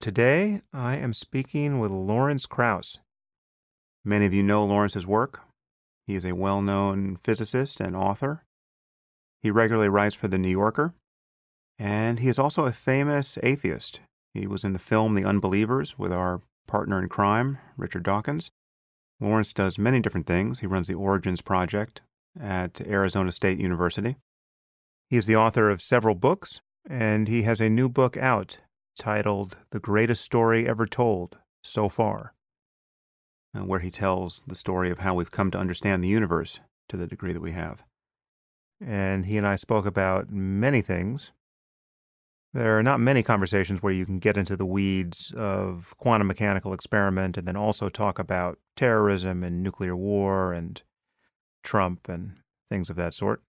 Today, I am speaking with Lawrence Krauss. Many of you know Lawrence's work. He is a well known physicist and author. He regularly writes for The New Yorker, and he is also a famous atheist. He was in the film The Unbelievers with our partner in crime, Richard Dawkins. Lawrence does many different things. He runs the Origins Project at Arizona State University. He is the author of several books, and he has a new book out titled The Greatest Story Ever Told So Far, uh, where he tells the story of how we've come to understand the universe to the degree that we have. And he and I spoke about many things. There are not many conversations where you can get into the weeds of quantum mechanical experiment and then also talk about terrorism and nuclear war and Trump and things of that sort.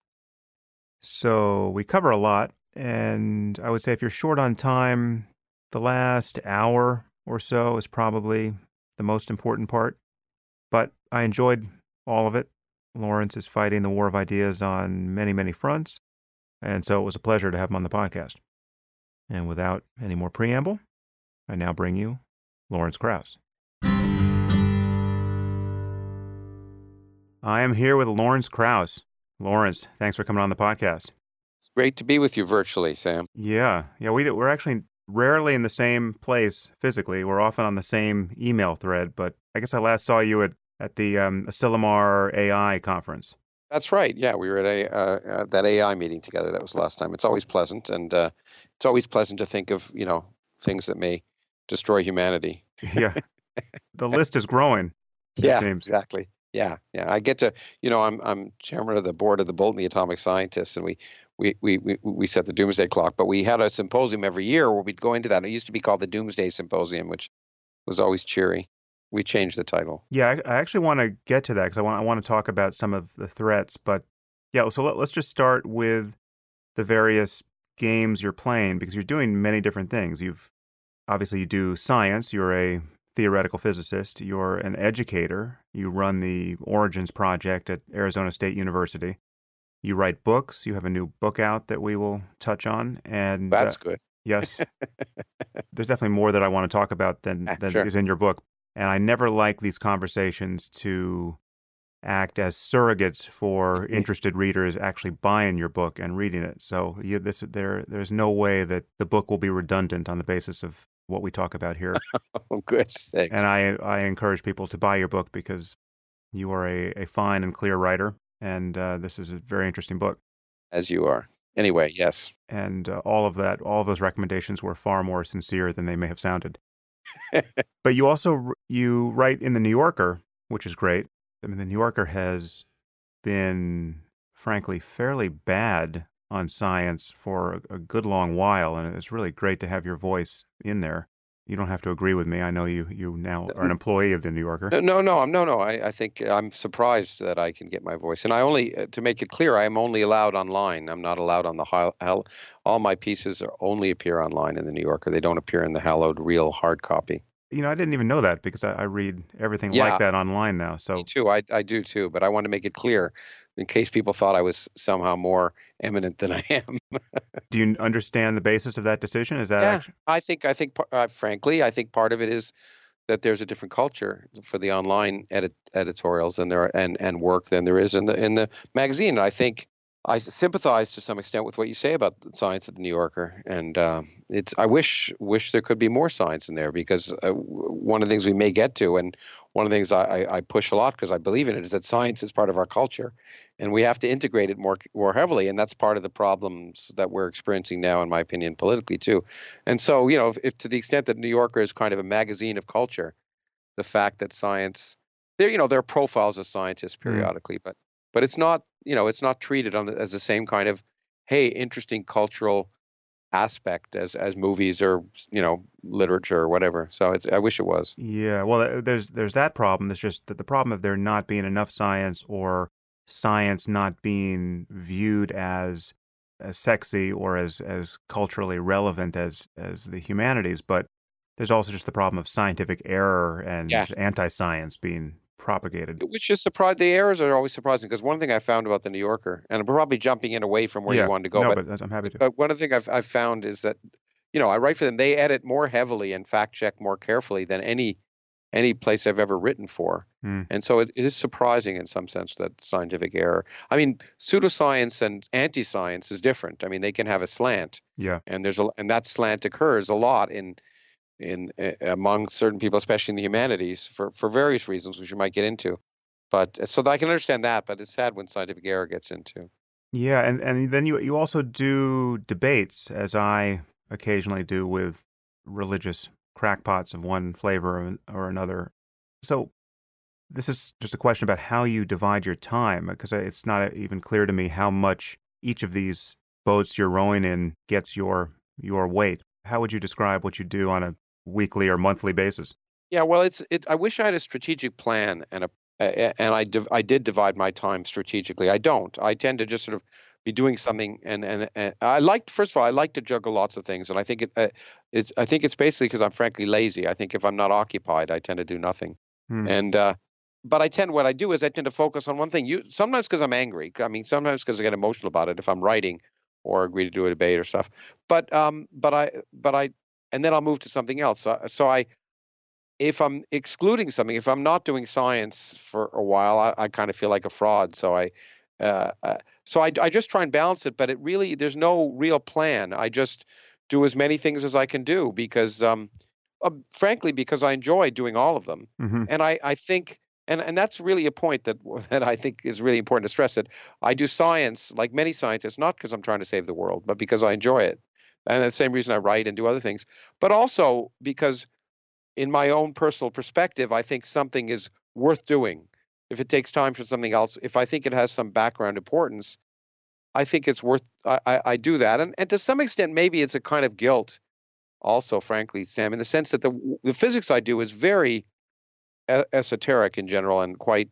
So we cover a lot. And I would say if you're short on time, the last hour or so is probably the most important part. But I enjoyed all of it. Lawrence is fighting the war of ideas on many, many fronts. And so it was a pleasure to have him on the podcast. And without any more preamble, I now bring you Lawrence Krauss. I am here with Lawrence Krauss. Lawrence, thanks for coming on the podcast. It's great to be with you virtually, Sam. Yeah, yeah, we we're actually rarely in the same place physically. We're often on the same email thread, but I guess I last saw you at at the um, Asilomar AI conference. That's right. Yeah, we were at a uh, uh, that AI meeting together. That was the last time. It's always pleasant, and uh, it's always pleasant to think of you know things that may destroy humanity. yeah, the list is growing. yeah, seems. exactly. Yeah, yeah. I get to, you know, I'm I'm chairman of the board of the Bulletin the Atomic Scientists, and we we we we, set the doomsday clock. But we had a symposium every year where we'd go into that. It used to be called the Doomsday Symposium, which was always cheery. We changed the title. Yeah, I, I actually want to get to that because I want I want to talk about some of the threats. But yeah, so let, let's just start with the various games you're playing because you're doing many different things. You've obviously you do science. You're a theoretical physicist. You're an educator. You run the Origins Project at Arizona State University. You write books. You have a new book out that we will touch on. And that's uh, good. yes, there's definitely more that I want to talk about than, than sure. is in your book. And I never like these conversations to act as surrogates for Mm-hmm. interested readers actually buying your book and reading it. So you, this there there's no way that the book will be redundant on the basis of what we talk about here. oh, good. Thanks. And I I encourage people to buy your book because you are a, a fine and clear writer, and uh, this is a very interesting book. As you are. Anyway, yes. And uh, all of that, all of those recommendations were far more sincere than they may have sounded. but you also you write in the New Yorker, which is great. I mean, the New Yorker has been, frankly, fairly bad on science for a, a good long while, and it's really great to have your voice in there. You don't have to agree with me. I know you you now are an employee of the New Yorker. No, no, no. I'm no, no. I, I think I'm surprised that I can get my voice, and I only uh, to make it clear, I am only allowed online. I'm not allowed on the hall. hall all my pieces are only appear online in the New Yorker. They don't appear in the hallowed real hard copy. You know, I didn't even know that because I, I read everything Yeah. like that online now. So Me too. I, I do too. But I want to make it clear in case people thought I was somehow more eminent than I am. do you understand the basis of that decision? Is that Yeah. actually I think I think uh, frankly, I think part of it is that there's a different culture for the online edit, editorials and there and and work than there is in the in the magazine. And I think I sympathize to some extent with what you say about the science at the New Yorker, and um, it's I wish wish there could be more science in there because uh, one of the things we may get to, and one of the things I, I, push a lot because I believe in it, is that science is part of our culture, and we have to integrate it more more heavily, and that's part of the problems that we're experiencing now, in my opinion, politically too. And so, you know, if, if to the extent that New Yorker is kind of a magazine of culture, the fact that science, there, you know, there are profiles of scientists Mm. periodically, but but it's not, you know, it's not treated on the, as the same kind of, hey, interesting cultural aspect as as movies or you know literature or whatever. So it's I wish it was. Yeah, well, uh, there's there's that problem. There's just that the problem of there not being enough science or science not being viewed as as sexy or as as culturally relevant as as the humanities. But there's also just the problem of scientific error and Yeah. anti-science being propagated. Which is surprised. The errors are always surprising because one thing I found about the New Yorker, and I'm probably jumping in away from where yeah, you wanted to go, no, but but I'm happy to. But one of the things I've, I've found is that you know, I write for them. They edit more heavily and fact check more carefully than any any place I've ever written for. Mm. And so it, it is surprising in some sense that scientific error. I mean, pseudoscience and anti-science is different. I mean, they can have a slant, Yeah. and there's a and that slant occurs a lot in in among certain people, especially in the humanities, for for various reasons, which you might get into. But uh, so I can understand that, but it's sad when scientific error gets into. Yeah, and and then you you also do debates, as I occasionally do with religious crackpots of one flavor or, or another. So this is just a question about how you divide your time, because it's not even clear to me how much each of these boats you're rowing in gets your your weight. How would you describe what you do on a weekly or monthly basis? Yeah, well, it's it. I wish I had a strategic plan and a and I div- I did divide my time strategically. I don't. I tend to just sort of be doing something, and and, and I like first of all I like to juggle lots of things, and I think it uh, it's I think it's basically because I'm frankly lazy. I think if I'm not occupied, I tend to do nothing, Hmm. and uh, but I tend what I do is I tend to focus on one thing. You sometimes because I'm angry. I mean sometimes because I get emotional about it if I'm writing or agree to do a debate or stuff. But um but I but I and then I'll move to something else. So, so I if I'm excluding something, if I'm not doing science for a while, I, I kind of feel like a fraud. So I, uh, uh, so I, I just try and balance it. But it really, there's no real plan. I just do as many things as I can do because, um, uh, frankly, because I enjoy doing all of them. hmm And I, I think, and and that's really a point that that I think is really important to stress that I do science like many scientists, not because I'm trying to save the world, but because I enjoy it. And the same reason I write and do other things, but also because in my own personal perspective, I think something is worth doing. If it takes time for something else, if I think it has some background importance, I think it's worth. I, I, I do that, and and to some extent, maybe it's a kind of guilt, also, frankly, Sam, in the sense that the the physics I do is very esoteric in general and quite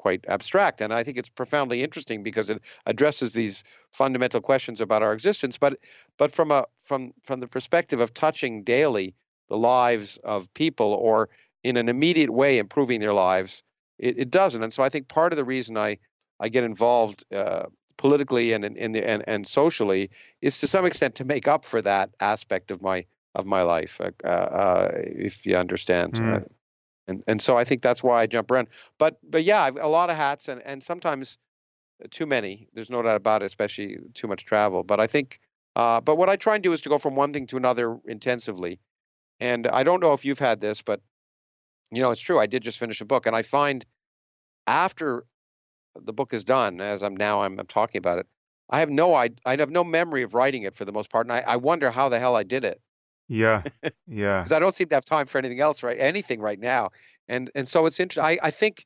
quite abstract, and I think it's profoundly interesting because it addresses these fundamental questions about our existence. But but from a from from the perspective of touching daily the lives of people or in an immediate way improving their lives, it, it doesn't. And so I think part of the reason I I get involved uh, politically and in, in the and, and socially is to some extent to make up for that aspect of my of my life, uh, uh, if you understand. Mm. Uh, and and so I think that's why I jump around. But but yeah, I've a lot of hats and and sometimes too many. There's no doubt about it, especially too much travel. But I think. Uh, but what I try and do is to go from one thing to another intensively. And I don't know if you've had this, but you know, it's true. I did just finish a book, and I find after the book is done, as I'm now I'm, I'm talking about it, I have no I I have no memory of writing it for the most part, and I, I wonder how the hell I did it Yeah. Yeah. because I don't seem to have time for anything else, right? Anything right now, and and so it's interesting. I I think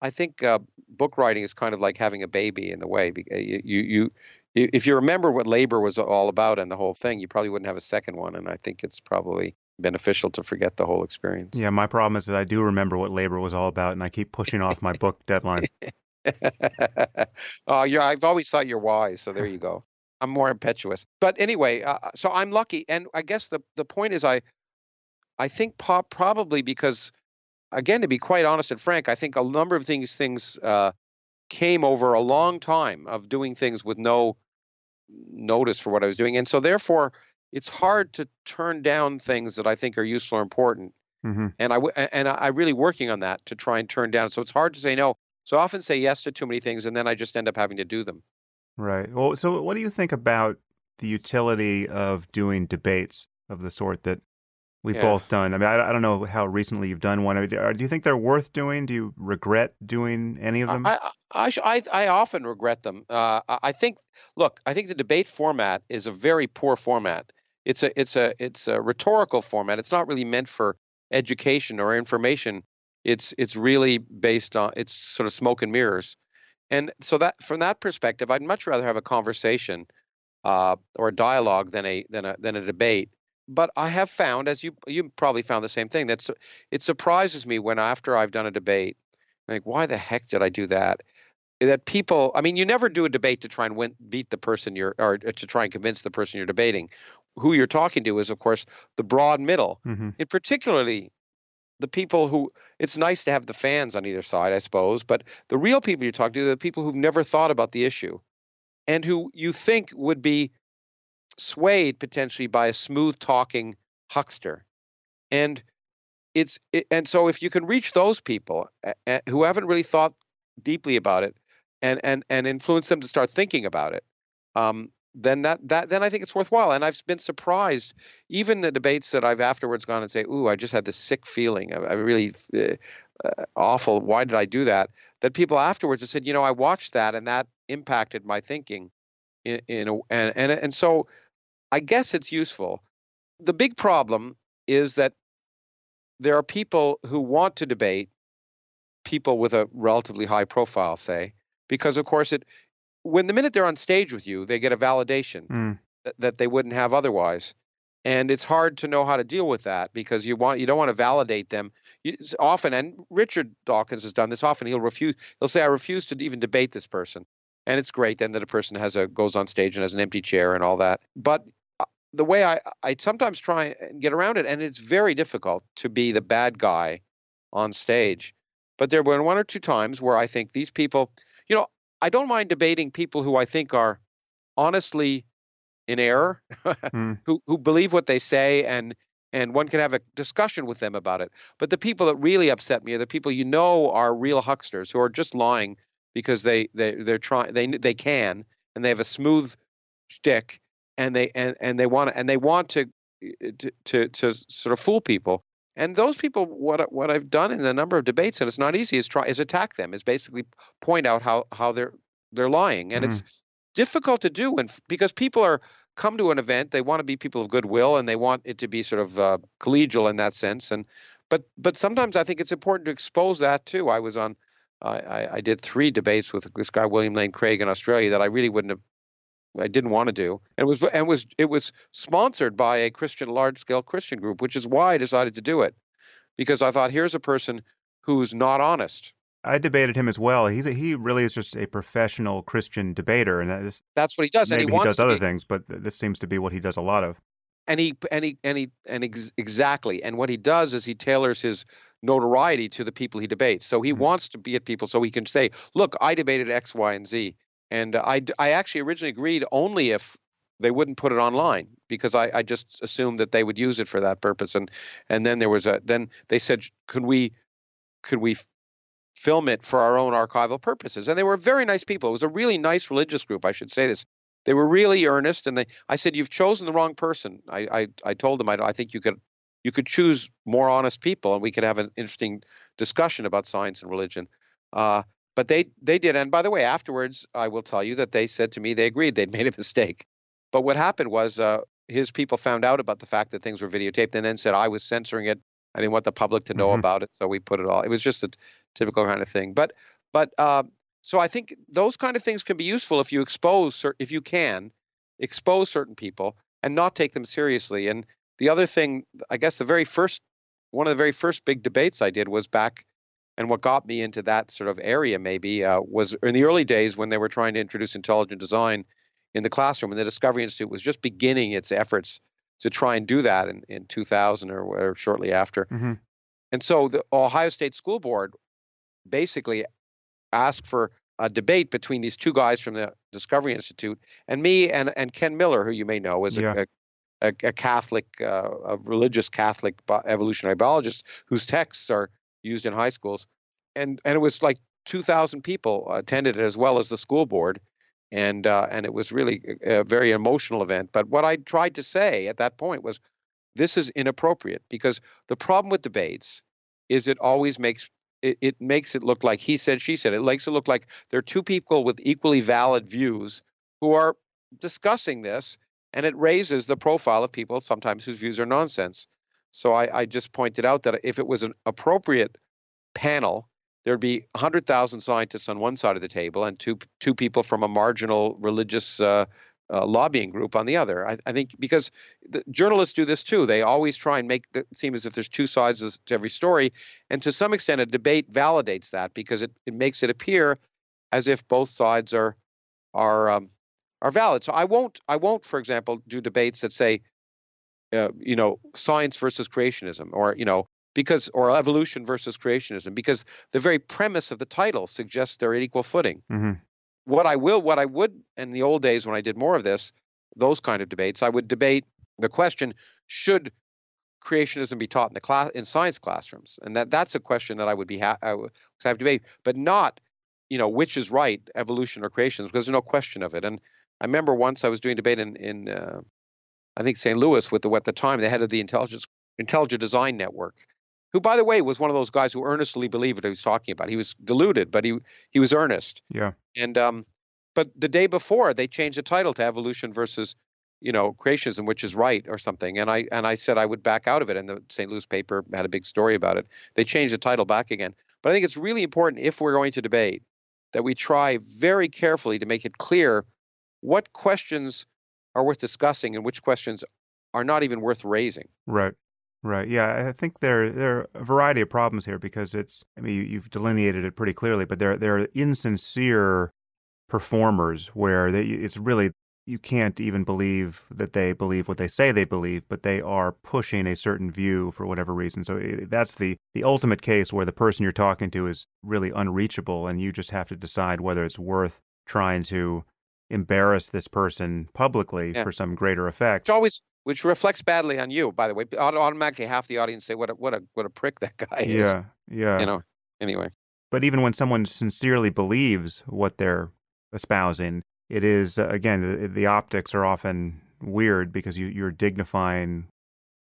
I think uh, book writing is kind of like having a baby in a way. Because you you you if you remember what labor was all about and the whole thing, you probably wouldn't have a second one. And I think it's probably beneficial to forget the whole experience. Yeah, my problem is that I do remember what labor was all about, and I keep pushing off my book deadline. oh, yeah. I've always thought you're wise, so there you go. I'm more impetuous, but anyway, uh, so I'm lucky, and I guess the the point is, I I think pop probably because, again, to be quite honest and frank, I think a number of things things uh, came over a long time of doing things with no notice for what I was doing, and so therefore it's hard to turn down things that I think are useful or important hmm and I and I I really working on that to try and turn down. So it's hard to say no. So I often say yes to too many things, and then I just end up having to do them. Right. Well, so what do you think about the utility of doing debates of the sort that we've Yeah. both done? I mean, I, I don't know how recently you've done one. I mean, Do you think they're worth doing? Do you regret doing any of them? I I I, sh- I I often regret them. Uh, I I think look, I think the debate format is a very poor format. It's a it's a it's a rhetorical format. It's not really meant for education or information. It's it's really based on it's sort of smoke and mirrors. And so that from that perspective, I'd much rather have a conversation uh, or a dialogue than a than a than a debate. But I have found, as you you probably found the same thing, that's it surprises me when after I've done a debate, like why the heck did I do that? That people, I mean, you never do a debate to try and win, beat the person you're, or to try and convince the person you're debating. Who you're talking to is, of course, the broad middle, hmm and particularly the people who. It's nice to have the fans on either side, I suppose, but the real people you talk to are the people who've never thought about the issue, and who you think would be swayed potentially by a smooth talking huckster. And it's it, and so if you can reach those people uh, who haven't really thought deeply about it and and and influence them to start thinking about it um, then that that then I think it's worthwhile. And I've been surprised, even the debates that I've afterwards gone and say, "Ooh, I just had this sick feeling. I, I really uh, awful. Why did I do that?" That people afterwards have said, "You know, I watched that, and that impacted my thinking." In, in a, and and and so, I guess it's useful. The big problem is that there are people who want to debate people with a relatively high profile, say, because of course it when the minute they're on stage with you, they get a validation mm. that, that they wouldn't have otherwise. And it's hard to know how to deal with that because you want you don't want to validate them. You, often, and Richard Dawkins has done this. Often, he'll refuse. He'll say, "I refuse to even debate this person," and it's great then that a person has a goes on stage and has an empty chair and all that. But uh, the way I I sometimes try and get around it, and it's very difficult to be the bad guy on stage. But there were one or two times where I think these people, you know, I don't mind debating people who I think are honestly in error, mm. who who believe what they say and and one can have a discussion with them about it. But the people that really upset me are the people you know are real hucksters who are just lying because they they they're trying they they can and they have a smooth stick and they and and they want to and they want to to to, to sort of fool people and those people, what what I've done in a number of debates, and it's not easy, is try is attack them, is basically point out how how they're they're lying, and mm. it's difficult to do, and because people are come to an event, they want to be people of goodwill, and they want it to be sort of uh, collegial in that sense, and but but sometimes I think it's important to expose that too. I was on, I I did three debates with this guy William Lane Craig in Australia that I really wouldn't have I didn't want to do. And it was and was it was sponsored by a Christian large scale Christian group, which is why I decided to do it. Because I thought here's a person who's not honest. I debated him as well. He's a, he really is just a professional Christian debater, and that's that's what he does. Maybe he, he does other be. things, but this seems to be what he does a lot of. And he and he and he and ex- exactly. And what he does is he tailors his notoriety to the people he debates. So he mm-hmm. wants to be at people so he can say, "Look, I debated X, Y, and Z." And I, I actually originally agreed only if they wouldn't put it online because I, I just assumed that they would use it for that purpose. And and then there was a then they said, could we could we film it for our own archival purposes? And they were very nice people. It was a really nice religious group. I should say this. They were really earnest, and they. I said, "You've chosen the wrong person." I I, I told them I, I think you could you could choose more honest people, and we could have an interesting discussion about science and religion. Uh, but they they did. And by the way, afterwards, I will tell you that they said to me they agreed they'd made a mistake. But what happened was uh, his people found out about the fact that things were videotaped and then said I was censoring it. I didn't want the public to know mm-hmm. about it, so we put it all. It was just a t- typical kind of thing. But but uh, so I think those kind of things can be useful if you expose if you can expose certain people and not take them seriously. And the other thing, I guess, the very first one of the very first big debates I did was back and what got me into that sort of area maybe uh, was in the early days when they were trying to introduce intelligent design in the classroom, and the Discovery Institute was just beginning its efforts to try and do that in, in 2000 or, or shortly after. Mm-hmm. And so the Ohio State School Board basically asked for a debate between these two guys from the Discovery Institute and me and, and Ken Miller, who you may know is yeah. a, a, a, Catholic, uh, a religious Catholic evolutionary biologist whose texts are used in high schools, and and it was like 2,000 people attended it as well as the school board, and uh, and it was really a very emotional event. But what I tried to say at that point was, this is inappropriate because the problem with debates is it always makes it, it makes it look like he said she said. It makes it look like there are two people with equally valid views who are discussing this, and it raises the profile of people sometimes whose views are nonsense. So I, I just pointed out that if it was an appropriate panel, there'd be 100,000 scientists on one side of the table and two two people from a marginal religious uh, uh, lobbying group on the other. I, I, think because journalists do this too. They always try and make it seem as if there's two sides to every story, and to some extent, a debate validates that because it, it makes it appear as if both sides are are um, are valid. So I won't I won't, for example, do debates that say uh, you know, science versus creationism, or you know, because or evolution versus creationism, because the very premise of the title suggests they're at equal footing. Mm-hmm. What I will, what I would in the old days when I did more of this, those kind of debates. I would debate the question: Should creationism be taught in the class in science classrooms? And that that's a question that I would be ha- I would have debate, but not you know which is right, evolution or creation, because there's no question of it. And I remember once I was doing debate in in uh, I think St. Louis with the at the time the head of the intelligence intelligent design network, who by the way was one of those guys who earnestly believed what he was talking about. He was deluded, but he he was earnest. Yeah. And um, but the day before they changed the title to evolution versus you know creationism which is right or something and i and i said i would back out of it and the st louis paper had a big story about it they changed the title back again but i think it's really important if we're going to debate that we try very carefully to make it clear what questions are worth discussing and which questions are not even worth raising Right. Right. Yeah, I think there there are a variety of problems here because it's I mean you, you've delineated it pretty clearly, but there there are insincere performers where they, it's really you can't even believe that they believe what they say they believe, but they are pushing a certain view for whatever reason. So that's the the ultimate case where the person you're talking to is really unreachable, and you just have to decide whether it's worth trying to embarrass this person publicly Yeah. for some greater effect. which always which reflects badly on you by the way automatically half the audience say what a what a what a prick that guy is Yeah, yeah. you know anyway But even when someone sincerely believes what they're espousing, it is uh, again the, the optics are often weird because you, you're dignifying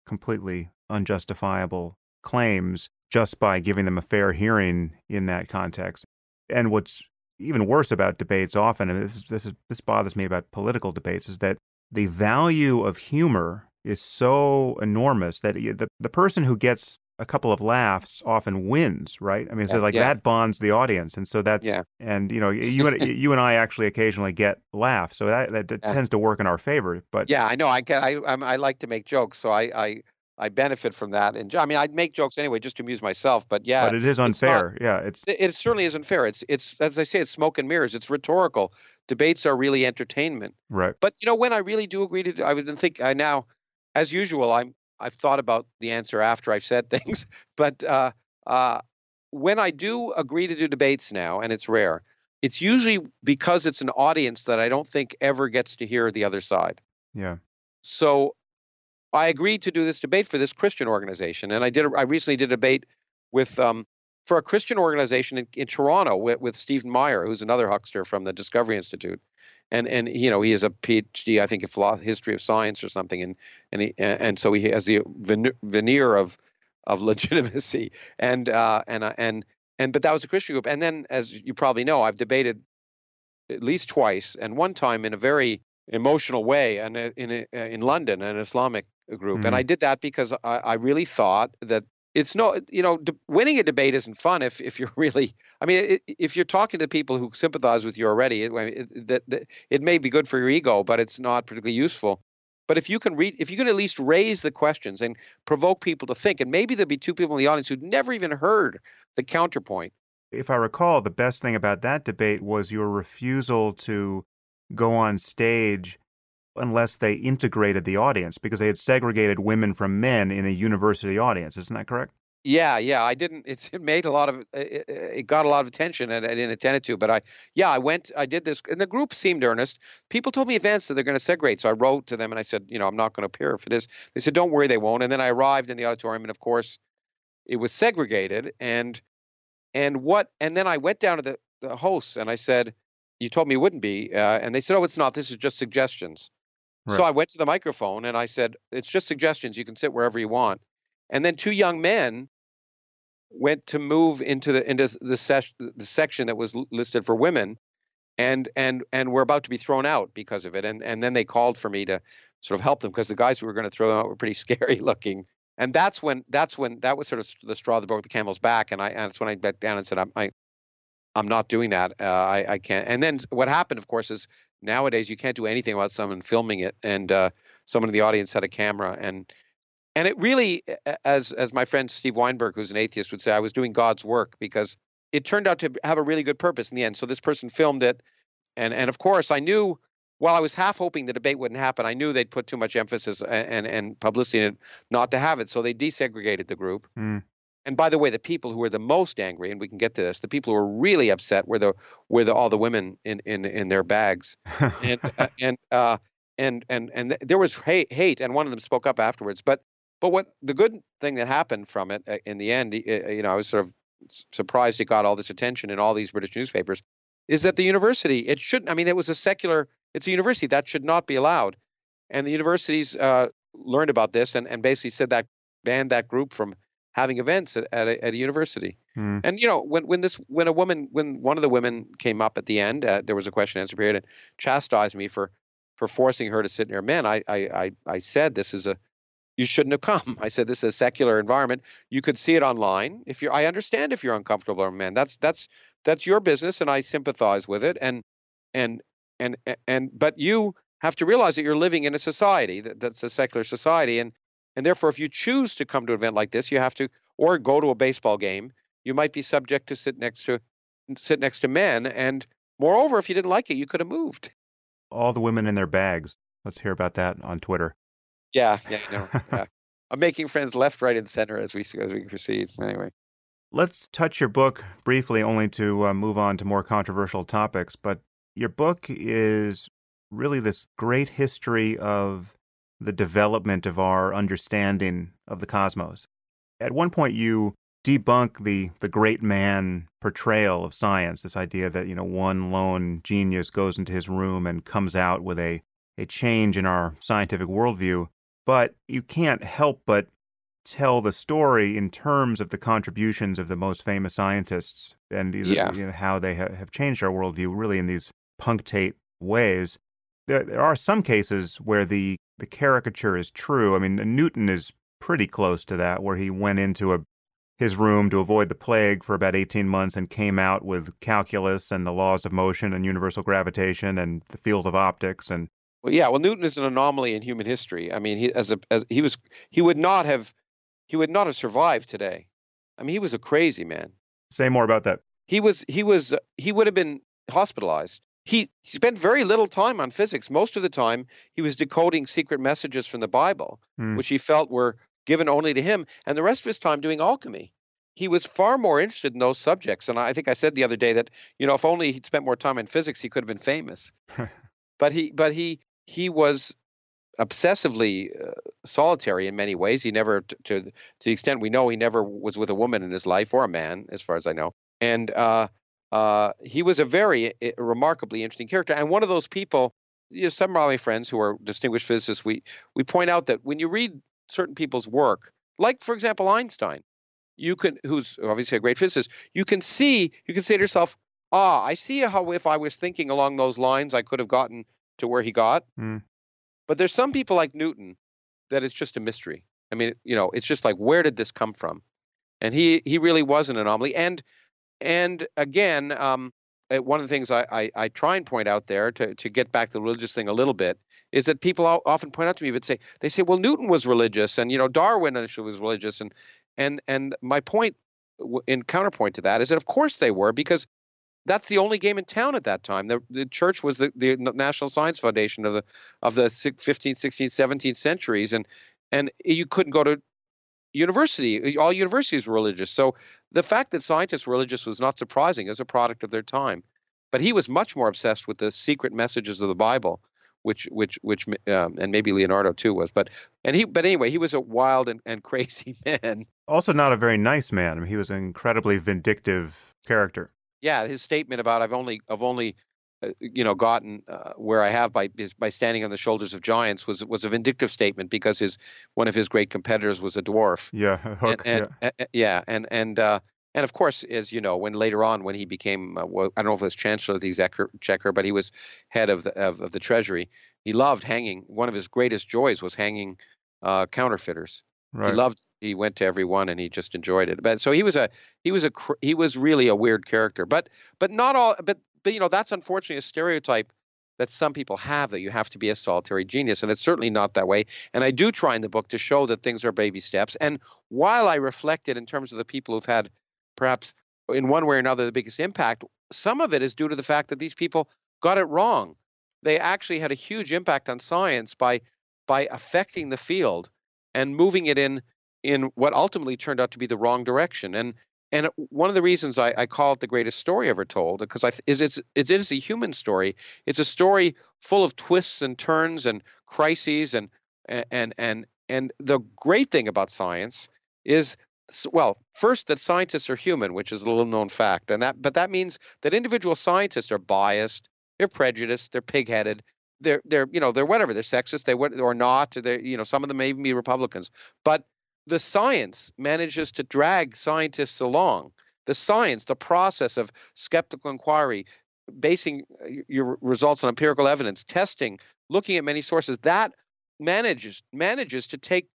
completely unjustifiable claims just by giving them a fair hearing in that context. And what's even worse about debates often, and this is, this is, this bothers me about political debates, is that the value of humor is so enormous that the the person who gets a couple of laughs often wins, right? I mean, so like yeah. that bonds the audience, and so that's Yeah. and you know you and you and I actually occasionally get laughs, so that that Yeah. tends to work in our favor. But yeah i know i can i I'm, i like to make jokes so i i i benefit from that and i mean i'd make jokes anyway just to amuse myself but yeah but it is it's not- unfair. yeah, it's it, it certainly isn't fair it's it's as i say it's smoke and mirrors it's rhetorical debates are really entertainment right. But you know, when I really do agree to, I would think I now, as usual, I'm I've thought about the answer after I've said things. But uh, uh, when I do agree to do debates now, and it's rare, it's usually because it's an audience that I don't think ever gets to hear the other side. Yeah, So I agreed to do this debate for this Christian organization, and I did. I recently did a debate with um, for a Christian organization in, in Toronto with, with Stephen Meyer, who's another huckster from the Discovery Institute, and and you know he has a PhD, I think, in philosophy, history of science or something, and and he, and so he has the veneer of of legitimacy, and uh, and uh, and and but that was a Christian group, and then as you probably know, I've debated at least twice, and one time in a very emotional way, and uh, in uh, in London, an Islamic group, and I mm-hmm. did that because I, I really thought that it's no, you know, de- winning a debate isn't fun if if you're really, I mean, it, if you're talking to people who sympathize with you already, it, it, that, that it may be good for your ego, but it's not particularly useful. But if you can read, if you can at least raise the questions and provoke people to think, and maybe there'll be two people in the audience who'd never even heard the counterpoint. if I recall, the best thing about that debate was your refusal to go on stage unless they integrated the audience because they had segregated women from men in a university audience. Isn't that correct? Yeah, yeah, I didn't. It made a lot of it, it got a lot of attention, and I didn't attend it to. But I, yeah, I went. I did this, and the group seemed earnest. People told me advance that they're going to segregate, so I wrote to them and I said, you know, I'm not going to appear for this. They said, don't worry, they won't. And then I arrived in the auditorium, and of course, it was segregated. And and what? And then I went down to the the hosts and I said, you told me it wouldn't be, uh, and they said, oh, it's not. This is just suggestions. Right. So I went to the microphone and I said, it's just suggestions. You can sit wherever you want. And then two young men went to move into the into the, ses- the section that was listed for women, and and and were about to be thrown out because of it. And and then they called for me to sort of help them because the guys who were going to throw them out were pretty scary looking. And that's when that's when that was sort of the straw that broke the camel's back. And I and that's when I backed down and said, I'm I, I'm not doing that. Uh, I I can't. And then what happened, of course, is nowadays you can't do anything without someone filming it. And uh, someone in the audience had a camera and and it really as as my friend steve weinberg who's an atheist would say i was doing god's work because it turned out to have a really good purpose in the end so this person filmed it and and of course i knew while i was half hoping the debate wouldn't happen i knew they'd put too much emphasis a- and and publicity in it not to have it so they desegregated the group Mm. And by the way the people who were the most angry and we can get to this the people who were really upset were the were the all the women in in in their bags and uh, and uh and and and there was hate, hate, and one of them spoke up afterwards. But but what the good thing that happened from it uh, in the end, you know, I was sort of surprised it got all this attention in all these British newspapers, is that the university it shouldn't. I mean, it was a secular. It's a university that should not be allowed, and the universities uh, learned about this and and basically said that banned that group from having events at, at, a, at a university. Mm. And you know, when when this when a woman when one of the women came up at the end, uh, there was a question answer period and chastised me for for forcing her to sit near men. I I I, I said this is a you shouldn't have come. I said this is a secular environment. You could see it online. If you're I understand if you're uncomfortable around men. That's that's that's your business and I sympathize with it. And and and and but you have to realize that you're living in a society that, that's a secular society and and therefore, if you choose to come to an event like this, you have to, or go to a baseball game, you might be subject to sit next to sit next to men. And moreover, if you didn't like it, you could have moved. All the women in their bags. Let's hear about that on Twitter. Yeah, yeah, no, yeah. I'm making friends left, right, and center as we as we proceed. Anyway, let's touch your book briefly, only to uh, move on to more controversial topics. But your book is really this great history of the development of our understanding of the cosmos. At one point, you debunk the the great man portrayal of science, this idea that you know one lone genius goes into his room and comes out with a a change in our scientific worldview. But you can't help but tell the story in terms of the contributions of the most famous scientists and yeah. you know, how they ha- have changed our worldview really in these punctate ways. There, there are some cases where the the caricature is true. I mean, Newton is pretty close to that, where he went into a his room to avoid the plague for about 18 months and came out with calculus and the laws of motion and universal gravitation and the field of optics and well yeah well newton is an anomaly in human history. I mean he as a as he was he would not have he would not have survived today. I mean he was a crazy man. Say more about that. He was he was he would have been hospitalized he spent very little time on physics. Most of the time, he was decoding secret messages from the Bible, mm. which he felt were given only to him, and the rest of his time doing alchemy. He was far more interested in those subjects. And I think I said the other day that, you know, if only he'd spent more time in physics, he could have been famous. but he, but he, he was obsessively uh, solitary in many ways. He never, to, to, to the extent we know, he never was with a woman in his life or a man, as far as I know. And uh, uh, he was a very uh, remarkably interesting character, and one of those people. You know, some of my friends who are distinguished physicists, we we point out that when you read certain people's work, like for example Einstein, you can, who's obviously a great physicist, you can see, you can say to yourself, ah, I see how if I was thinking along those lines, I could have gotten to where he got. Mm. But there's some people like Newton that it's just a mystery. I mean, you know, it's just like where did this come from? And he he really was an anomaly. And and again, um, eh, one of the things I, I, I, try and point out there to, to get back to the religious thing a little bit is that people often point out to me, but say they say, well, Newton was religious, and you know Darwin initially was religious, and and and my point in counterpoint to that is that of course they were because that's the only game in town at that time. The, the church was the, the National Science Foundation of the of the 15th, 16th, 17th centuries, and and you couldn't go to university. All universities were religious. So the fact that scientists were religious was not surprising as a product of their time. But he was much more obsessed with the secret messages of the Bible, which which which um, and maybe Leonardo too was. But and he but anyway, he was a wild and, and crazy man. Also not a very nice man. I mean, he was an incredibly vindictive character. Yeah, his statement about I've only I've only you know gotten uh, where I have by by standing on the shoulders of giants was was a vindictive statement because his one of his great competitors was a dwarf. Yeah, Hooke. And, and, yeah. yeah, and and uh, and of course, as you know, when later on when he became uh, well, I don't know if it was chancellor of the exchequer, but he was head of the of, of, the treasury. He loved hanging. One of his greatest joys was hanging uh, counterfeiters. Right. He loved. He went to every one and he just enjoyed it. But so he was a he was a he was really a weird character. But but not all. But but you know that's unfortunately a stereotype that some people have that you have to be a solitary genius and it's certainly not that way and i do try in the book to show that things are baby steps and while i reflected in terms of the people who've had perhaps in one way or another the biggest impact some of it is due to the fact that these people got it wrong. They actually had a huge impact on science by by affecting the field and moving it in in what ultimately turned out to be the wrong direction and and uh, one of the reasons I, I, call it the greatest story ever told, because is it's it is a human story. It's a story full of twists and turns and crises and and and and the great thing about science is well, first that scientists are human, which is a little known fact, and that but that means that individual scientists are biased, they're prejudiced, they're pigheaded, they're they're you know they're whatever, they're sexist, they or not, they you know some of them may even be Republicans, but the science manages to drag scientists along. The science, the process of skeptical inquiry, basing uh, your results on empirical evidence, testing, looking at many sources, that manages manages to take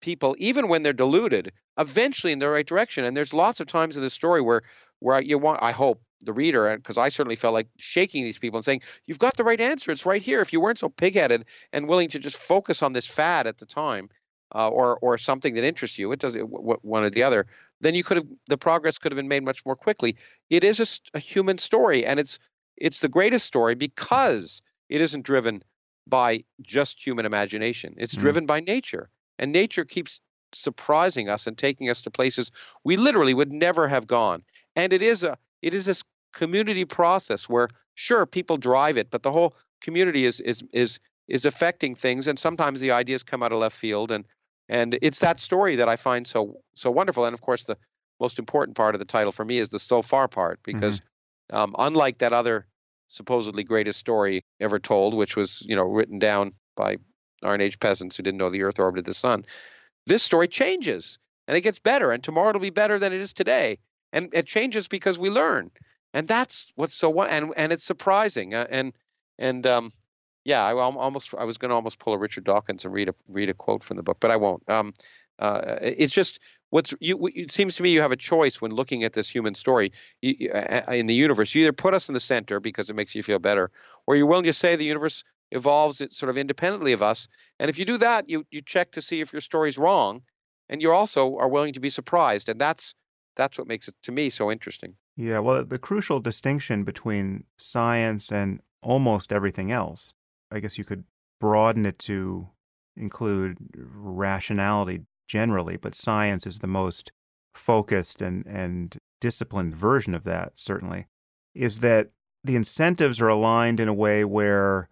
people, even when they're deluded, eventually in the right direction. And there's lots of times in the story where where you want, I hope, the reader, because I certainly felt like shaking these people and saying, "You've got the right answer. It's right here. If you weren't so pigheaded and willing to just focus on this fad at the time, uh, or or something that interests you. It does it, one or the other. Then you could have the progress could have been made much more quickly. It is a, a human story, and it's it's the greatest story because it isn't driven by just human imagination. It's mm. driven by nature, and nature keeps surprising us and taking us to places we literally would never have gone. And it is a it is this community process where sure people drive it, but the whole community is is is is affecting things and sometimes the ideas come out of left field and and it's that story that I find so so wonderful. And of course, the most important part of the title for me is the so far part because mm-hmm. um, unlike that other supposedly greatest story ever told, which was you know written down by Iron Age peasants who didn't know the Earth orbited the sun, this story changes and it gets better, and tomorrow it'll be better than it is today, and it changes because we learn, and that's what's so and and it's surprising, uh, and and um, yeah, I almost I was going to almost pull a Richard Dawkins and read a read a quote from the book, but I won't. Um, uh, it's just what's you. It seems to me you have a choice when looking at this human story in the universe. You either put us in the center because it makes you feel better, or you're willing to say the universe evolves it sort of independently of us. And if you do that, you you check to see if your story's wrong, and you also are willing to be surprised, and that's that's what makes it to me so interesting. Yeah, well, the crucial distinction between science and almost everything else I guess you could broaden it to include rationality generally, but science is the most focused and, and disciplined version of that, certainly, is that the incentives are aligned in a way where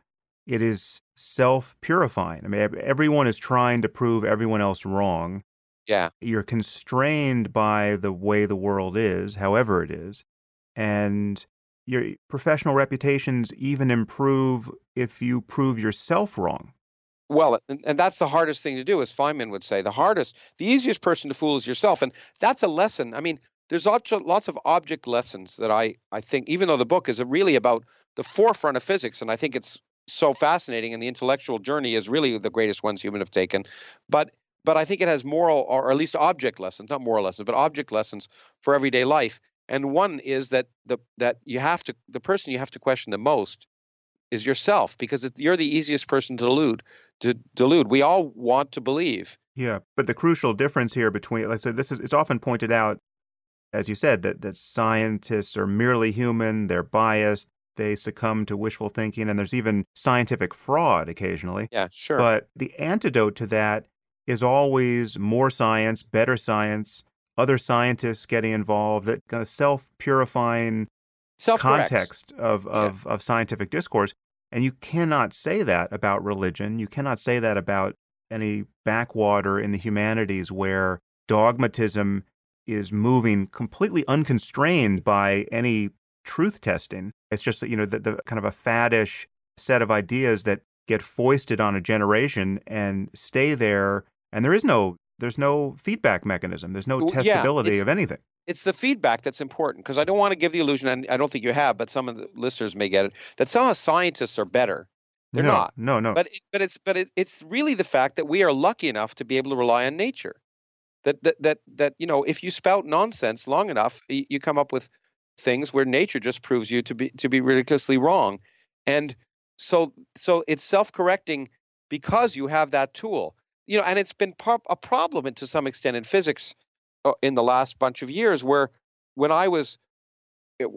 it is self purifying. I mean, everyone is trying to prove everyone else wrong. Yeah. You're constrained by the way the world is, however it is. And your professional reputations even improve if you prove yourself wrong. Well, and, that's the hardest thing to do, as Feynman would say. The hardest, the easiest person to fool is yourself. And that's a lesson. I mean, there's lots of, object lessons that I, I think, even though the book is really about the forefront of physics, and I think it's so fascinating, and the intellectual journey is really the greatest ones human have taken. But but I think it has moral, or at least object lessons, not moral lessons, but object lessons for everyday life. And one is that the that you have to the person you have to question the most is yourself because you're the easiest person to delude. To delude, we all want to believe. Yeah, but the crucial difference here between, let's say, this is it's often pointed out, as you said, that that scientists are merely human. They're biased. They succumb to wishful thinking, and there's even scientific fraud occasionally. Yeah, sure. But the antidote to that is always more science, better science, other scientists getting involved, that kind of self purifying context of, of, yeah. of scientific discourse. And you cannot say that about religion. You cannot say that about any backwater in the humanities where dogmatism is moving completely unconstrained by any truth testing. It's just, that, you know, the, the kind of a faddish set of ideas that get foisted on a generation and stay there. And there is no there's no feedback mechanism. There's no testability yeah, of anything. It's the feedback that's important because I don't want to give the illusion, and I don't think you have, but some of the listeners may get it, that somehow scientists are better. They're no, not. No, no. But but it's but it, it's really the fact that we are lucky enough to be able to rely on nature. That that that that you know, if you spout nonsense long enough, you come up with things where nature just proves you to be to be ridiculously wrong, and so so it's self-correcting because you have that tool you know, and it's been a problem to some extent in physics uh, in the last bunch of years, where when I was,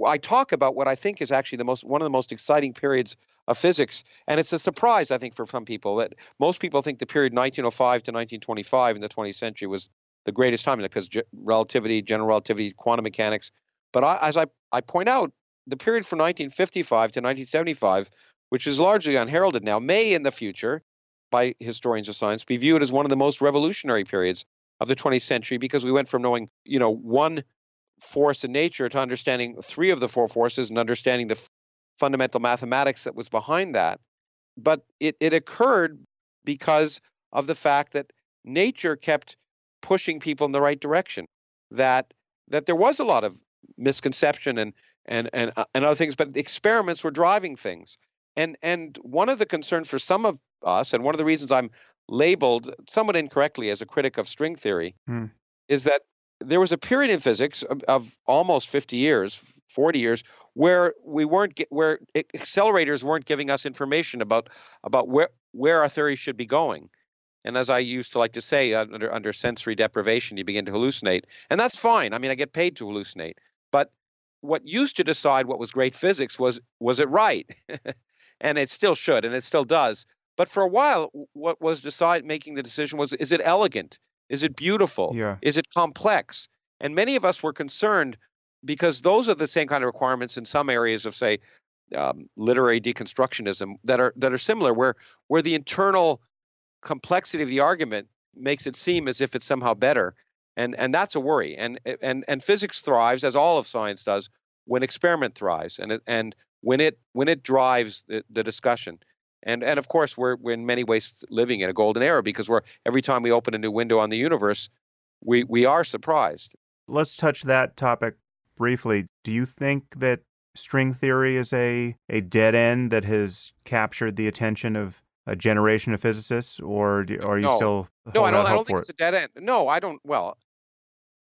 I talk about what I think is actually the most one of the most exciting periods of physics, and it's a surprise I think for some people that most people think the period 1905 to 1925 in the 20th century was the greatest time because relativity, general relativity, quantum mechanics. But I, as I, I point out, the period from 1955 to 1975, which is largely unheralded now, may in the future, by historians of science, be viewed as one of the most revolutionary periods of the 20th century because we went from knowing, you know, one force in nature to understanding three of the four forces and understanding the f- fundamental mathematics that was behind that. But it, it occurred because of the fact that nature kept pushing people in the right direction. That that there was a lot of misconception and and and uh, and other things, but experiments were driving things. And and one of the concerns for some of us, and one of the reasons I'm labeled somewhat incorrectly as a critic of string theory, Hmm. is that there was a period in physics of, of almost 50 years, 40 years, where we weren't get, where accelerators weren't giving us information about about where where our theory should be going. And as I used to like to say, uh, under under sensory deprivation, you begin to hallucinate, and that's fine. I mean, I get paid to hallucinate, but what used to decide what was great physics was was it right, and it still should, and it still does. But for a while, what was decide making the decision was: is it elegant? Is it beautiful? Yeah. Is it complex? And many of us were concerned because those are the same kind of requirements in some areas of, say, um, literary deconstructionism that are that are similar, where where the internal complexity of the argument makes it seem as if it's somehow better, and and that's a worry. And and and physics thrives, as all of science does, when experiment thrives, and and when it when it drives the, the discussion. And and of course, we're we're in many ways living in a golden era because we're every time we open a new window on the universe, we we are surprised. Let's touch that topic briefly. Do you think that string theory is a, a dead end that has captured the attention of a generation of physicists, or do, are you No. still No, I don't. I don't think for it's a dead end. No, I don't. Well,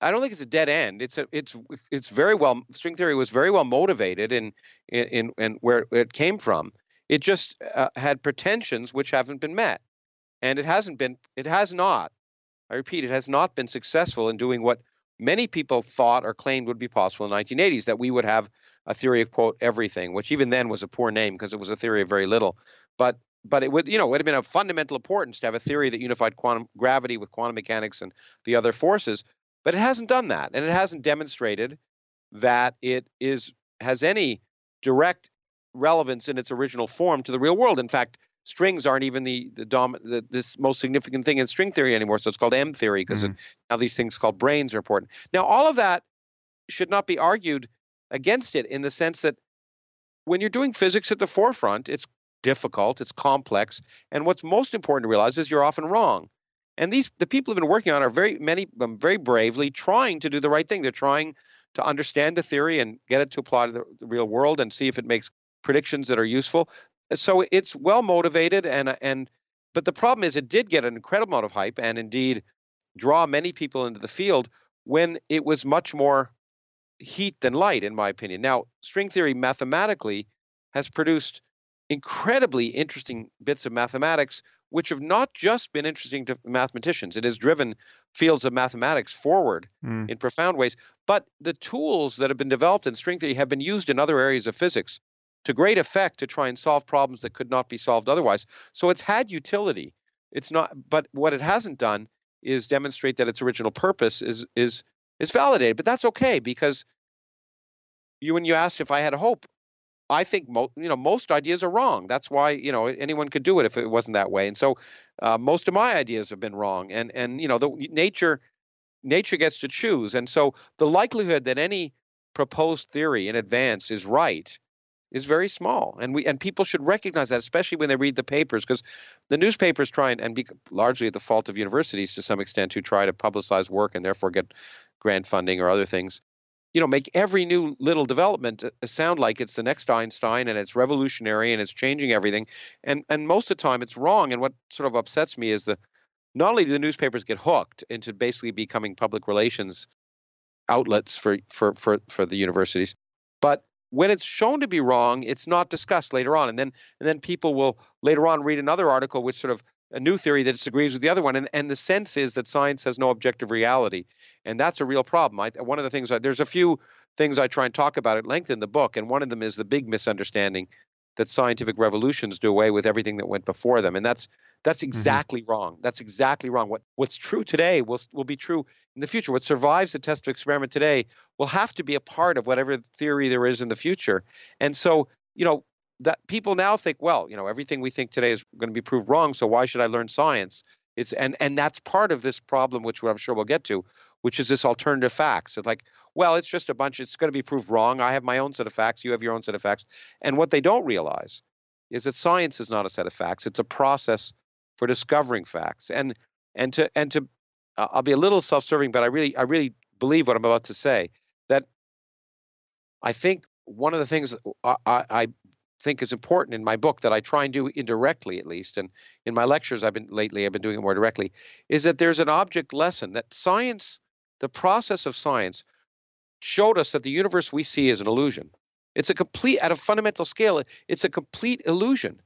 I don't think it's a dead end. It's a. It's it's very well. String theory was very well motivated in in in where it came from. It just uh, had pretensions which haven't been met, and it hasn't been. It has not. I repeat, it has not been successful in doing what many people thought or claimed would be possible in the 1980s. That we would have a theory of quote everything, which even then was a poor name because it was a theory of very little. But but it would you know it would have been of fundamental importance to have a theory that unified quantum gravity with quantum mechanics and the other forces but it hasn't done that and it hasn't demonstrated that it is has any direct relevance in its original form to the real world. In fact strings aren't even the the, dom- the this most significant thing in string theory anymore so it's called m theory because Mhm. now these things called branes are important. Now all of that should not be argued against it in the sense that when you're doing physics at the forefront it's difficult it's complex and what's most important to realize is you're often wrong and these the people who've been working on are very many them very bravely trying to do the right thing. They're trying to understand the theory and get it to apply to the, the real world and see if it makes predictions that are useful. Uh, so it's well motivated and uh, and but the problem is it did get an incredible amount of hype and indeed draw many people into the field when it was much more heat than light in my opinion. Now string theory mathematically has produced incredibly interesting bits of mathematics which have not just been interesting to mathematicians. It has driven fields of mathematics forward Mm. in profound ways. But the tools that have been developed in string theory have been used in other areas of physics to great effect to try and solve problems that could not be solved otherwise. So it's had utility. It's not but what it hasn't done is demonstrate that its original purpose is is is validated. But that's okay because you when you asked if i had a hope i think mo- you know most ideas are wrong. That's why you know anyone could do it if it wasn't that way. And so uh, most of my ideas have been wrong. And and you know the nature nature gets to choose. And so the likelihood that any proposed theory in advance is right is very small. And we and people should recognize that especially when they read the papers because the newspapers try and, and be largely at the fault of universities to some extent who try to publicize work and therefore get grant funding or other things you know make every new little development uh, sound like it's the next einstein and it's revolutionary and it's changing everything. And and most of the time it's wrong. And what sort of upsets me is the not only do the newspapers get hooked into basically becoming public relations outlets for for for, for the universities but when it's shown to be wrong it's not discussed later on. And then and then people will later on read another article which sort of a new theory that disagrees with the other one. And, and the sense is that science has no objective reality and that's a real problem I, one of the things I, there's a few things i try and talk about at length in the book and one of them is the big misunderstanding that scientific revolutions do away with everything that went before them, and that's that's Mm-hmm. exactly wrong. That's exactly wrong. What what's true today will will be true in the future. What survives the test of experiment today will have to be a part of whatever theory there is in the future. And so, you know, that people now think, well, you know, everything we think today is going to be proved wrong. So why should I learn science? It's and and that's part of this problem, which I'm sure we'll get to, which is this alternative facts. It's like, well, it's just a bunch. It's going to be proved wrong. I have my own set of facts. You have your own set of facts. And what they don't realize is that science is not a set of facts. It's a process for discovering facts. And and to and to uh, I'll be a little self-serving, but I really I really believe what I'm about to say. That I think one of the things I, I, I think is important in my book that I try and do indirectly at least, and in my lectures I've been lately I've been doing it more directly, is that there's an object lesson that science, the process of science, showed us that the universe we see is an illusion. It's a complete at a fundamental scale, it's a complete illusion.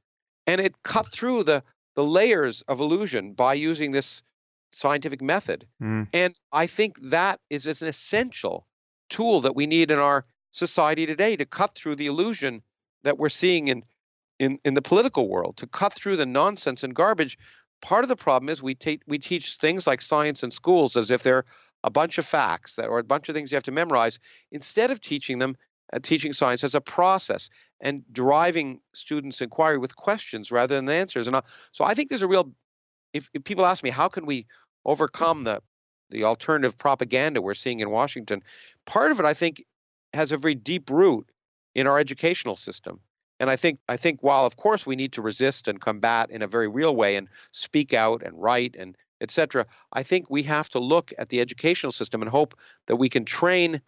And it cut through the the layers of illusion by using this scientific method. Mm. And I think that is an essential tool that we need in our society today to cut through the illusion that we're seeing in in, in the political world, to cut through the nonsense and garbage. Part of the problem is we take we teach things like science in schools as if they're a bunch of facts that or a bunch of things you have to memorize instead of teaching them uh, teaching science as a process and driving students' inquiry with questions rather than the answers. And uh, so I think there's a real if, if people ask me how can we overcome the the alternative propaganda we're seeing in Washington, part of it I think has a very deep root in our educational system. And I think I think while of course we need to resist and combat in a very real way and speak out and write and etc., I think we have to look at the educational system and hope that we can train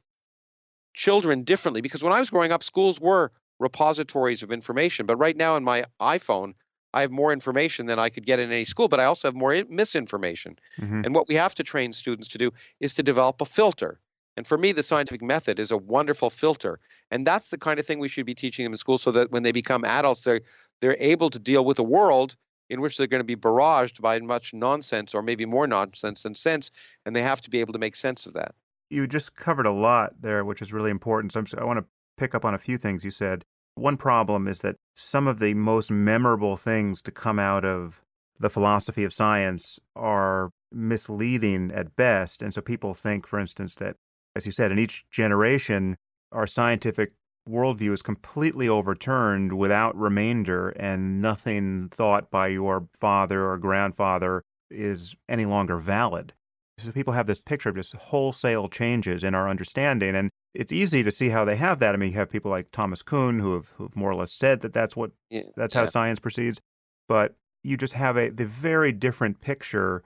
children differently. Because when I was growing up, schools were repositories of information. But right now in my iPhone, I have more information than I could get in any school, but I also have more misinformation. hmm And what we have to train students to do is to develop a filter. And for me, the scientific method is a wonderful filter. And that's the kind of thing we should be teaching them in school so that when they become adults, they're, they're able to deal with a world in which they're going to be barraged by much nonsense or maybe more nonsense than sense. And they have to be able to make sense of that. You just covered a lot there, which is really important. So s- I want to pick up on a few things you said. One problem is that some of the most memorable things to come out of the philosophy of science are misleading at best. And so people think, for instance, that, as you said, in each generation, our scientific worldview is completely overturned without remainder, and nothing thought by your father or grandfather is any longer valid. So people have this picture of just wholesale changes in our understanding, and it's easy to see how they have that. I mean, you have people like Thomas Kuhn who have who've more or less said that that's what Yeah, that's how yeah. science proceeds, but you just have a the very different picture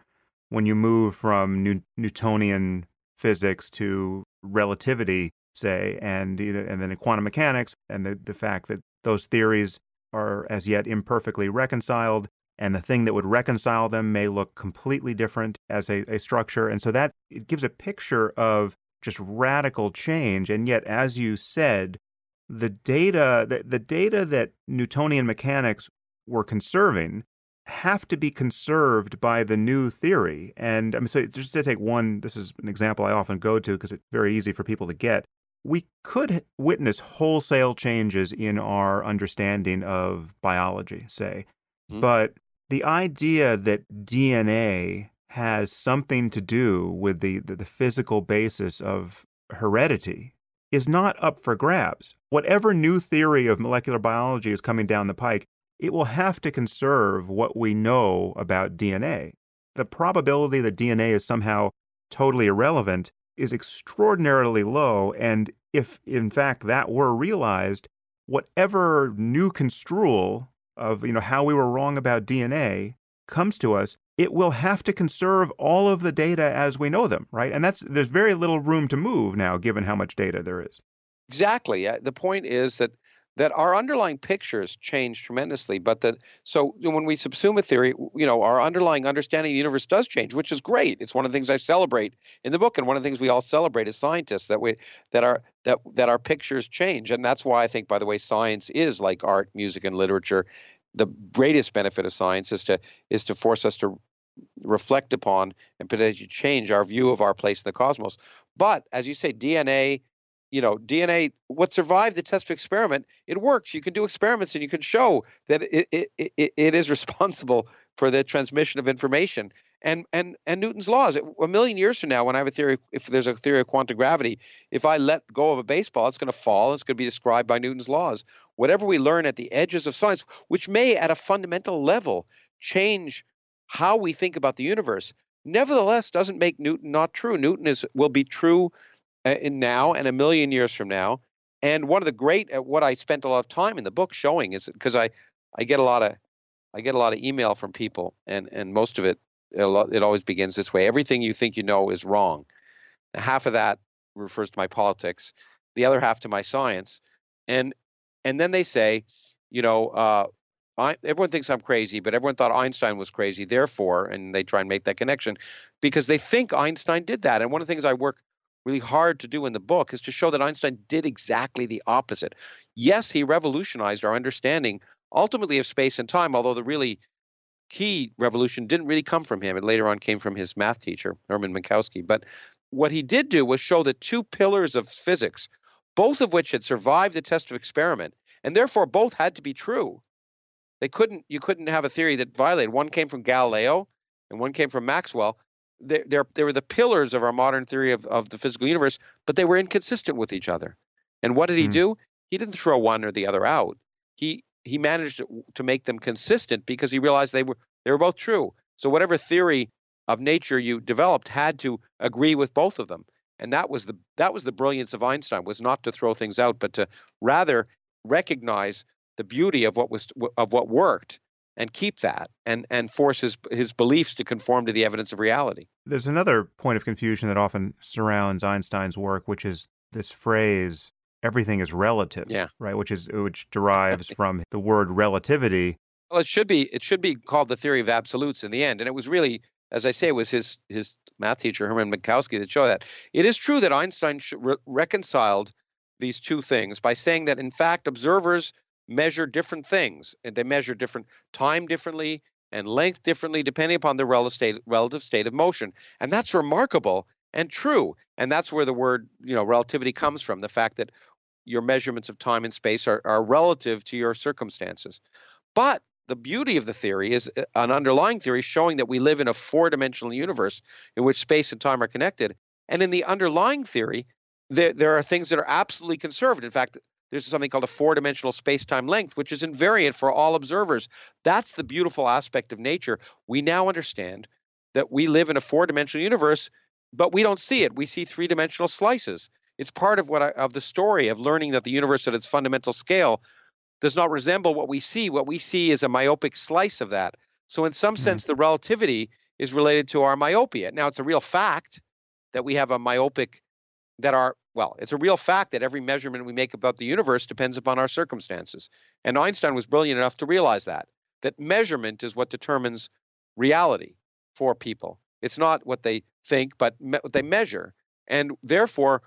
when you move from New, Newtonian physics to relativity, say, and and then in quantum mechanics, and the the fact that those theories are as yet imperfectly reconciled, and the thing that would reconcile them may look completely different as a, a structure, and so that it gives a picture of just radical change, and yet, as you said, the data the, the data that Newtonian mechanics were conserving have to be conserved by the new theory. And I mean, so just to take one, this is an example I often go to because it's very easy for people to get. We could witness wholesale changes in our understanding of biology, say, Mhm. but the idea that DNA has something to do with the, the, the physical basis of heredity is not up for grabs. Whatever new theory of molecular biology is coming down the pike, it will have to conserve what we know about DNA. The probability that DNA is somehow totally irrelevant is extraordinarily low. And if, in fact, that were realized, whatever new construal of you know how we were wrong about DNA comes to us, it will have to conserve all of the data as we know them, right? And that's there's very little room to move now, given how much data there is. Exactly. The point is that that our underlying pictures change tremendously, but that so when we subsume a theory, you know, our underlying understanding of the universe does change, which is great. It's one of the things I celebrate in the book, and one of the things we all celebrate as scientists that we that our that that our pictures change, and that's why I think, by the way, science is like art, music, and literature. The greatest benefit of science is to is to force us to reflect upon and potentially change our view of our place in the cosmos. But as you say, DNA, you know, DNA, what survived the test experiment, it works. You can do experiments and you can show that it, it, it, it is responsible for the transmission of information. And, and, and Newton's laws, a million years from now, when I have a theory, if there's a theory of quantum gravity, if I let go of a baseball, it's going to fall. It's going to be described by Newton's laws. Whatever we learn at the edges of science, which may at a fundamental level change how we think about the universe, nevertheless doesn't make Newton not true. Newton is will be true in now and a million years from now. And one of the great uh, what I spent a lot of time in the book showing is because I I get a lot of I get a lot of email from people, and and most of it it always begins this way: everything you think you know is wrong. Now, half of that refers to my politics, the other half to my science, and and then they say, you know, uh, I, everyone thinks I'm crazy, but everyone thought Einstein was crazy. Therefore, and they try and make that connection because they think Einstein did that. And one of the things I work really hard to do in the book is to show that Einstein did exactly the opposite. Yes, he revolutionized our understanding ultimately of space and time, although the really key revolution didn't really come from him. It later on came from his math teacher, Hermann Minkowski. But what he did do was show the two pillars of physics, both of which had survived the test of experiment, and therefore both had to be true. They couldn't you couldn't have a theory that violated. One came from Galileo and one came from Maxwell they they were the pillars of our modern theory of, of the physical universe, but they were inconsistent with each other. And what did he mm. do? He didn't throw one or the other out. He he managed to, to make them consistent because he realized they were they were both true. So whatever theory of nature you developed had to agree with both of them. And that was the that was the brilliance of Einstein was not to throw things out, but to rather recognize the beauty of what was of what worked and keep that and and force his his beliefs to conform to the evidence of reality. There's another point of confusion that often surrounds Einstein's work, which is this phrase everything is relative. Yeah. Right, which is which derives from the word relativity. Well, it should be it should be called the theory of absolutes in the end, and it was really as I say, it was his his math teacher Hermann Minkowski that showed that. It is true that Einstein re- reconciled these two things by saying that in fact observers measure different things and they measure different time differently and length differently depending upon the relative state, relative state of motion and that's remarkable and true and that's where the word you know relativity comes from the fact that your measurements of time and space are, are relative to your circumstances. But the beauty of the theory is uh, an underlying theory showing that we live in a four-dimensional universe in which space and time are connected and in the underlying theory there, there are things that are absolutely conserved in fact there's something called a four dimensional space time length, which is invariant for all observers. That's the beautiful aspect of nature. We now understand that we live in a four dimensional universe, but we don't see it. We see three dimensional slices. It's part of what I, of the story of learning that the universe at its fundamental scale does not resemble what we see. What we see is a myopic slice of that. So in some mm-hmm. sense, the relativity is related to our myopia. Now it's a real fact that we have a myopic that our well, it's a real fact that every measurement we make about the universe depends upon our circumstances. And Einstein was brilliant enough to realize that, that measurement is what determines reality for people. It's not what they think, but me- what they measure. And therefore,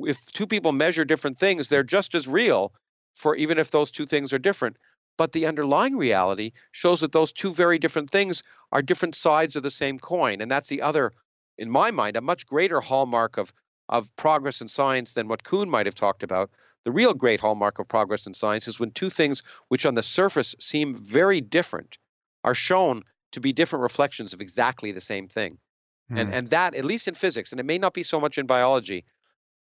if two people measure different things, they're just as real for even if those two things are different. But the underlying reality shows that those two very different things are different sides of the same coin. And that's the other, in my mind, a much greater hallmark of of progress in science than what Kuhn might have talked about. The real great hallmark of progress in science is when two things which on the surface seem very different are shown to be different reflections of exactly the same thing. And hmm. and that, at least in physics, and it may not be so much in biology,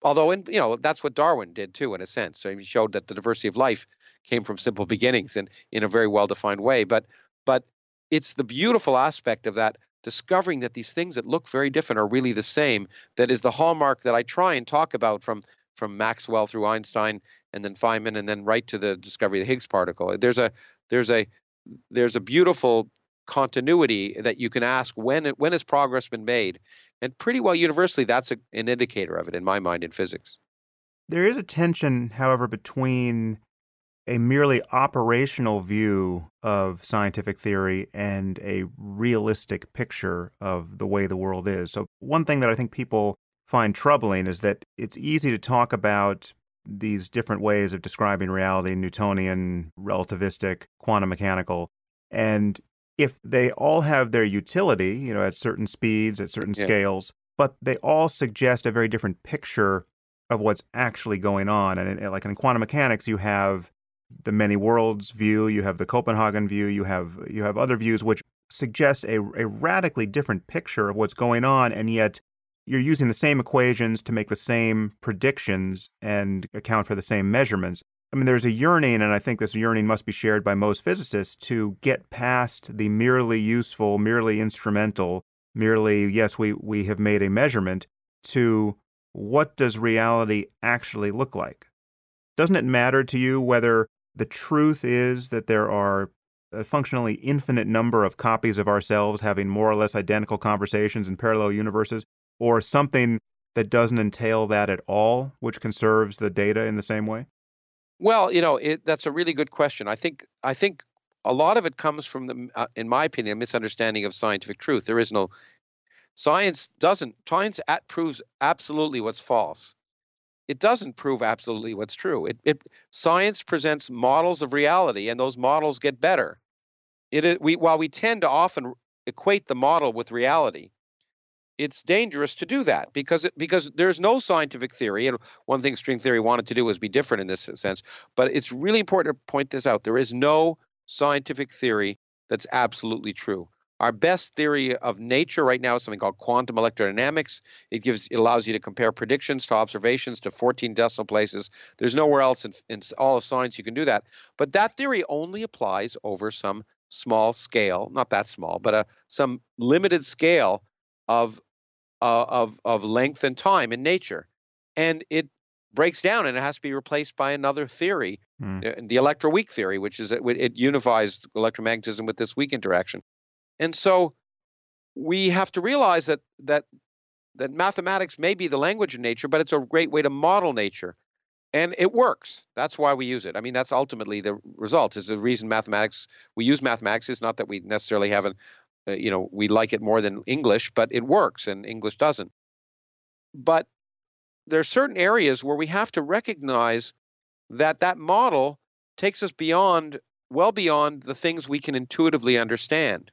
although in you know that's what Darwin did too, in a sense. So he showed that the diversity of life came from simple beginnings and in a very well defined way. But but it's the beautiful aspect of that discovering that these things that look very different are really the same that is the hallmark that I try and talk about from from Maxwell through Einstein and then Feynman and then right to the discovery of the Higgs particle. There's a there's a there's a beautiful continuity that you can ask when when has progress been made and pretty well universally that's a, an indicator of it in my mind in physics there is a tension however between a merely operational view of scientific theory and a realistic picture of the way the world is. So, one thing that I think people find troubling is that it's easy to talk about these different ways of describing reality Newtonian, relativistic, quantum mechanical. And if they all have their utility, you know, at certain speeds, at certain yeah. scales, but they all suggest a very different picture of what's actually going on. And in, like in quantum mechanics, you have the many worlds view, you have the Copenhagen view, you have you have other views which suggest a, a radically different picture of what's going on, and yet you're using the same equations to make the same predictions and account for the same measurements. I mean, there's a yearning, and I think this yearning must be shared by most physicists to get past the merely useful, merely instrumental, merely, yes, we, we have made a measurement, to what does reality actually look like? Doesn't it matter to you whether the truth is that there are a functionally infinite number of copies of ourselves having more or less identical conversations in parallel universes, or something that doesn't entail that at all, which conserves the data in the same way? Well, you know, it, that's a really good question. I think I think a lot of it comes from the, uh, in my opinion, a misunderstanding of scientific truth. There is no science doesn't science at, proves absolutely what's false. It doesn't prove absolutely what's true. It, it science presents models of reality, and those models get better. It we while we tend to often equate the model with reality, it's dangerous to do that because it, because there's no scientific theory and one thing string theory wanted to do was be different in this sense but it's really important to point this out there is no scientific theory that's absolutely true our best theory of nature right now is something called quantum electrodynamics. It gives it allows you to compare predictions to observations to 14 decimal places. There's nowhere else in, in all of science you can do that. But that theory only applies over some small scale not that small but a some limited scale of uh, of of length and time in nature, and it breaks down and it has to be replaced by another theory, mm. the electroweak theory, which is it, it unifies electromagnetism with this weak interaction, and so we have to realize that that that mathematics may be the language of nature, but it's a great way to model nature. And it works. That's why we use it. I mean, that's ultimately the result. Is the reason mathematics we use mathematics is not that we necessarily have an, uh, you know, we like it more than English, but it works and English doesn't. But there are certain areas where we have to recognize that that model takes us beyond, well beyond the things we can intuitively understand.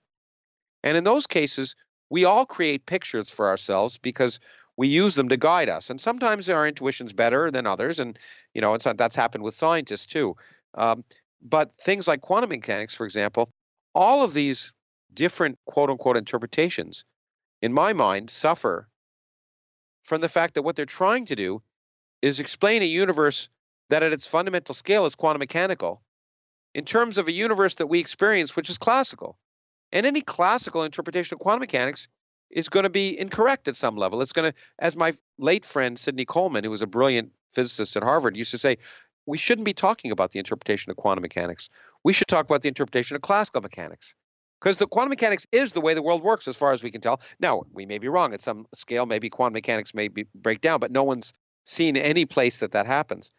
And in those cases, we all create pictures for ourselves because we use them to guide us. And sometimes our intuition's better than others, and you know, it's that's happened with scientists too. Um, but things like quantum mechanics, for example, all of these different quote unquote interpretations, in my mind, suffer from the fact that what they're trying to do is explain a universe that at its fundamental scale is quantum mechanical in terms of a universe that we experience, which is classical. And any classical interpretation of quantum mechanics is going to be incorrect at some level. It's going to, as my late friend Sidney Coleman, who was a brilliant physicist at Harvard, used to say, we shouldn't be talking about the interpretation of quantum mechanics. We should talk about the interpretation of classical mechanics because the quantum mechanics is the way the world works as far as we can tell. Now, we may be wrong at some scale. Maybe quantum mechanics may be, break down, but no one's seen any place that that happens.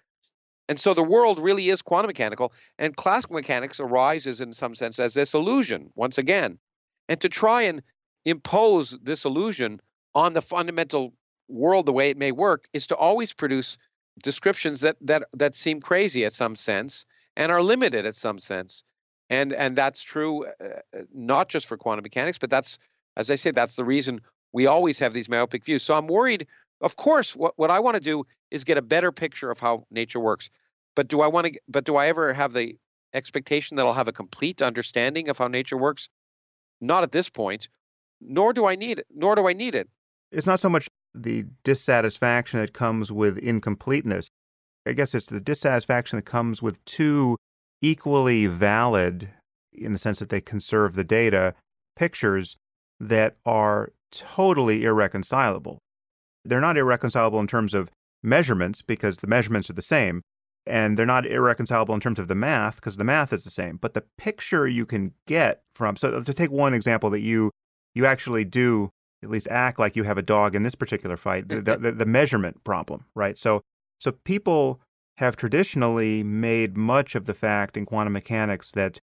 And so the world really is quantum mechanical, and classical mechanics arises in some sense as this illusion once again. And to try and impose this illusion on the fundamental world the way it may work is to always produce descriptions that that that seem crazy at some sense and are limited at some sense and and that's true uh, uh, not just for quantum mechanics but that's as i say that's the reason we always have these myopic views so i'm worried of course what, what i want to do is get a better picture of how nature works but do i want to but do i ever have the expectation that i'll have a complete understanding of how nature works? Not at this point nor do i need it nor do i need it. It's not so much the dissatisfaction that comes with incompleteness. I guess it's the dissatisfaction that comes with two equally valid in the sense that they conserve the data pictures that are totally irreconcilable. They're not irreconcilable in terms of measurements because the measurements are the same, and they're not irreconcilable in terms of the math because the math is the same. But the picture you can get from so to take one example that you you actually do at least act like you have a dog in this particular fight, the, the, the measurement problem, right? So so people have traditionally made much of the fact in quantum mechanics that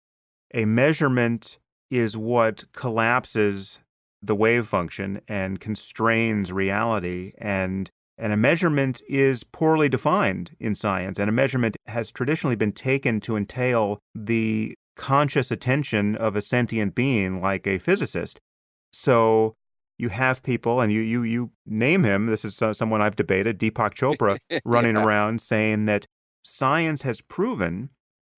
a measurement is what collapses the wave function and constrains reality and and a measurement is poorly defined in science and a measurement has traditionally been taken to entail the conscious attention of a sentient being like a physicist so you have people, and you you you name him. This is someone I've debated, Deepak Chopra, running Yeah. around saying that science has proven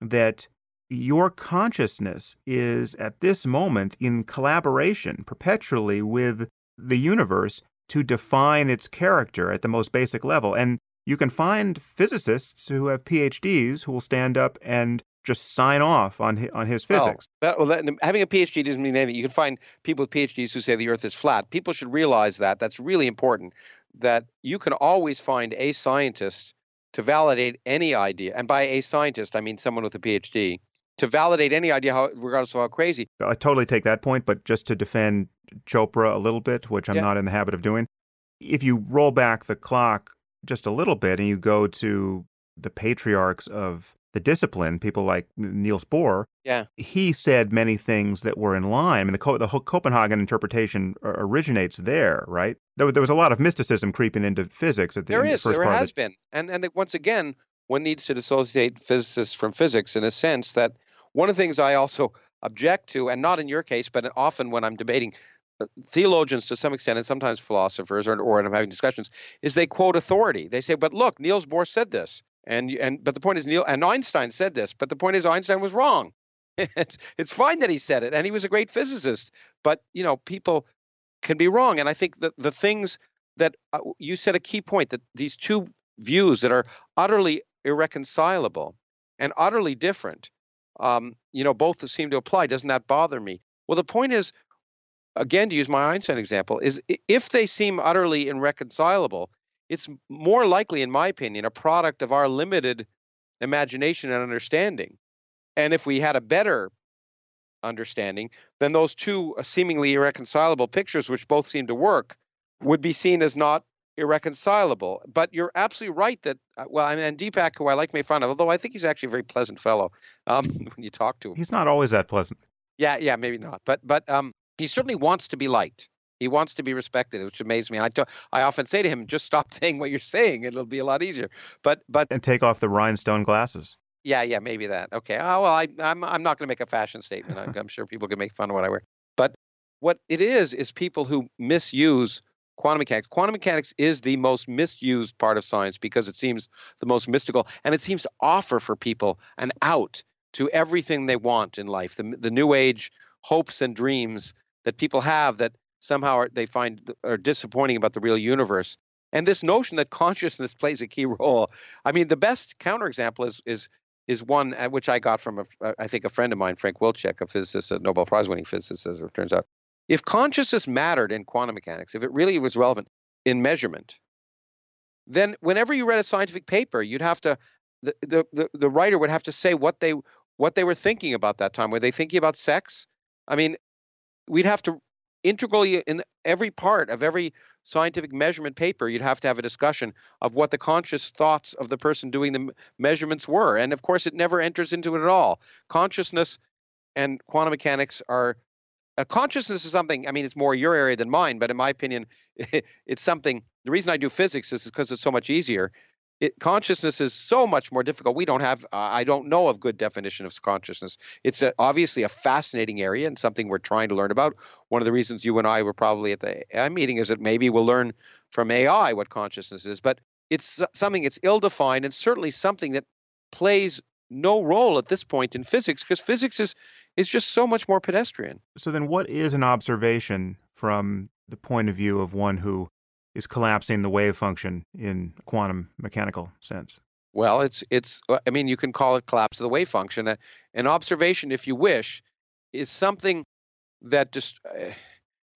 that your consciousness is at this moment in collaboration perpetually with the universe to define its character at the most basic level. And you can find physicists who have PhDs who will stand up and just sign off on his, on his physics. Well, that, having a PhD doesn't mean anything. You can find people with PhDs who say the Earth is flat. People should realize that. That's really important. That you can always find a scientist to validate any idea, and by a scientist I mean someone with a PhD to validate any idea, how, regardless of how crazy. I totally take that point, but just to defend Chopra a little bit, which I'm Yeah. not in the habit of doing, if you roll back the clock just a little bit and you go to the patriarchs of the discipline, people like Niels Bohr, Yeah. he said many things that were in line. I mean, the, Co- the Copenhagen interpretation originates there, right? There, was- there was a lot of mysticism creeping into physics at the, There the first there part of has been, and and once again, one needs to dissociate physicists from physics in a sense that one of the things I also object to, and not in your case, but often when I'm debating uh, theologians to some extent, and sometimes philosophers, or or I'm having discussions, is they quote authority. They say, "But look, Niels Bohr said this," and and but the point is, Neil and Einstein said this, but the point is, Einstein was wrong. it's it's fine that he said it, and he was a great physicist, but you know, people can be wrong, and I think that the things that uh, you said a key point that these two views that are utterly irreconcilable and utterly different um, you know both seem to apply doesn't that bother me? Well the point is again to use my einstein example is if they seem utterly irreconcilable it's more likely in my opinion a product of our limited imagination and understanding. And if we had a better understanding then those two uh, seemingly irreconcilable pictures which both seem to work would be seen as not irreconcilable. But you're absolutely right that uh, well, I mean, and Deepak, who I like, made fun of, although I think he's actually a very pleasant fellow um, when you talk to him. He's not always that pleasant. Yeah, yeah, maybe not, but but um, he certainly wants to be liked. He wants to be respected, which amazes me. And I, often say to him, just stop saying what you're saying; it'll be a lot easier. But but And take off the rhinestone glasses. yeah, yeah, maybe that. Okay. Oh well, I, I'm I'm not going to make a fashion statement. I'm, I'm sure people can make fun of what I wear. But what it is is people who misuse quantum mechanics. Quantum mechanics is the most misused part of science because it seems the most mystical, and it seems to offer for people an out to everything they want in life. The the new age hopes and dreams that people have that somehow are, they find are disappointing about the real universe. And this notion that consciousness plays a key role. I mean, the best counterexample is is is one at which I got from a, f- uh, I think a friend of mine, Frank Wilczek, a physicist, a Nobel Prize winning physicist, as it turns out. If consciousness mattered in quantum mechanics, if it really was relevant in measurement, then whenever you read a scientific paper, you'd have to the, the, the, the writer would have to say what they what they were thinking about that time. Were they thinking about sex? I mean, we'd have to integrally in every part of every scientific measurement paper, you'd have to have a discussion of what the conscious thoughts of the person doing the measurements were. And of course, it never enters into it at all. Consciousness and quantum mechanics are uh, consciousness is something. I mean, it's more your area than mine, but in my opinion, it's something. The reason I do physics is because it's so much easier. It, consciousness is so much more difficult. We don't have. Uh, I don't know of good definition of consciousness. It's a, obviously a fascinating area and something we're trying to learn about. One of the reasons you and I were probably at the AI meeting is that maybe we'll learn from AI what consciousness is. But it's something that's ill-defined and certainly something that plays no role at this point in physics because physics is is just so much more pedestrian. So then, what is an observation from the point of view of one who is collapsing the wave function in quantum mechanical sense? Well, it's it's. I mean, you can call it collapse of the wave function. An observation, if you wish, is something that just uh,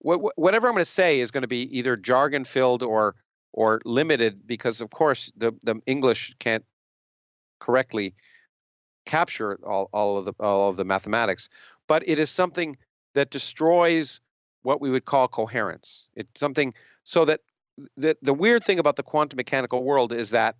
wh- wh- whatever I'm going to say is going to be either jargon filled or or limited because, of course, the the English can't correctly capture all, all of the all of the mathematics. But it is something that destroys what we would call coherence. It's something so that the the weird thing about the quantum mechanical world is that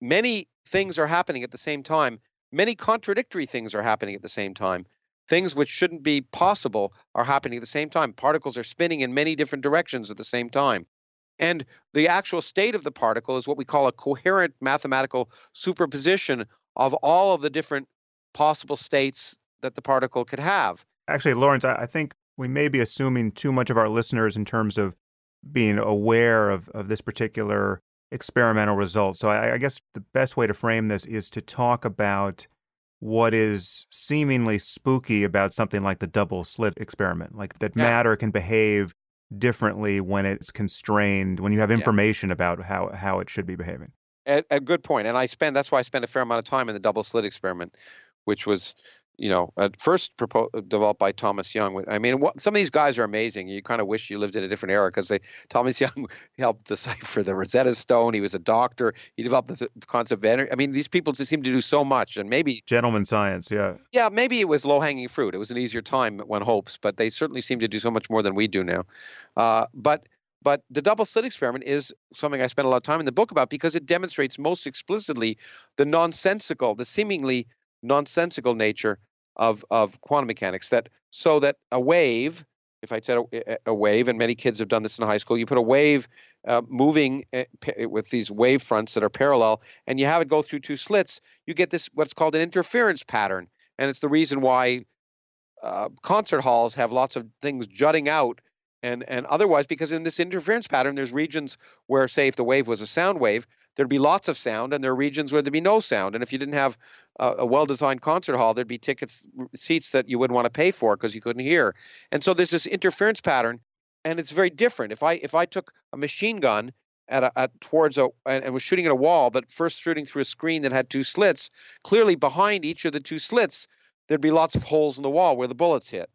many things are happening at the same time. Many contradictory things are happening at the same time. Things which shouldn't be possible are happening at the same time. Particles are spinning in many different directions at the same time. And the actual state of the particle is what we call a coherent mathematical superposition of all of the different possible states that the particle could have. Actually, Lawrence, I, think we may be assuming too much of our listeners in terms of being aware of, of this particular experimental result. So I, I guess the best way to frame this is to talk about what is seemingly spooky about something like the double slit experiment, like that Yeah. matter can behave differently when it's constrained, when you have Yeah. information about how, how it should be behaving. A, a good point, and I spend that's why I spent a fair amount of time in the double slit experiment, which was, you know, at first propo- developed by Thomas Young. I mean, what, some of these guys are amazing. You kind of wish you lived in a different era because they Thomas Young helped decipher the Rosetta Stone. He was a doctor. He developed the, the concept of energy. I mean, these people just seem to do so much, and maybe Gentleman science, yeah. yeah, maybe it was low hanging fruit. It was an easier time, one hopes, but they certainly seem to do so much more than we do now. Uh, but but the double slit experiment is something I spent a lot of time in the book about because it demonstrates most explicitly the nonsensical, the seemingly nonsensical nature of of quantum mechanics. That so that a wave, if I said a, a wave, and many kids have done this in high school, you put a wave uh, moving uh, with these wave fronts that are parallel, and you have it go through two slits, you get this what's called an interference pattern, and it's the reason why uh, concert halls have lots of things jutting out and and otherwise because in this interference pattern there's regions where say if the wave was a sound wave there'd be lots of sound and there are regions where there'd be no sound and if you didn't have a, a well-designed concert hall there'd be tickets seats that you wouldn't want to pay for because you couldn't hear. And so there's this interference pattern and it's very different. If i if i took a machine gun at, a, at towards a and, and was shooting at a wall but first shooting through a screen that had two slits clearly behind each of the two slits there'd be lots of holes in the wall where the bullets hit.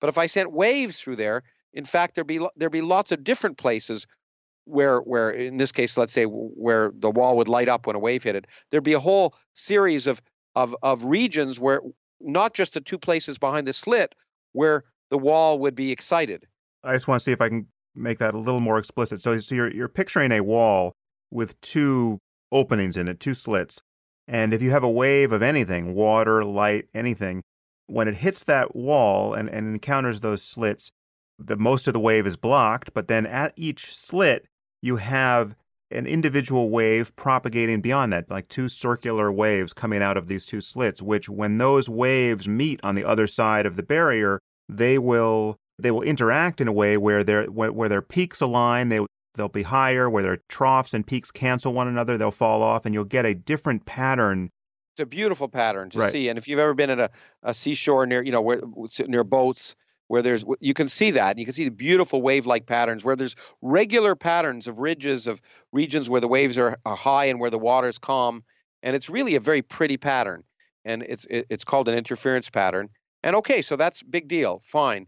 But if i sent waves through there in fact there'd be there'd be lots of different places where where in this case let's say where the wall would light up when a wave hit it there'd be a whole series of of of regions where not just the two places behind the slit where the wall would be excited I just want to see if I can make that a little more explicit. So, so you're, you're picturing a wall with two openings in it, two slits. And if you have a wave of anything, water, light, anything, when it hits that wall and, and encounters those slits, the most of the wave is blocked, but then at each slit, you have an individual wave propagating beyond that, like two circular waves coming out of these two slits, which when those waves meet on the other side of the barrier, they will they will interact in a way where their where, where their peaks align, they they'll be higher, where their troughs and peaks cancel one another, they'll fall off, and you'll get a different pattern. it's a beautiful pattern to Right. see and if you've ever been at a, a seashore near you know where near boats where there's you can see that you can see the beautiful wave like patterns where there's regular patterns of ridges of regions where the waves are, are high and where the water's calm and it's really a very pretty pattern and it's it, it's called an interference pattern and okay so that's big deal fine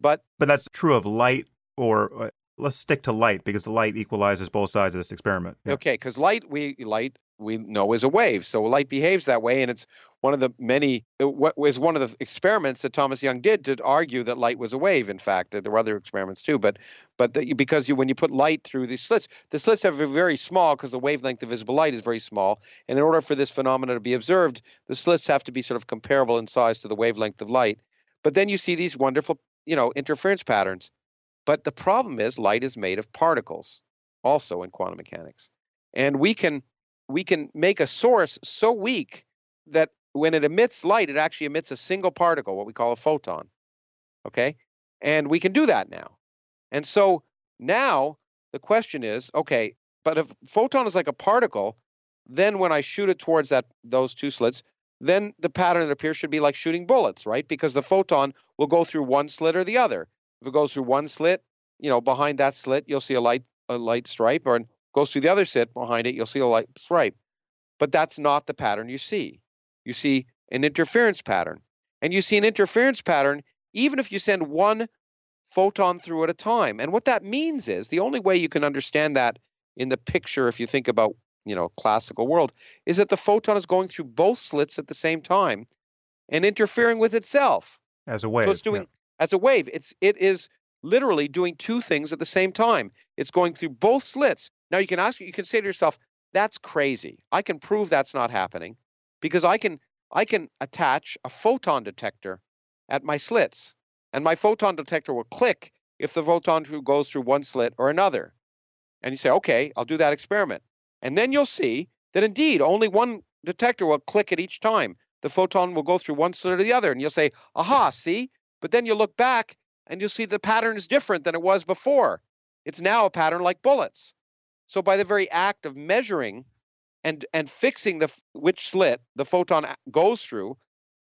but But that's true of light, or uh, let's stick to light because the light equalizes both sides of this experiment. Yeah. Okay, because light we light we know is a wave, so light behaves that way, and it's one of the many. Uh, it wa- was one of the experiments that Thomas Young did to argue that light was a wave. In fact, there were other experiments too, but but the, because you when you put light through these slits, the slits have a very small because the wavelength of visible light is very small, and in order for this phenomenon to be observed, the slits have to be sort of comparable in size to the wavelength of light. But then you see these wonderful, you know, interference patterns. But the problem is light is made of particles, also in quantum mechanics, and we can we can make a source so weak that when it emits light, it actually emits a single particle, what we call a photon. Okay, and we can do that now. And so now the question is, okay, but if photon is like a particle, then when I shoot it towards that those two slits, then the pattern that appears should be like shooting bullets, right? Because the photon will go through one slit or the other. If it goes through one slit, you know, behind that slit, you'll see a light a light stripe, or it goes through the other slit behind it, you'll see a light stripe. But that's not the pattern you see. You see an interference pattern. And you see an interference pattern even if you send one photon through at a time. And what that means is the only way you can understand that in the picture, if you think about, you know, classical world, is that the photon is going through both slits at the same time and interfering with itself. As a wave. So it's yeah. doing as a wave. It's it is literally doing two things at the same time. It's going through both slits. Now you can ask you can say to yourself, that's crazy. I can prove that's not happening because I can I can attach a photon detector at my slits and my photon detector will click if the photon goes through one slit or another. And you say, "Okay, I'll do that experiment." And then you'll see that indeed only one detector will click at each time. The photon will go through one slit or the other and you'll say, "Aha, see?" But then you look back and you'll see the pattern is different than it was before. It's now a pattern like bullets. So by the very act of measuring and and fixing the which slit the photon goes through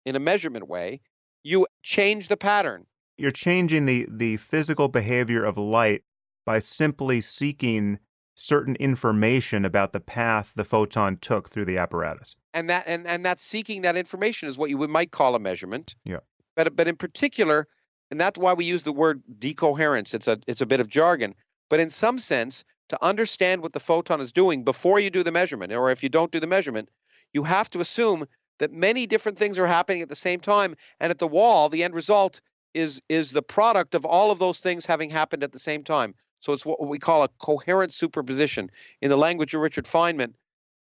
in a measurement way, you change the pattern. You're changing the the physical behavior of light by simply seeking certain information about the path the photon took through the apparatus. And that and and that seeking that information is what you might call a measurement. Yeah. But but in particular, and that's why we use the word decoherence. It's a it's a bit of jargon, but in some sense, to understand what the photon is doing before you do the measurement, or if you don't do the measurement, you have to assume that many different things are happening at the same time, and at the wall, the end result is is the product of all of those things having happened at the same time. So it's what we call a coherent superposition. In the language of Richard Feynman,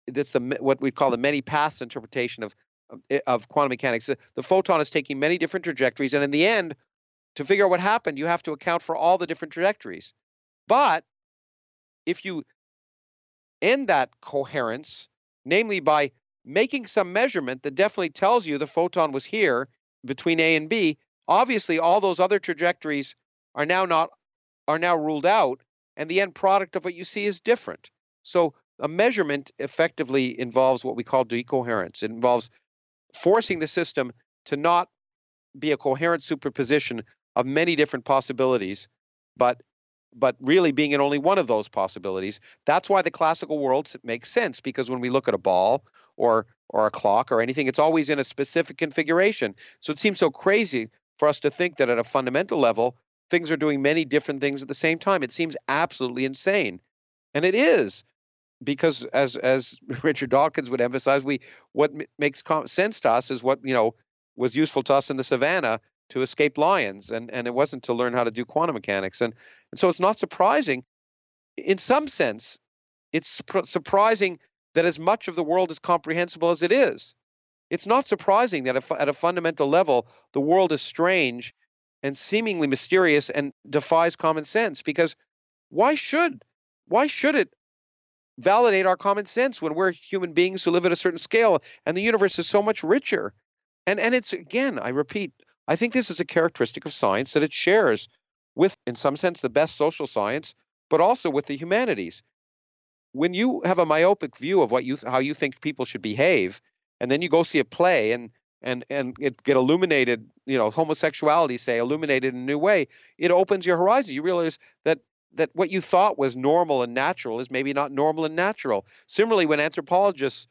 that's the what we call the many paths interpretation of of, eh, of quantum mechanics. The, the photon is taking many different trajectories, and in the end, to figure out what happened, you have to account for all the different trajectories. But if you end that coherence, namely by making some measurement that definitely tells you the photon was here between A and B, obviously all those other trajectories are now not are now ruled out and the end product of what you see is different. So a measurement effectively involves what we call decoherence. It involves forcing the system to not be a coherent superposition of many different possibilities, but but really being in only one of those possibilities. That's why the classical world makes sense because when we look at a ball or or a clock or anything, it's always in a specific configuration. So it seems so crazy for us to think that at a fundamental level, things are doing many different things at the same time. It seems absolutely insane. And it is because as as Richard Dawkins would emphasize, we what makes sense to us is what, you know, was useful to us in the savannah to escape lions and and it wasn't to learn how to do quantum mechanics and and so it's not surprising in some sense it's surprising that as much of the world is comprehensible as it is. It's not surprising that at a fundamental level the world is strange and seemingly mysterious and defies common sense because why should why should it validate our common sense when we're human beings who live at a certain scale and the universe is so much richer? And and it's again i repeat I think this is a characteristic of science that it shares with, in some sense, the best social science, but also with the humanities. When you have a myopic view of what you how you think people should behave, and then you go see a play and and and it get illuminated, you know, homosexuality, say, illuminated in a new way, it opens your horizon. You realize that that what you thought was normal and natural is maybe not normal and natural. Similarly, when anthropologists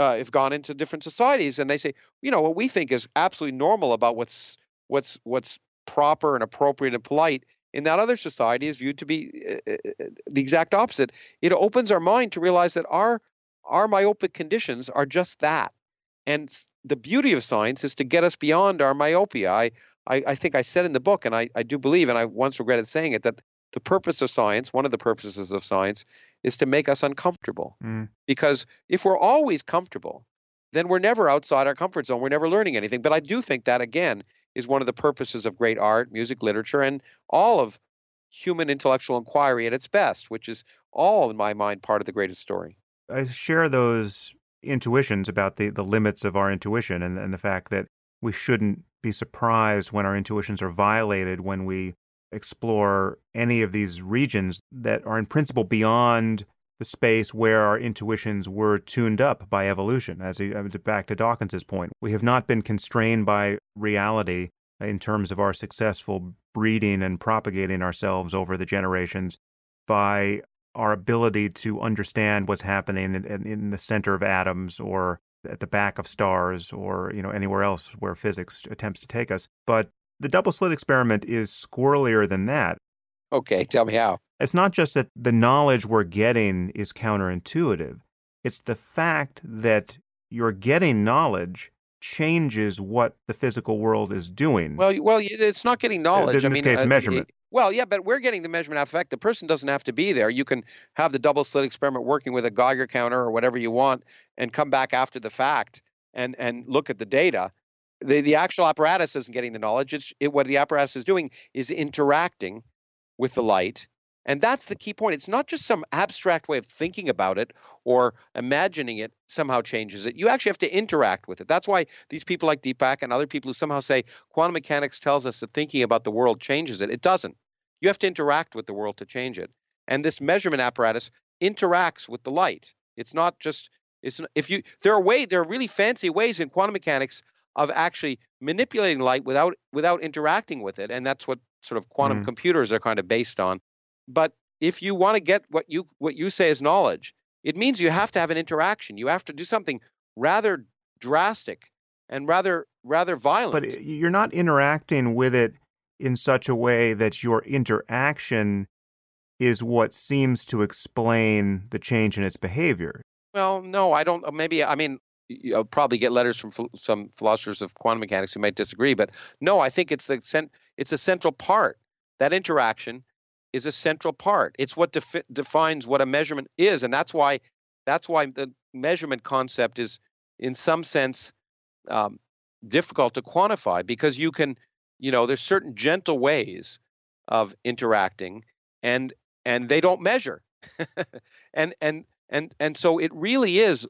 uh, have gone into different societies and they say, you know, what we think is absolutely normal about what's what's what's proper and appropriate and polite in that other society is viewed to be uh, uh, the exact opposite. It opens our mind to realize that our our myopic conditions are just that. And the beauty of science is to get us beyond our myopia. I I, I think I said in the book, and I, I do believe, and I once regretted saying it, that the purpose of science, one of the purposes of science, is to make us uncomfortable. Mm. Because if we're always comfortable, then we're never outside our comfort zone. We're never learning anything. But I do think that, again, is one of the purposes of great art, music, literature, and all of human intellectual inquiry at its best, which is all, in my mind, part of the greatest story. I share those intuitions about the, the limits of our intuition and, and the fact that we shouldn't be surprised when our intuitions are violated when we explore any of these regions that are in principle beyond the space where our intuitions were tuned up by evolution. As he, uh, back to Dawkins's point, we have not been constrained by reality in terms of our successful breeding and propagating ourselves over the generations by our ability to understand what's happening in, in, the center of atoms or at the back of stars or you know anywhere else where physics attempts to take us but the double slit experiment is squirrelier than that. Okay, tell me how. It's not just that the knowledge we're getting is counterintuitive, it's the fact that you're getting knowledge changes what the physical world is doing. Well, well, it's not getting knowledge. In this I mean, case, uh, measurement. Well, yeah, but we're getting the measurement effect. The person doesn't have to be there. You can have the double slit experiment working with a Geiger counter or whatever you want, and come back after the fact and and look at the data the, the actual apparatus isn't getting the knowledge. It's it, what the apparatus is doing is interacting with the light And that's the key point. It's not just some abstract way of thinking about it or imagining it somehow changes it. You actually have to interact with it. That's why these people like Deepak and other people who somehow say quantum mechanics tells us that thinking about the world changes it. It doesn't. You have to interact with the world to change it. And this measurement apparatus interacts with the light. It's not just it's if you there are way there are really fancy ways in quantum mechanics of actually manipulating light without without interacting with it and that's what sort of quantum mm. computers are kind of based on but if you want to get what you what you say is knowledge, it means you have to have an interaction. You have to do something rather drastic and rather rather violent. But you're not interacting with it in such a way that your interaction is what seems to explain the change in its behavior. Well, no, I don't. Maybe I mean you'll probably get letters from some philosophers of quantum mechanics who might disagree, but no, I think it's the it's a central part that interaction is a central part. It's what defi- defines what a measurement is, and that's why that's why the measurement concept is, in some sense, um, difficult to quantify because you can, you know, there's certain gentle ways of interacting, and and they don't measure, and and and and so it really is,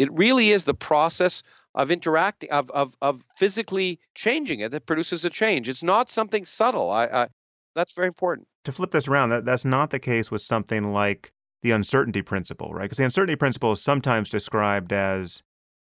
it really is the process of interacting of of of physically changing it that produces a change. It's not something subtle. I, I that's very important to flip this around, that, that's not the case with something like the uncertainty principle, right? Because the uncertainty principle is sometimes described as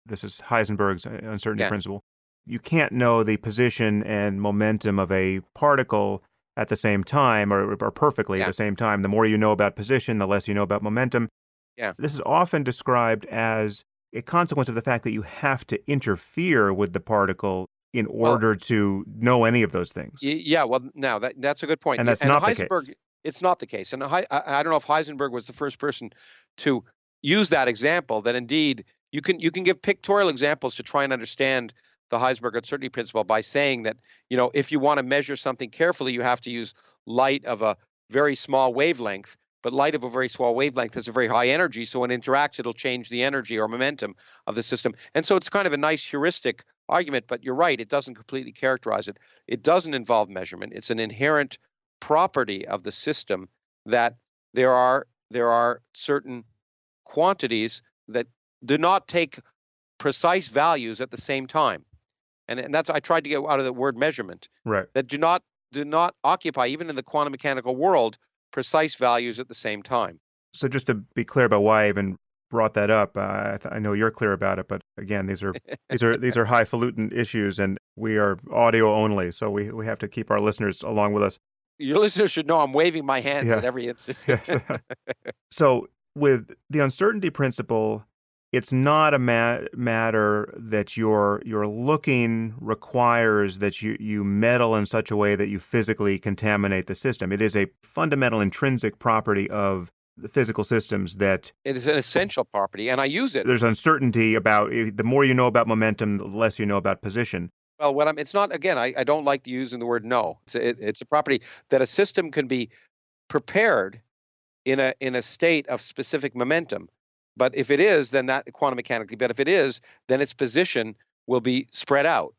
this is Heisenberg's uh, uncertainty yeah. principle. You can't know the position and momentum of a particle at the same time or, or perfectly yeah. at the same time. The more you know about position, the less you know about momentum. Yeah. This is often described as a consequence of the fact that you have to interfere with the particle in order well, to know any of those things. Yeah, well, now that that's a good point. And that's and not Heisenberg, the case. It's not the case. And I, I don't know if Heisenberg was the first person to use that example. That indeed you can you can give pictorial examples to try and understand the Heisenberg uncertainty principle by saying that you know if you want to measure something carefully, you have to use light of a very small wavelength. But light of a very small wavelength has a very high energy, so when it interacts, it'll change the energy or momentum of the system. And so it's kind of a nice heuristic argument, but you're right, it doesn't completely characterize it. It doesn't involve measurement. It's an inherent property of the system that there are there are certain quantities that do not take precise values at the same time. And, and that's I tried to get out of the word measurement. Right. That do not do not occupy, even in the quantum mechanical world, precise values at the same time. So just to be clear about why I even brought that up. Uh, I, th- I, know you're clear about it, but again, these are these are these are highfalutin issues, and we are audio only, so we we have to keep our listeners along with us. Your listeners should know I'm waving my hands yeah. at every instant. yes. so with the uncertainty principle, it's not a ma- matter that your your looking requires that you you meddle in such a way that you physically contaminate the system. It is a fundamental intrinsic property of the physical systems that it is an essential property and i use it. there's uncertainty about eh, the more you know about momentum the less you know about position. Well what i'm it's not again i, I don't like using the word no. It's a, it, it's a property that a system can be prepared in a in a state of specific momentum but if it is then that quantum mechanically but if it is then its position will be spread out.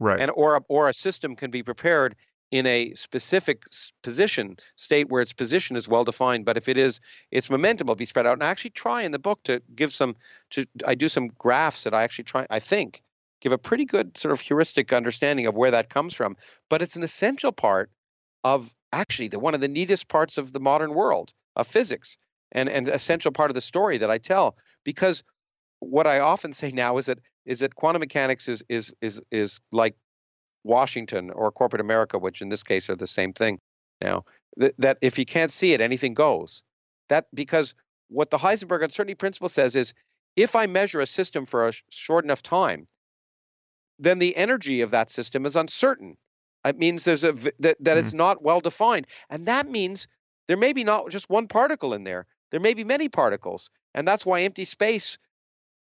Right. And or or a system can be prepared in a specific position state where its position is well defined but if it is its momentum will be spread out. And i actually try in the book to give some to i do some graphs that i actually try i think give a pretty good sort of heuristic understanding of where that comes from. But it's an essential part of actually the one of the neatest parts of the modern world of physics and and essential part of the story that i tell because what i often say now is that is that quantum mechanics is is is is like Washington or corporate America, which in this case are the same thing now, th- that if you can't see it, anything goes. That because what the Heisenberg uncertainty principle says is if I measure a system for a sh- short enough time, then the energy of that system is uncertain. It means there's a that, that mm-hmm. it's not well defined, and that means there may be not just one particle in there. There may be many particles, and that's why empty space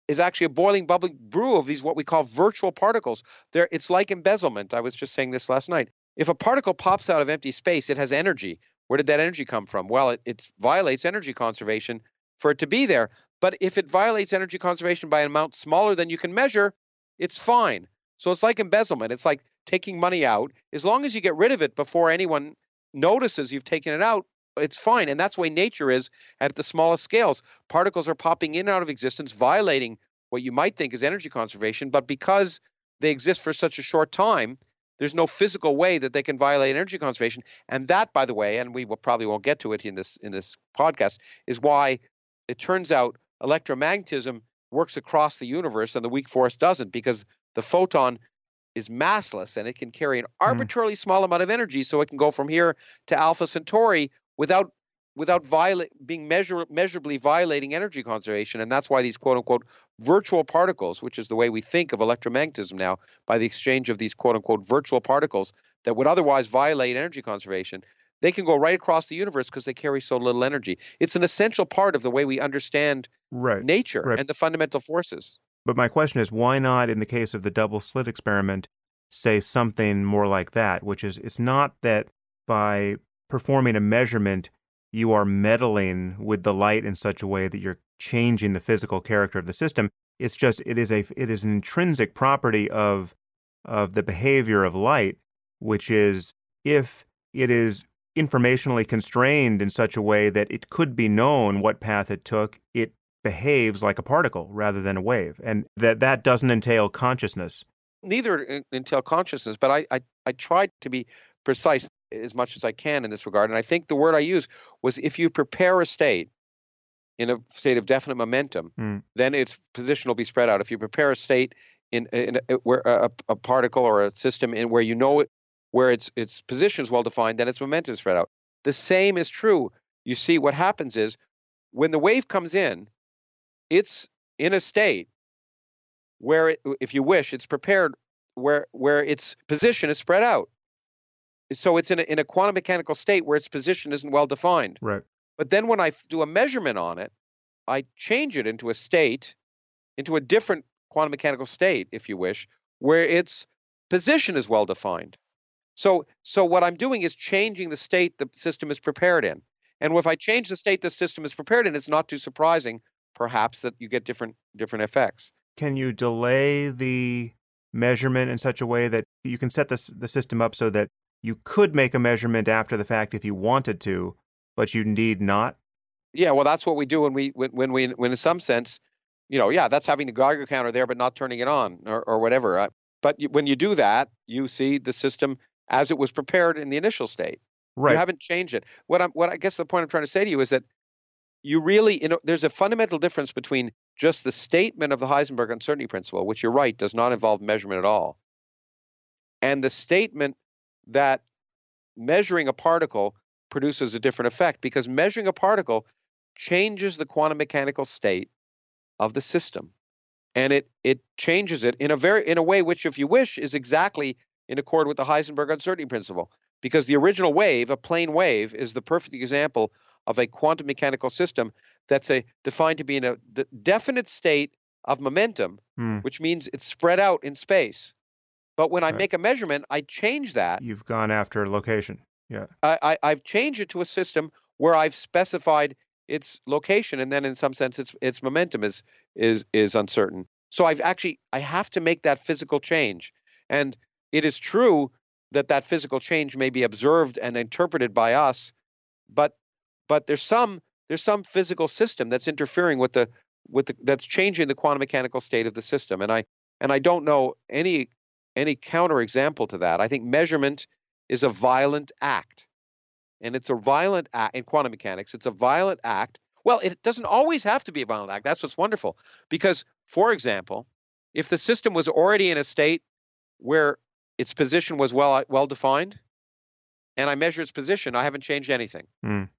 is actually a boiling, bubbling brew of these what we call virtual particles. There, it's like embezzlement. I was just saying this last night. If a particle pops out of empty space, it has energy. Where did that energy come from? Well, it, it violates energy conservation for it to be there. But if it violates energy conservation by an amount smaller than you can measure, it's fine. So it's like embezzlement. It's like taking money out. As long as you get rid of it before anyone notices you've taken it out, it's fine. And that's the way nature is at the smallest scales. Particles are popping in and out of existence, violating what you might think is energy conservation, but because they exist for such a short time, there's no physical way that they can violate energy conservation. And that, by the way, and we will probably won't get to it in this in this podcast, is why it turns out electromagnetism works across the universe and the weak force doesn't, because the photon is massless and it can carry an arbitrarily mm. small amount of energy, so it can go from here to Alpha Centauri without without viola- being measure- measurably violating energy conservation. And that's why these quote unquote virtual particles, which is the way we think of electromagnetism now, by the exchange of these quote unquote virtual particles that would otherwise violate energy conservation, they can go right across the universe because they carry so little energy. It's an essential part of the way we understand right. nature right. and the fundamental forces. But my question is why not, in the case of the double slit experiment, say something more like that, which is it's not that by performing a measurement, you are meddling with the light in such a way that you're changing the physical character of the system. It's just it is a it is an intrinsic property of of the behavior of light, which is if it is informationally constrained in such a way that it could be known what path it took, it behaves like a particle rather than a wave, and that that doesn't entail consciousness. Neither entail consciousness, but I I, I tried to be precise as much as I can in this regard. And I think the word I used was if you prepare a state in a state of definite momentum, mm. then its position will be spread out. If you prepare a state in, in a, where a, a, particle or a system in where you know it, where its its position is well defined, then its momentum is spread out. The same is true. You see, what happens is when the wave comes in, it's in a state where, it, if you wish, it's prepared where where its position is spread out so it's in a, in a quantum mechanical state where its position isn't well defined. Right. But then when I do a measurement on it, I change it into a state, into a different quantum mechanical state, if you wish, where its position is well defined. So so what I'm doing is changing the state the system is prepared in. And if I change the state the system is prepared in, it's not too surprising, perhaps, that you get different different effects. Can you delay the measurement in such a way that you can set this, the system up so that you could make a measurement after the fact if you wanted to, but you need not. Yeah, well, that's what we do when we when, when we when in some sense, you know, yeah, that's having the Geiger counter there but not turning it on or or whatever. Uh, but when you do that, you see the system as it was prepared in the initial state. Right. You haven't changed it. What I'm what I guess the point I'm trying to say to you is that you really, you know, there's a fundamental difference between just the statement of the Heisenberg uncertainty principle, which you're right does not involve measurement at all, and the statement that measuring a particle produces a different effect because measuring a particle changes the quantum mechanical state of the system. And it it changes it in a very in a way which if you wish is exactly in accord with the Heisenberg uncertainty principle. Because the original wave a plane wave is the perfect example of a quantum mechanical system that's a defined to be in a d- definite state of momentum hmm. which means it's spread out in space but when I make a measurement, I change that. You've gone after location. Yeah. I, I have changed it to a system where I've specified its location, and then in some sense, its its momentum is is is uncertain. So I've actually I have to make that physical change, and it is true that that physical change may be observed and interpreted by us, but but there's some there's some physical system that's interfering with the with the that's changing the quantum mechanical state of the system, and I and I don't know any any counterexample to that. I think measurement is a violent act. And it's a violent act in quantum mechanics. It's a violent act. Well, it doesn't always have to be a violent act. That's what's wonderful. Because, for example, if the system was already in a state where its position was well well defined, and I measure its position, I haven't changed anything. Mm.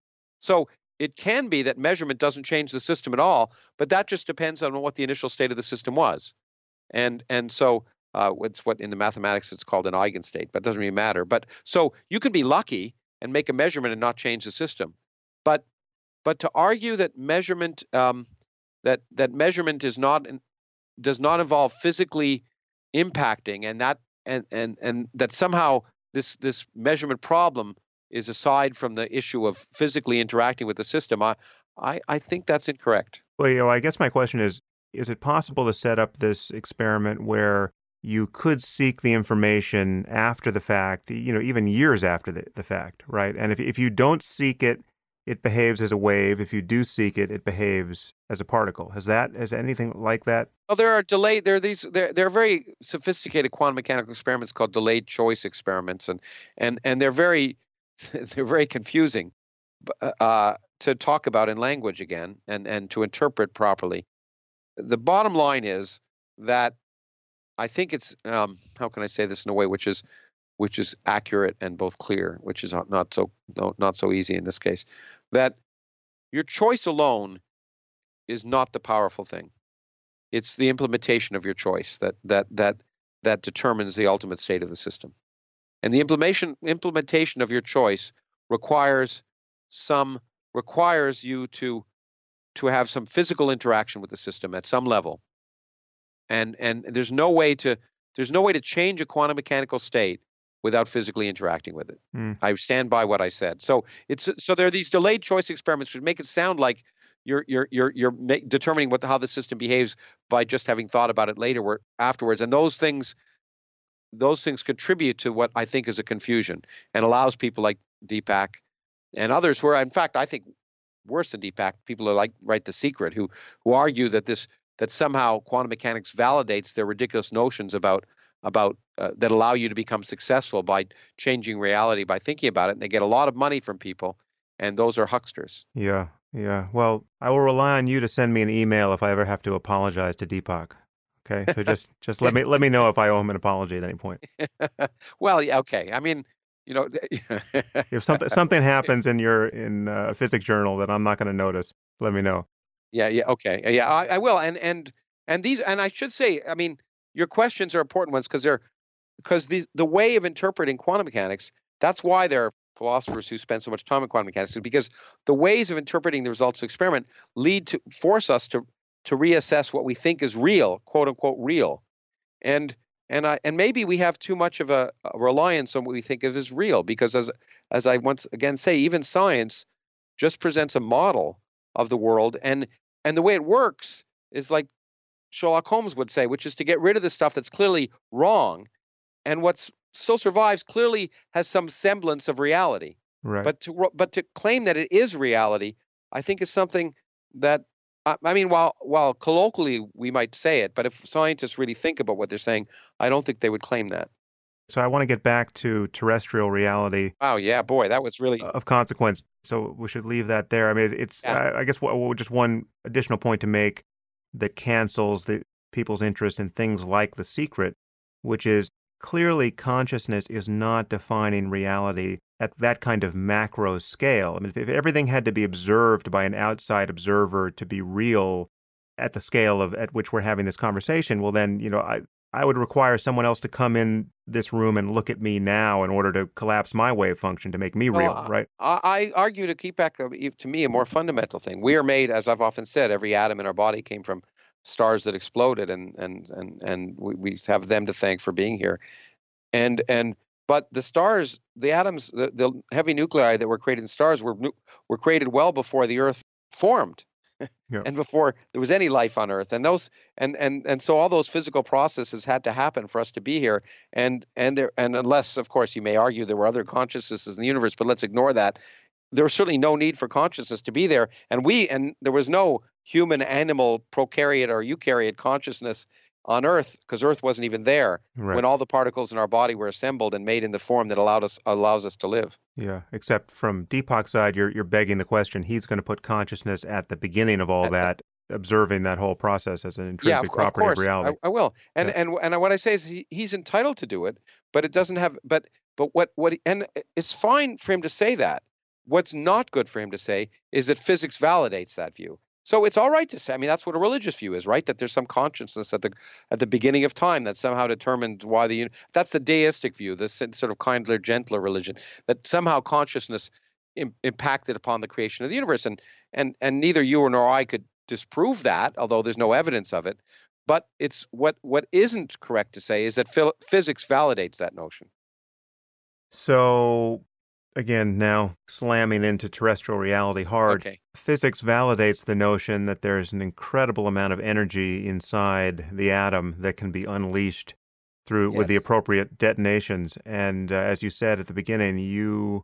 So it can be that measurement doesn't change the system at all, but that just depends on what the initial state of the system was. And and so uh, it's what in the mathematics it's called an eigenstate, but it doesn't really matter. But so you can be lucky and make a measurement and not change the system. But but to argue that measurement um, that that measurement is not does not involve physically impacting and that and and and that somehow this this measurement problem is aside from the issue of physically interacting with the system, I I, I think that's incorrect. Well, you know, I guess my question is: Is it possible to set up this experiment where you could seek the information after the fact, you know, even years after the, the fact, right? And if, if you don't seek it it behaves as a wave. If you do seek it, it behaves as a particle. Has that has anything like that? Well, there are delayed. There are these. There, there are very sophisticated quantum mechanical experiments called delayed choice experiments, and and and they're very they're very confusing uh, uh, to talk about in language again and and to interpret properly. The bottom line is that I think it's um, how can I say this in a way which is which is accurate and both clear, which is not so not so easy in this case. That your choice alone is not the powerful thing. It's the implementation of your choice that that that that determines the ultimate state of the system. And the implementation implementation of your choice requires some requires you to to have some physical interaction with the system at some level. And and there's no way to there's no way to change a quantum mechanical state without physically interacting with it. Mm. I stand by what I said. So it's so there are these delayed choice experiments which make it sound like you're you're you're you're determining what the, how the system behaves by just having thought about it later or afterwards, and those things those things contribute to what I think is a confusion and allows people like Deepak and others who are in fact I think worse than Deepak people are like write the secret who who argue that this that somehow quantum mechanics validates their ridiculous notions about about uh, that allow you to become successful by changing reality by thinking about it. And they get a lot of money from people, and those are hucksters. Yeah, yeah. Well, I will rely on you to send me an email if I ever have to apologize to Deepak. Okay, so just just let me let me know if I owe him an apology at any point. well, yeah, okay. I mean, you know, if something something happens in your in a physics journal that I'm not going to notice, let me know. Yeah, yeah, okay, yeah, I, I will. And and and these, and I should say, I mean, your questions are important ones because they're because the the way of interpreting quantum mechanics. That's why there are philosophers who spend so much time in quantum mechanics, because the ways of interpreting the results of experiment lead to force us to to reassess what we think is real, quote unquote real, and and I and maybe we have too much of a, a reliance on what we think of as real, because as as I once again say, even science just presents a model of the world, and and the way it works is like Sherlock Holmes would say, which is to get rid of the stuff that's clearly wrong, and what still survives clearly has some semblance of reality. Right. But to but to claim that it is reality, I think is something that I mean, while while colloquially we might say it, but if scientists really think about what they're saying, I don't think they would claim that. So I want to get back to terrestrial reality. Oh yeah, boy, that was really of consequence. So we should leave that there. I mean, it's yeah. I, I guess just one additional point to make that cancels the people's interest in things like The Secret, which is clearly consciousness is not defining reality at that kind of macro scale. I mean, if, everything had to be observed by an outside observer to be real at the scale of at which we're having this conversation, well, then you know, I I would require someone else to come in this room and look at me now in order to collapse my wave function to make me real, right? I, I, argue to keep back to me a more fundamental thing. We are made, as I've often said, every atom in our body came from stars that exploded, and and and and we, we have them to thank for being here. And and but the stars, the atoms, the, the heavy nuclei that were created in stars were were created well before the Earth formed yeah. and before there was any life on earth and those and and and so all those physical processes had to happen for us to be here and and there and unless of course you may argue there were other consciousnesses in the universe but let's ignore that there was certainly no need for consciousness to be there and we and there was no human animal prokaryote or eukaryote consciousness on Earth because Earth wasn't even there right. when all the particles in our body were assembled and made in the form that allowed us allows us to live. Yeah, except from Deepak's side, you're you're begging the question. He's going to put consciousness at the beginning of all at, that, observing that whole process as an intrinsic yeah, of, property of, of reality. I, I will, and yeah. and and what I say is he, he's entitled to do it, but it doesn't have. But but what what and it's fine for him to say that. What's not good for him to say is that physics validates that view. So it's all right to say. I mean, that's what a religious view is, right? That there's some consciousness at the at the beginning of time that somehow determined why the. That's the deistic view, this sort of kindler, gentler religion that somehow consciousness Im- impacted upon the creation of the universe, and and and neither you nor I could disprove that, although there's no evidence of it. But it's what what isn't correct to say is that physics validates that notion. So again, now slamming into terrestrial reality hard, okay. physics validates the notion that there's an incredible amount of energy inside the atom that can be unleashed through yes. with the appropriate detonations. And uh, as you said at the beginning, you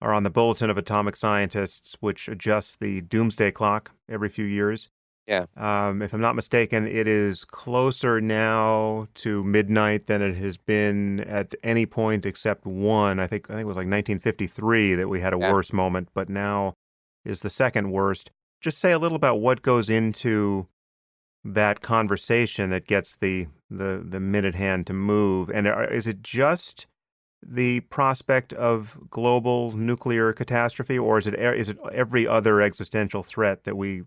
are on the Bulletin of Atomic Scientists, which adjusts the doomsday clock every few years. Yeah. Um, if I'm not mistaken, it is closer now to midnight than it has been at any point except one. I think I think it was like 1953 that we had a Yeah. worse moment, but now is the second worst. Just say a little about what goes into that conversation that gets the the the minute hand to move, and are- is it just the prospect of global nuclear catastrophe, or is it is it every other existential threat that we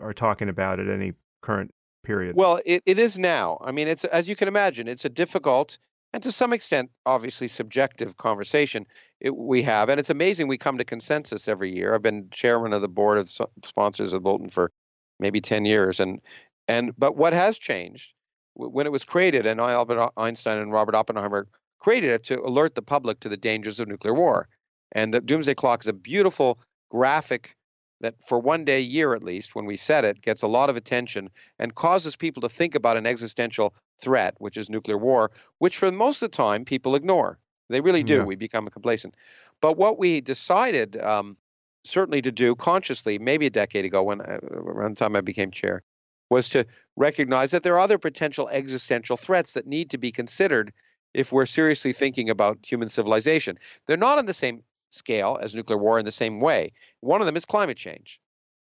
are talking about at any current period? Well, it, it is now. I mean, it's as you can imagine, it's a difficult and to some extent, obviously subjective conversation it, we have, and it's amazing we come to consensus every year. I've been chairman of the board of sponsors of Bulletin for maybe ten years, and and but what has changed when it was created, and Albert Einstein and Robert Oppenheimer created it to alert the public to the dangers of nuclear war, and the doomsday clock is a beautiful graphic that for one day a year at least when we set it gets a lot of attention and causes people to think about an existential threat which is nuclear war which for most of the time people ignore. They really do. Yeah. we become complacent. But what we decided um, certainly to do consciously maybe a decade ago when I, around the time i became chair was to recognize that there are other potential existential threats that need to be considered if we're seriously thinking about human civilization. They're not on the same scale as nuclear war in the same way one of them is climate change.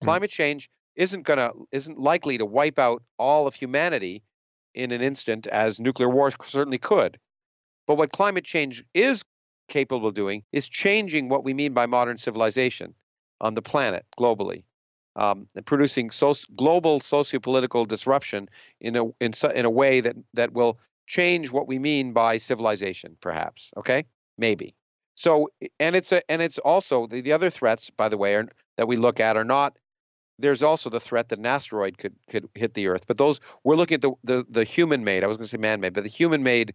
Mm. Climate change isn't gonna isn't likely to wipe out all of humanity in an instant as nuclear war certainly could. But what climate change is capable of doing is changing what we mean by modern civilization on the planet globally, um, and producing soc- global sociopolitical disruption in a in, so- in a way that that will change what we mean by civilization, perhaps. Okay, maybe. So, and it's a and it's also the, the other threats, by the way, are, that we look at are not. There's also the threat that an asteroid could could hit the Earth, but those we're looking at the the, the human-made. I was going to say man-made, but the human-made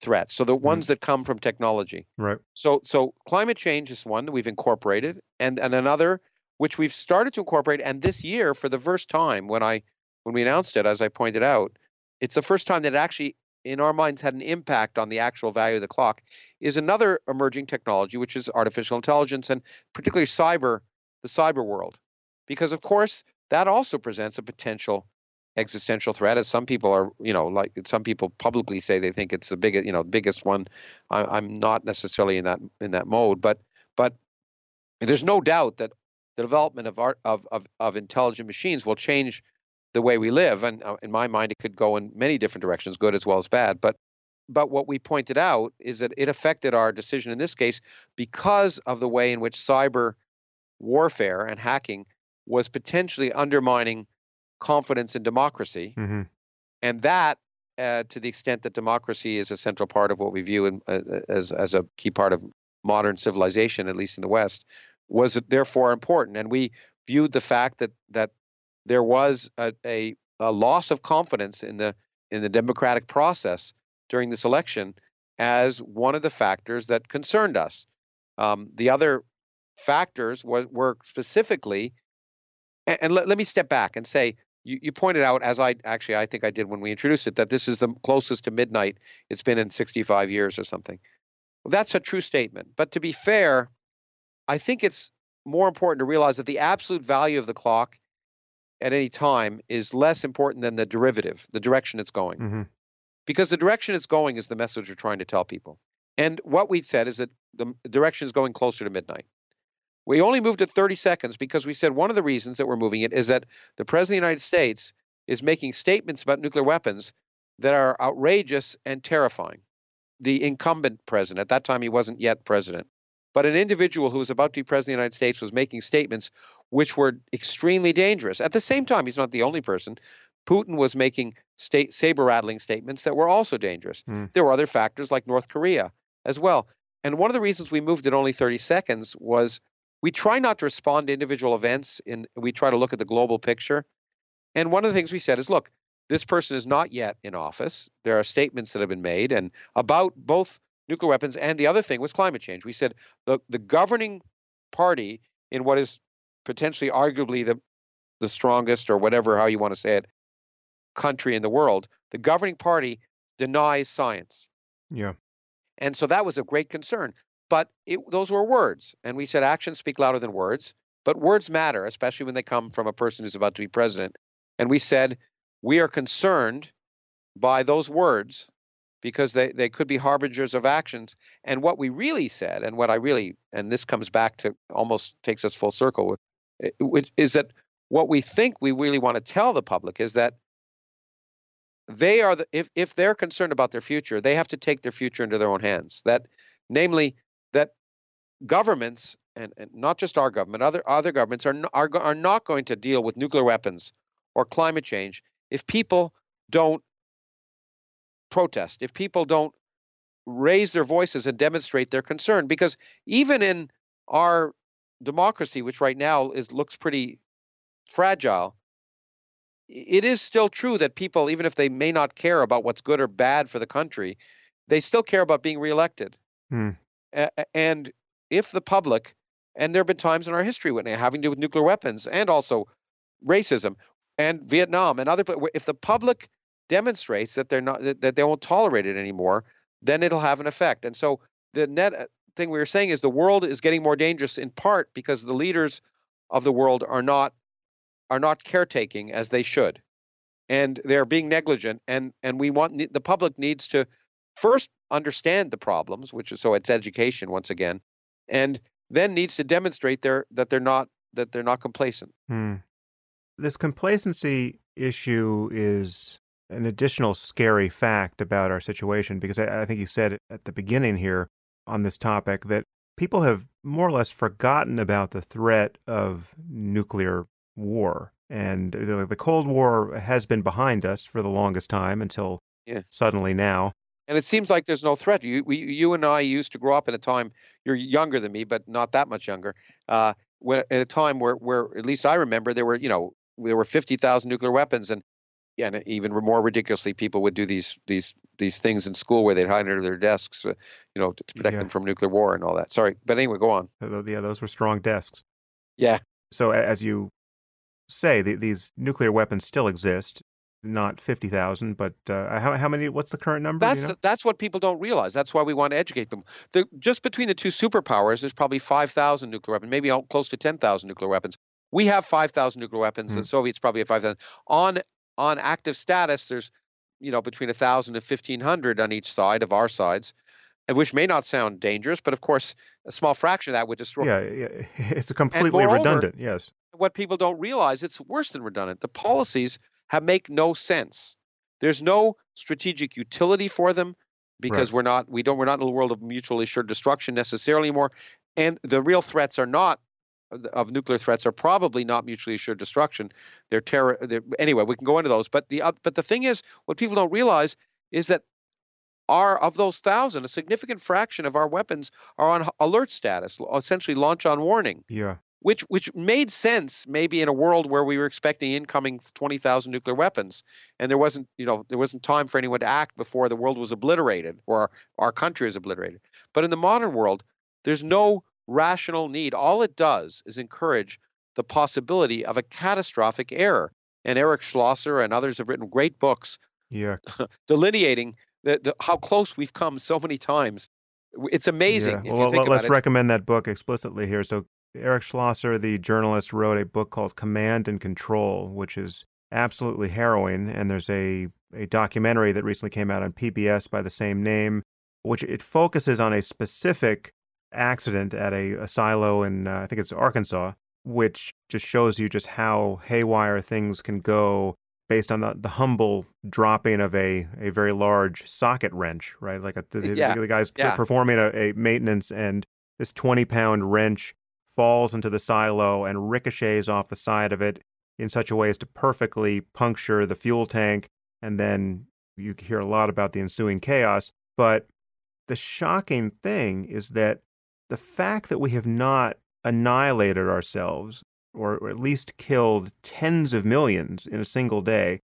threats. So the mm-hmm. ones that come from technology. right. So so climate change is one that we've incorporated, and and another which we've started to incorporate. And this year, for the first time, when I when we announced it, as I pointed out, it's the first time that it actually in our minds had an impact on the actual value of the clock. Is another emerging technology, which is artificial intelligence and particularly cyber, the cyber world, because of course that also presents a potential existential threat. As some people are, you know, like some people publicly say they think it's the biggest, you know, biggest one. I, I'm not necessarily in that in that mode, but but there's no doubt that the development of art of of, of intelligent machines will change the way we live. And uh, in my mind, it could go in many different directions, good as well as bad. But but what we pointed out is that it affected our decision in this case because of the way in which cyber warfare and hacking was potentially undermining confidence in democracy hmm and that uh, to the extent that democracy is a central part of what we view in, uh, as as a key part of modern civilization, at least in the West, was therefore important. And we viewed the fact that that there was a, a, a loss of confidence in the in the democratic process during this election as one of the factors that concerned us. Um, the other factors was, were specifically, and, and let, let me step back and say, you, you pointed out, as I actually I think I did when we introduced it, that this is the closest to midnight it's been in 65 years or something. Well, that's a true statement. But to be fair, I think it's more important to realize that the absolute value of the clock at any time is less important than the derivative, the direction it's going. hmm Because the direction it's going is the message we're trying to tell people. And what we said is that the direction is going closer to midnight. We only moved it 30 seconds because we said one of the reasons that we're moving it is that the President of the United States is making statements about nuclear weapons that are outrageous and terrifying. The incumbent president, at that time he wasn't yet president, but an individual who was about to be president of the United States was making statements which were extremely dangerous. At the same time, he's not the only person. Putin was making state saber rattling statements that were also dangerous. Hmm. There were other factors like North Korea as well. And one of the reasons we moved at only 30 seconds was we try not to respond to individual events and we try to look at the global picture. And one of the things we said is look, this person is not yet in office. There are statements that have been made and about both nuclear weapons and the other thing was climate change. We said the the governing party in what is potentially arguably the the strongest or whatever how you want to say it country in the world, the governing party denies science. Yeah. And so that was a great concern. but it, those were words, and we said actions speak louder than words. But words matter, especially when they come from a person who's about to be president. And we said we are concerned by those words because they, they could be harbingers of actions. And what we really said, and what I really, and this comes back to almost takes us full circle, Eh, which is that what we think we really want to tell the public is that they are the if if they're concerned about their future, they have to take their future into their own hands. That, namely, that governments and, and not just our government, other other governments are are are not going to deal with nuclear weapons or climate change if people don't protest, if people don't raise their voices and demonstrate their concern. Because even in our democracy, which right now is looks pretty fragile, it is still true that people, even if they may not care about what's good or bad for the country, they still care about being reelected. Hmm. and if the public, and there have been times in our history when having to do with nuclear weapons and also racism and Vietnam and other, if the public demonstrates that they're not that they won't tolerate it anymore, then it'll have an effect. And so the net thing we were saying is the world is getting more dangerous in part because the leaders of the world are not are not caretaking as they should and they're being negligent and and we want the public needs to first understand the problems which is so it's education once again and then needs to demonstrate their that they're not that they're not complacent hmm. this complacency issue is an additional scary fact about our situation because I, I think you said at the beginning here on this topic that people have more or less forgotten about the threat of nuclear war. And the, the Cold War has been behind us for the longest time until yeah. suddenly now. And it seems like there's no threat. You, we, you and I used to grow up in a time. You're younger than me, but not that much younger. Uh, when, at a time where, where at least I remember, there were, you know, there were 50,000 nuclear weapons, and and even more ridiculously, people would do these these these things in school where they'd hide under their desks, uh, you know, to, protect yeah. them from nuclear war and all that. Sorry, but anyway, go on. Yeah, those were strong desks. Yeah. So as you say the, these nuclear weapons still exist not 50,000 but uh, how, how many what's the current number that's you know? that's what people don't realize that's why we want to educate them the, just between the two superpowers there's probably 5,000 nuclear weapons maybe close to 10,000 nuclear weapons we have 5,000 nuclear weapons mm-hmm. the soviets probably have 5,000 on on active status there's you know between 1,000 and 1,500 on each side of our sides which may not sound dangerous, but of course, a small fraction of that would destroy. Yeah, yeah. it's completely moreover, redundant. Yes, what people don't realize, it's worse than redundant. The policies have make no sense. There's no strategic utility for them because right. we're not we don't we're not in a world of mutually assured destruction necessarily anymore. And the real threats are not of nuclear threats are probably not mutually assured destruction. They're terror. They're, anyway, we can go into those. But the uh, but the thing is, what people don't realize is that are of those thousand, a significant fraction of our weapons are on alert status, essentially launch on warning. Yeah which which made sense maybe in a world where we were expecting incoming 20,000 nuclear weapons and there wasn't you know there wasn't time for anyone to act before the world was obliterated or our, our country is obliterated but in the modern world there's no rational need all it does is encourage the possibility of a catastrophic error and Eric Schlosser and others have written great books yeah. delineating the, the, how close we've come so many times it's amazing. Yeah. Well, let's recommend that book explicitly here. So Eric Schlosser, the journalist, wrote a book called Command and Control, which is absolutely harrowing. And there's a, a documentary that recently came out on PBS by the same name, which it focuses on a specific accident at a, a silo in, uh, I think it's Arkansas, which just shows you just how haywire things can go based on the, the humble dropping of a, a very large socket wrench, right? Like a, the, yeah. the, the guy's yeah. performing a, a maintenance and this 20 pound wrench falls into the silo and ricochets off the side of it in such a way as to perfectly puncture the fuel tank. And then you hear a lot about the ensuing chaos. But the shocking thing is that the fact that we have not annihilated ourselves, or at least killed tens of millions in a single day,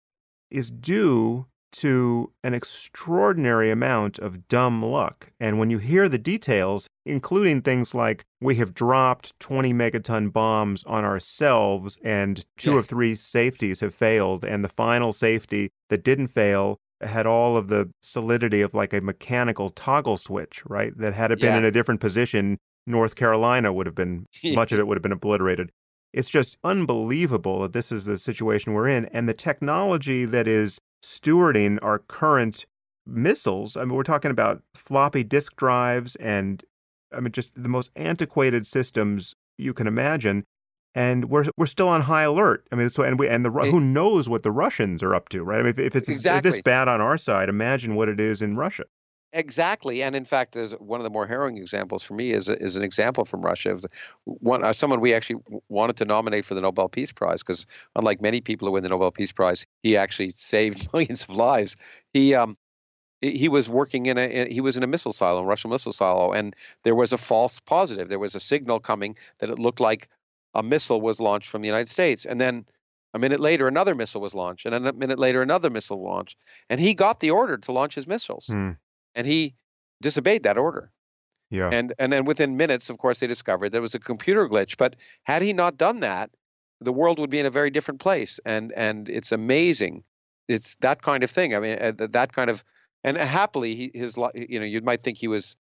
is due to an extraordinary amount of dumb luck. And when you hear the details, including things like we have dropped 20 megaton bombs on ourselves and two yeah. of three safeties have failed, and the final safety that didn't fail had all of the solidity of like a mechanical toggle switch, right? That had it been Yeah. in a different position, North Carolina would have been much of it would have been obliterated. It's just unbelievable that this is the situation we're in. And the technology that is stewarding our current missiles, I mean, we're talking about floppy disk drives and, I mean, just the most antiquated systems you can imagine. And we're we're still on high alert. I mean, so and we and the who knows what the Russians are up to, right? I mean, if, if it's Exactly. this bad on our side, imagine what it is in Russia. Exactly, and in fact, there's one of the more harrowing examples for me is is an example from Russia of one uh, someone we actually wanted to nominate for the Nobel Peace Prize because unlike many people who win the Nobel Peace Prize, he actually saved millions of lives. He um he was working in a he was in a missile silo, a Russian missile silo, and there was a false positive. There was a signal coming that it looked like a missile was launched from the United States, and then. A minute later, another missile was launched, and then a minute later, another missile launched, and he got the order to launch his missiles Hmm. and he disobeyed that order. Yeah. And and then within minutes, of course, they discovered there was a computer glitch. But had he not done that, the world would be in a very different place. And and it's amazing. It's that kind of thing. I mean, uh, that kind of and happily, he, his you know you might think he was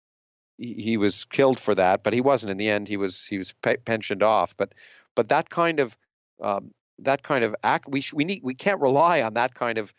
he, was killed for that, but he wasn't. In the end, he was he was pe- pensioned off. But but that kind of um, that kind of act we sh- we need we can't rely on that kind of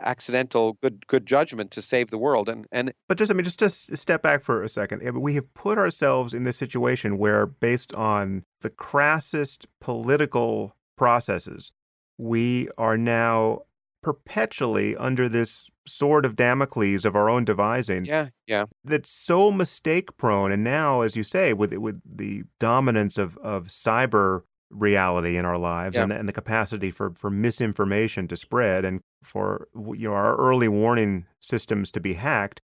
accidental good good judgment to save the world and and But just, I mean, just s- step back for a second. We have put ourselves in this situation where, based on the crassest political processes, we are now perpetually under this sword of Damocles of our own devising yeah yeah that's so mistake prone. And now, as you say, with with the dominance of, of cyber reality in our lives Yeah. and, and the capacity for, for misinformation to spread and for you know our early warning systems to be hacked,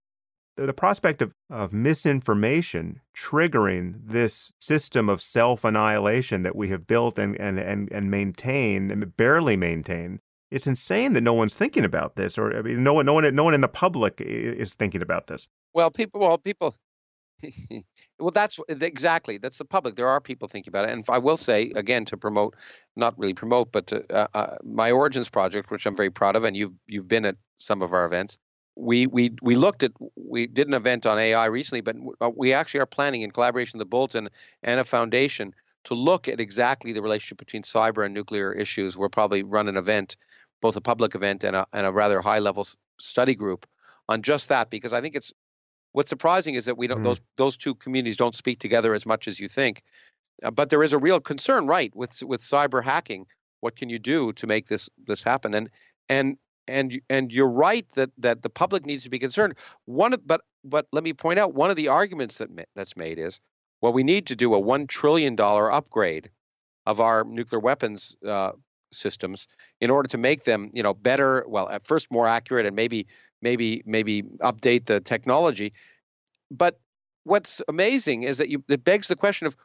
the, the prospect of, of misinformation triggering this system of self annihilation that we have built and, and, and, and maintain and barely maintain. It's insane that no one's thinking about this, or I mean, no one, no one, no one in the public is thinking about this. well people well people well that's exactly that's the public there are people thinking about it and i will say again to promote not really promote but to, uh, uh, my origins project which i'm very proud of and you've you've been at some of our events we we we looked at we did an event on ai recently but uh, we actually are planning in collaboration with the bulletin and a foundation to look at exactly the relationship between cyber and nuclear issues we'll probably run an event both a public event and a, and a rather high level study group on just that because i think it's what's surprising is that we don't Mhm. those those two communities don't speak together as much as you think. Uh, but there is a real concern right with with cyber hacking. What can you do to make this this happen? And and and and you're right that that the public needs to be concerned. One of but but let me point out one of the arguments that that's made is well we need to do a 1 trillion dollar upgrade of our nuclear weapons uh, systems in order to make them you know better well at first more accurate and maybe maybe maybe update the technology but what's amazing is that you it begs the question of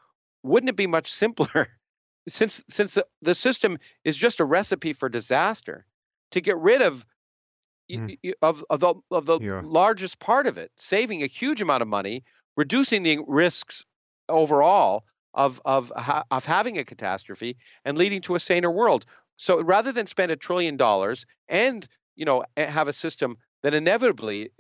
wouldn't it be much simpler since since the, the system is just a recipe for disaster to get rid of hmm. y- of of the of the Yeah. largest part of it saving a huge amount of money reducing the risks overall of of of having a catastrophe and leading to a saner world. So rather than spend a trillion dollars and you know have a system that inevitably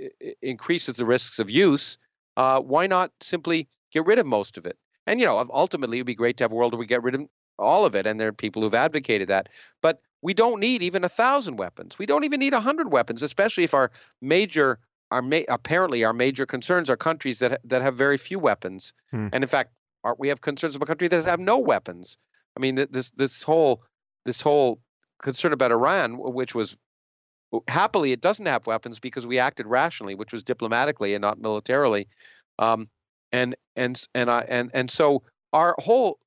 increases the risks of use uh, why not simply get rid of most of it? And you know ultimately it would be great to have a world where we get rid of all of it and there are people who've advocated that. But we don't need even a thousand weapons. We don't even need a hundred weapons especially if our major our ma- apparently our major concerns are countries that ha- that have very few weapons. Hmm. and in fact are, we have concerns about countries that have no weapons. I mean this this whole this whole concern about iran which was happily it doesn't have weapons because we acted rationally which was diplomatically and not militarily. Um, and and and I and and so our whole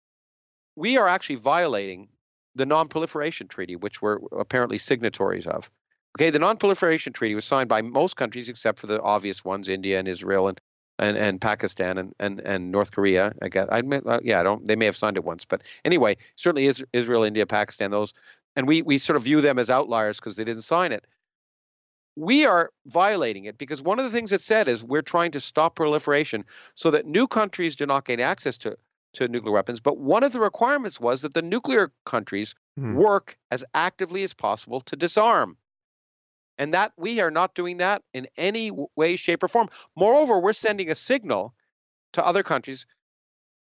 we are actually violating the non-proliferation treaty which we're apparently signatories of. Okay the non-proliferation treaty was signed by most countries except for the obvious ones india and israel and and, and pakistan and, and and north korea i guess i admit, uh, yeah i don't they may have signed it once but anyway certainly is israel india pakistan those and we we sort of view them as outliers because they didn't sign it we are violating it because one of the things it said is we're trying to stop proliferation so that new countries do not gain access to, to nuclear weapons. But one of the requirements was that the nuclear countries Hmm. work as actively as possible to disarm. And that we are not doing that in any way, shape, or form. Moreover, we're sending a signal to other countries.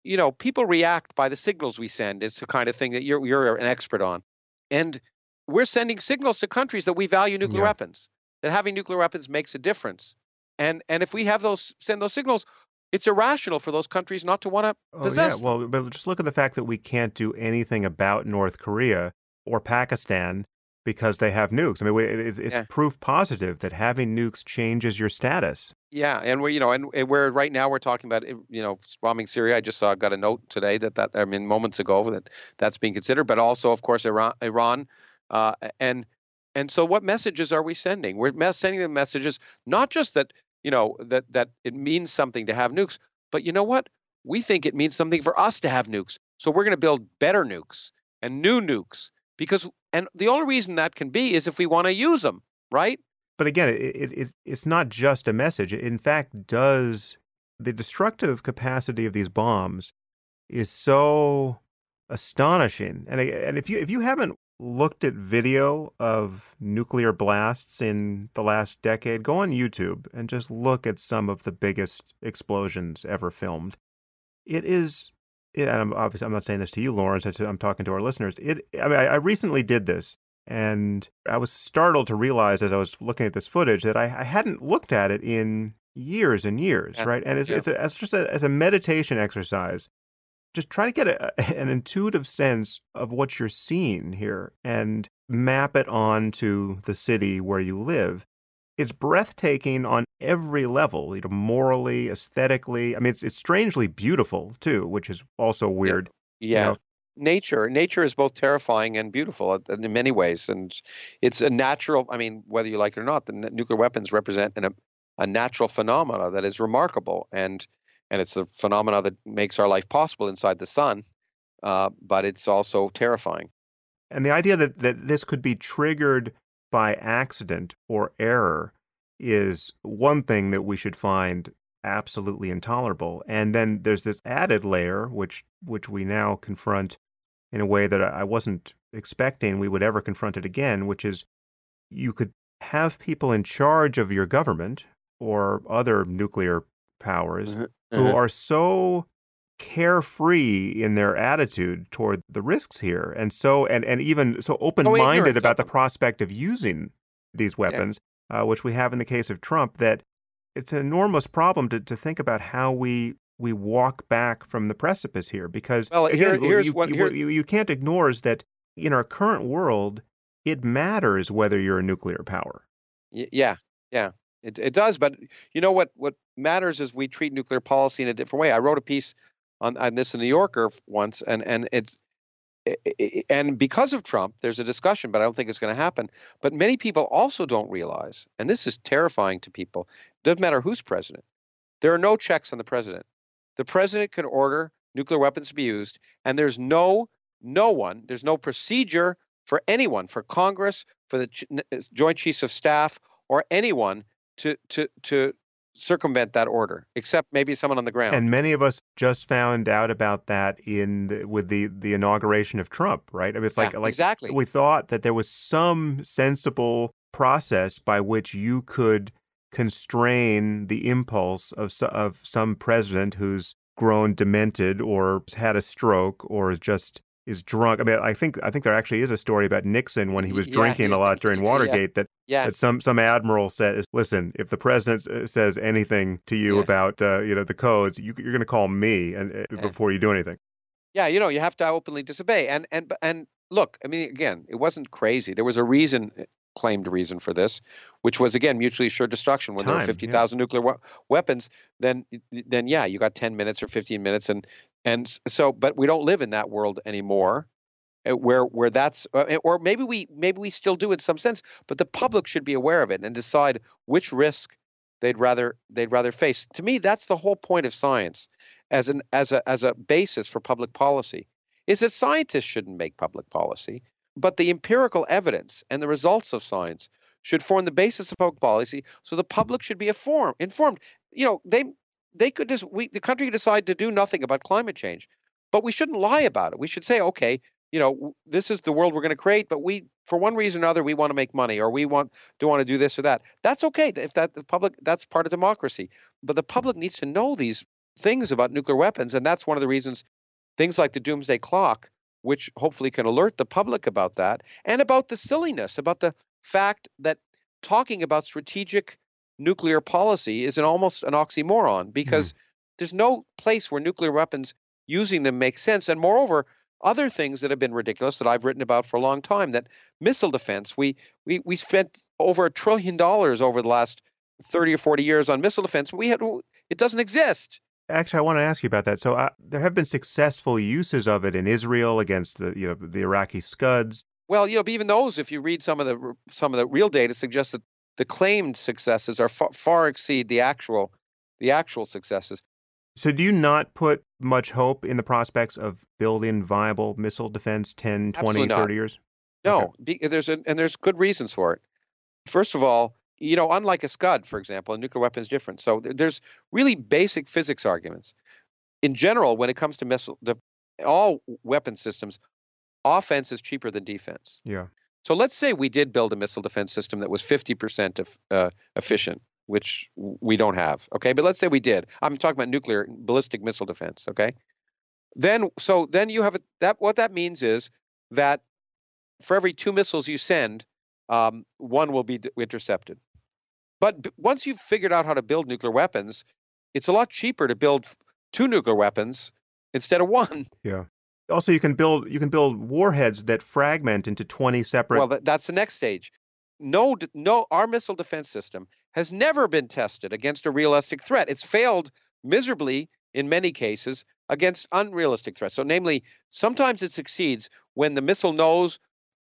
You know, people react by the signals we send. It's the kind of thing that you're you're an expert on. And we're sending signals to countries that we value nuclear yeah. weapons, that having nuclear weapons makes a difference. And and if we have those send those signals, it's irrational for those countries not to want to oh, possess. Yeah, well, but just look at the fact that we can't do anything about North Korea or Pakistan because they have nukes. I mean, it's, it's yeah. proof positive that having nukes changes your status. Yeah, and we're you know, and, and we're right now we're talking about, you know, bombing Syria. I just saw got a note today that that I mean moments ago that that's being considered, but also of course Iran, Iran, uh, and and so what messages are we sending? We're sending the messages not just that you know that that it means something to have nukes, but you know what? We think it means something for us to have nukes. So we're going to build better nukes and new nukes because and the only reason that can be is if we want to use them, right? But again, it, it, it's not just a message. In fact, does the destructive capacity of these bombs is so astonishing. And and if you if you haven't looked at video of nuclear blasts in the last decade, go on YouTube and just look at some of the biggest explosions ever filmed. It is yeah, I'm obviously I'm not saying this to you, Lawrence. I'm talking to our listeners. It. I mean, I, recently did this, and I was startled to realize as I was looking at this footage that I, I hadn't looked at it in years and years, yeah. right? And it's, yeah. it's, a, it's just a, as a meditation exercise. Just try to get a, an intuitive sense of what you're seeing here and map it onto the city where you live it's breathtaking on every level, you know, morally, aesthetically. I mean, it's it's strangely beautiful too, which is also weird. Yeah. yeah. You know? Nature, nature is both terrifying and beautiful in many ways, and it's a natural. I mean, whether you like it or not, the nuclear weapons represent an, a natural phenomena that is remarkable, and and it's a phenomena that makes our life possible inside the sun. Uh, but it's also terrifying. And the idea that that this could be triggered by accident or error is one thing that we should find absolutely intolerable. And then there's this added layer, which which we now confront in a way that I wasn't expecting we would ever confront it again, which is you could have people in charge of your government or other nuclear powers mm-hmm. who mm-hmm. are so carefree in their attitude toward the risks here. And so and and even so open-minded about the prospect of using these weapons yeah. uh, which we have in the case of Trump that it's an enormous problem to, to think about how we we walk back from the precipice here. Because well, again, here, here's you, what, here... you, you can't ignore is that in our current world it matters whether you're a nuclear power. Yeah yeah. It, it does but you know what what matters is we treat nuclear policy in a different way. I wrote a piece on, on this in New Yorker once, and and it's and because of Trump, there's a discussion, but I don't think it's going to happen. But many people also don't realize, and this is terrifying to people. Doesn't matter who's president. There are no checks on the president. The president can order nuclear weapons to be used, and there's no no one, there's no procedure for anyone, for Congress, for the uh, Joint Chiefs of Staff, or anyone to to to circumvent that order, except maybe someone on the ground. And many of us just found out about that in the, with the the inauguration of Trump, right? I mean, it's like yeah, like exactly. we thought that there was some sensible process by which you could constrain the impulse of of some president who's grown demented or had a stroke or just is drunk. I mean, I think I think there actually is a story about Nixon when he was drinking yeah, a lot during Watergate that yeah. that some some admiral said, "Listen, if the president uh, says anything to you about uh, you know the codes, you, are going to call me and uh, before you do anything." Yeah, you know, you have to openly disobey. And and and look, I mean, again, it wasn't crazy. There was a reason uh, claimed reason for this, which was again mutually assured destruction. When Time, there were fifty thousand yeah. nuclear weapons, then then yeah, you got ten minutes or fifteen minutes, and and so, but we don't live in that world anymore, eh, where where that's uh, eh, or maybe we maybe we still do in some sense, but the public should be aware of it and decide which risk they'd rather they'd rather face. To me, that's the whole point of science as an as a as a basis for public policy is that scientists shouldn't make public policy, but the empirical evidence and the results of science should form the basis of public policy so the public should be informed informed you know they they could just we the country could decide to do nothing about climate change, but we shouldn't lie about it. We should say, okay, you know, this is the world we're going to create, but we, for one reason or another, we want to make money or we want to want to do this or that. That's okay. If that the public, that's part of democracy. But the public needs to know these things about nuclear weapons, and that's one of the reasons things like the Doomsday Clock, which hopefully can alert the public about that and about the silliness, about the fact that talking about strategic nuclear policy is an almost an oxymoron because mm. there's no place where nuclear weapons using them makes sense. And moreover, other things that have been ridiculous that I've written about for a long time. That missile defense, we we we spent over a trillion dollars over the last thirty or forty years on missile defense. We had it doesn't exist. Actually, I want to ask you about that. So uh, there have been successful uses of it in Israel against the you know the Iraqi Scuds. Well, you know, even those, if you read some of the some of the real data, suggests that the claimed successes are far, far exceed the actual the actual successes. So, do you not put much hope in the prospects of building viable missile defense 10, 20, 30 years? No, okay. there's a, and there's good reasons for it. First of all, you know, unlike a Scud, for example, a nuclear weapon is different. So there's really basic physics arguments. In general, when it comes to missile, the, all weapon systems, offense is cheaper than defense. Yeah. So let's say we did build a missile defense system that was 50% of, uh, efficient which we don't have. Okay, but let's say we did. I'm talking about nuclear ballistic missile defense. Okay, then so then you have a, that. What that means is that for every two missiles you send, um, one will be d- intercepted. But b- once you've figured out how to build nuclear weapons, it's a lot cheaper to build two nuclear weapons instead of one. Yeah. Also, you can build you can build warheads that fragment into twenty separate. Well, that's the next stage. No, no, our missile defense system has never been tested against a realistic threat. It's failed miserably in many cases against unrealistic threats. So, namely, sometimes it succeeds when the missile knows,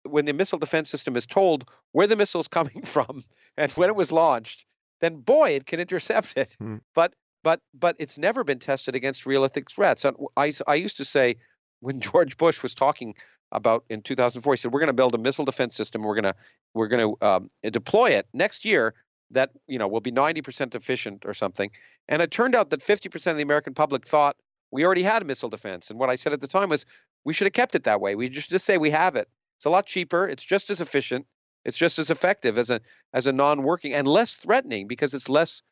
when the missile defense system is told where the missile is coming from and when it was launched, then boy, it can intercept it. Hmm. But but but it's never been tested against realistic threats. And I, I used to say when George Bush was talking about in 2004, he said we're going to build a missile defense system. We're going to we're going to um, deploy it next year that you know will be 90% efficient or something. And it turned out that 50% of the American public thought we already had a missile defense. And what I said at the time was we should have kept it that way. We just just say we have it. It's a lot cheaper. It's just as efficient. It's just as effective as a as a non-working and less threatening because it's less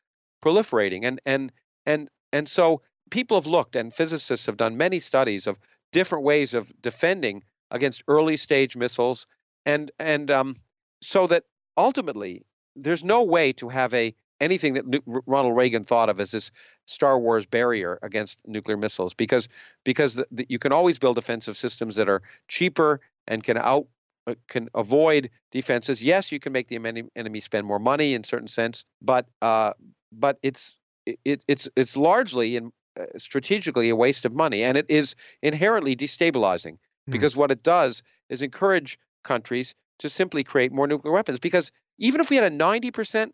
proliferating. And and and and so people have looked and physicists have done many studies of different ways of defending against early stage missiles and and um, so that ultimately there's no way to have a anything that Ronald Reagan thought of as this Star Wars barrier against nuclear missiles because because the, the, you can always build defensive systems that are cheaper and can out uh, can avoid defenses. Yes, you can make the enemy spend more money in certain sense, but uh, but it's it, it's it's largely in uh, strategically a waste of money, and it is inherently destabilizing hmm. because what it does is encourage countries to simply create more nuclear weapons because even if we had a 90%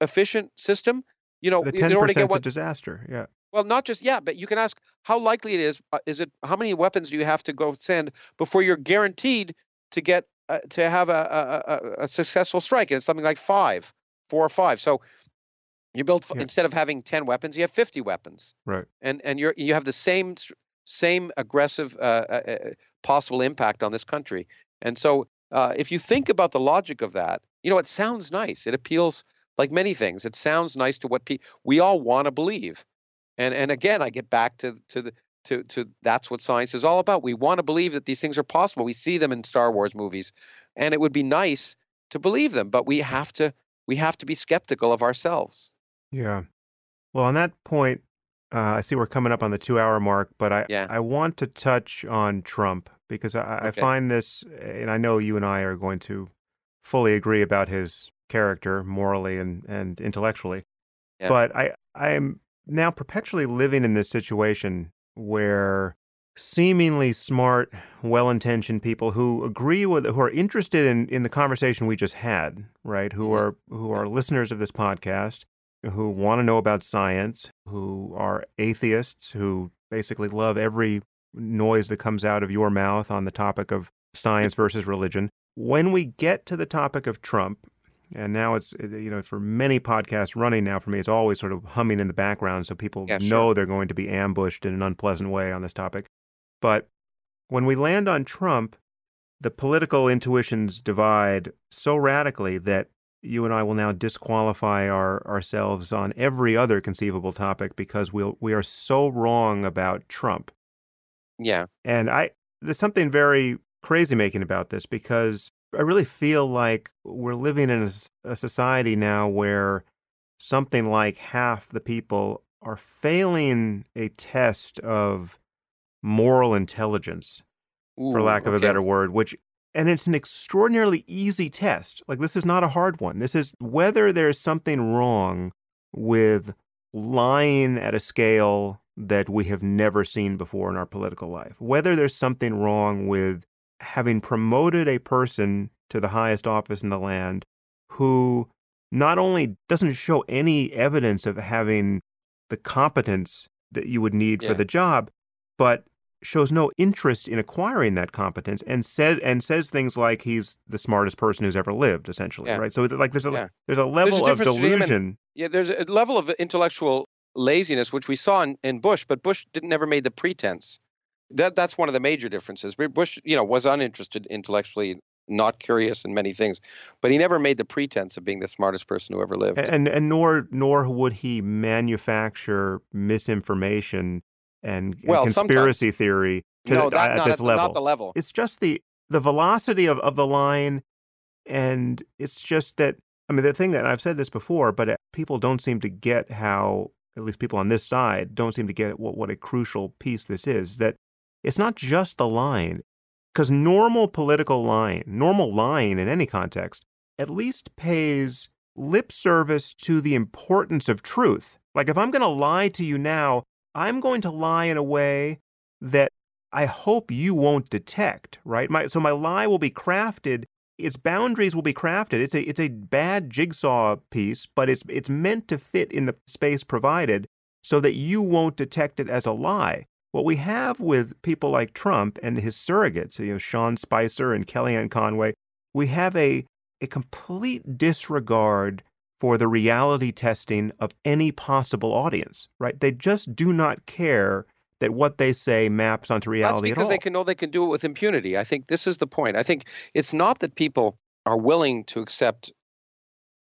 efficient system, you know, the 10% in order to get one, a disaster. Yeah. Well, not just yeah, but you can ask how likely it is. Uh, is it how many weapons do you have to go send before you're guaranteed to get uh, to have a, a, a, successful strike? And it's something like five, four or five. So you build yeah. instead of having ten weapons, you have fifty weapons. Right. And and you're you have the same same aggressive uh, uh, uh possible impact on this country. And so uh, if you think about the logic of that, you know, it sounds nice. It appeals like many things. It sounds nice to what people we all want to believe. And and again, I get back to to the to to that's what science is all about. We want to believe that these things are possible. We see them in Star Wars movies, and it would be nice to believe them, but we have to we have to be skeptical of ourselves. Yeah. Well, on that point, uh, I see we're coming up on the two hour mark, but I yeah. I want to touch on Trump because I, okay. I find this, and I know you and I are going to fully agree about his character morally and, and intellectually. Yeah. But I I am now perpetually living in this situation where seemingly smart, well-intentioned people who agree with who are interested in, in the conversation we just had, right? Who mm-hmm. are who are listeners of this podcast, who want to know about science, who are atheists, who basically love every noise that comes out of your mouth on the topic of science versus religion. When we get to the topic of Trump, and now it's, eh, you know, for many podcasts running now for me, it's always sort of humming in the background so people yeah, know they're going to be ambushed in an unpleasant way on this topic. But when we land on Trump, the political intuitions divide so radically that you and I will now disqualify our, ourselves on every other conceivable topic because we'll, we are so wrong about Trump. Yeah. And I there's something very crazy making about this because I really feel like we're living in a, a society now where something like half the people are failing a test of moral intelligence, Ooh, for lack of okay. a better word, which and it's an extraordinarily easy test. Like this is not a hard one. This is whether there's something wrong with lying at a scale that we have never seen before in our political life. Whether there's something wrong with having promoted a person to the highest office in the land who not only doesn't show any evidence of having the competence that you would need Yeah. for the job, but shows no interest in acquiring that competence and says and says things like he's the smartest person who's ever lived essentially Yeah. right so like there's a Yeah. there's a level of between him and- delusion Yeah, there's a level of intellectual laziness which we saw in, in Bush, but Bush didn't never made the pretense. That that's one of the major differences. Bush, you know, was uninterested intellectually, not curious in many things, but he never made the pretense of being the smartest person who ever lived. and and nor nor would he manufacture misinformation and, and Well, conspiracy theory to no, the- that, at not this level not the level. it's just the the velocity of, of the line and it's just that i mean the thing that i've said this before but uh, people don't seem to get how at least people on this side don't seem to get what, what a crucial piece this is that it's not just the line because normal political line, normal lying in any context at least pays lip service to the importance of truth like if i'm going to lie to you now i'm going to lie in a way that I hope you won't detect, right? My, so my lie will be crafted. Its boundaries will be crafted. It's a it's a bad jigsaw piece, but it's it's meant to fit in the space provided so that you won't detect it as a lie. What we have with people like Trump and his surrogates, you know, Sean Spicer and Kellyanne Conway, we have a a complete disregard for the reality testing of any possible audience, right? They just do not care that what they say maps onto That's reality because at all. they can know they can do it with impunity. I think this is the point. I think it's not that people are willing to accept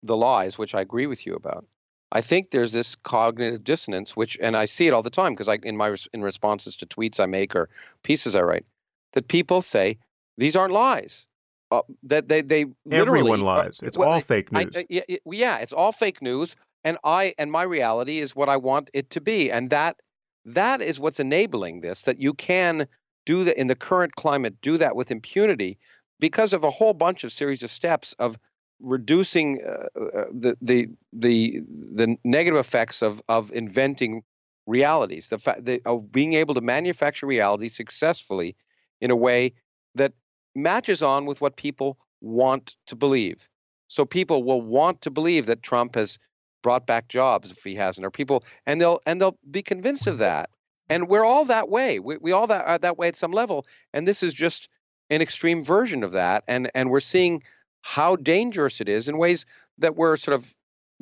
the lies, which I agree with you about. I think there's this cognitive dissonance, which, and I see it all the time because I, in my in responses to tweets I make or pieces I write, that people say these aren't lies. Uh, that they they Everyone literally- uh, lies. It's well, all fake news. I- yeah, yeah, yeah, it's all fake news, and I and my reality is what I want it to be, and that that is what's enabling this. That you can do that in the current climate, do that with impunity, because of a whole bunch of series of steps of reducing uh, uh, the the the the negative effects of of inventing realities. The fact of being able to manufacture reality successfully in a way that matches on with what people want to believe. So people will want to believe that Trump has brought back jobs if he hasn't, or people, and they'll and they'll be convinced of that. And we're all that way. We we all that are that way at some level. And this is just an extreme version of that. And and we're seeing how dangerous it is in ways that were sort of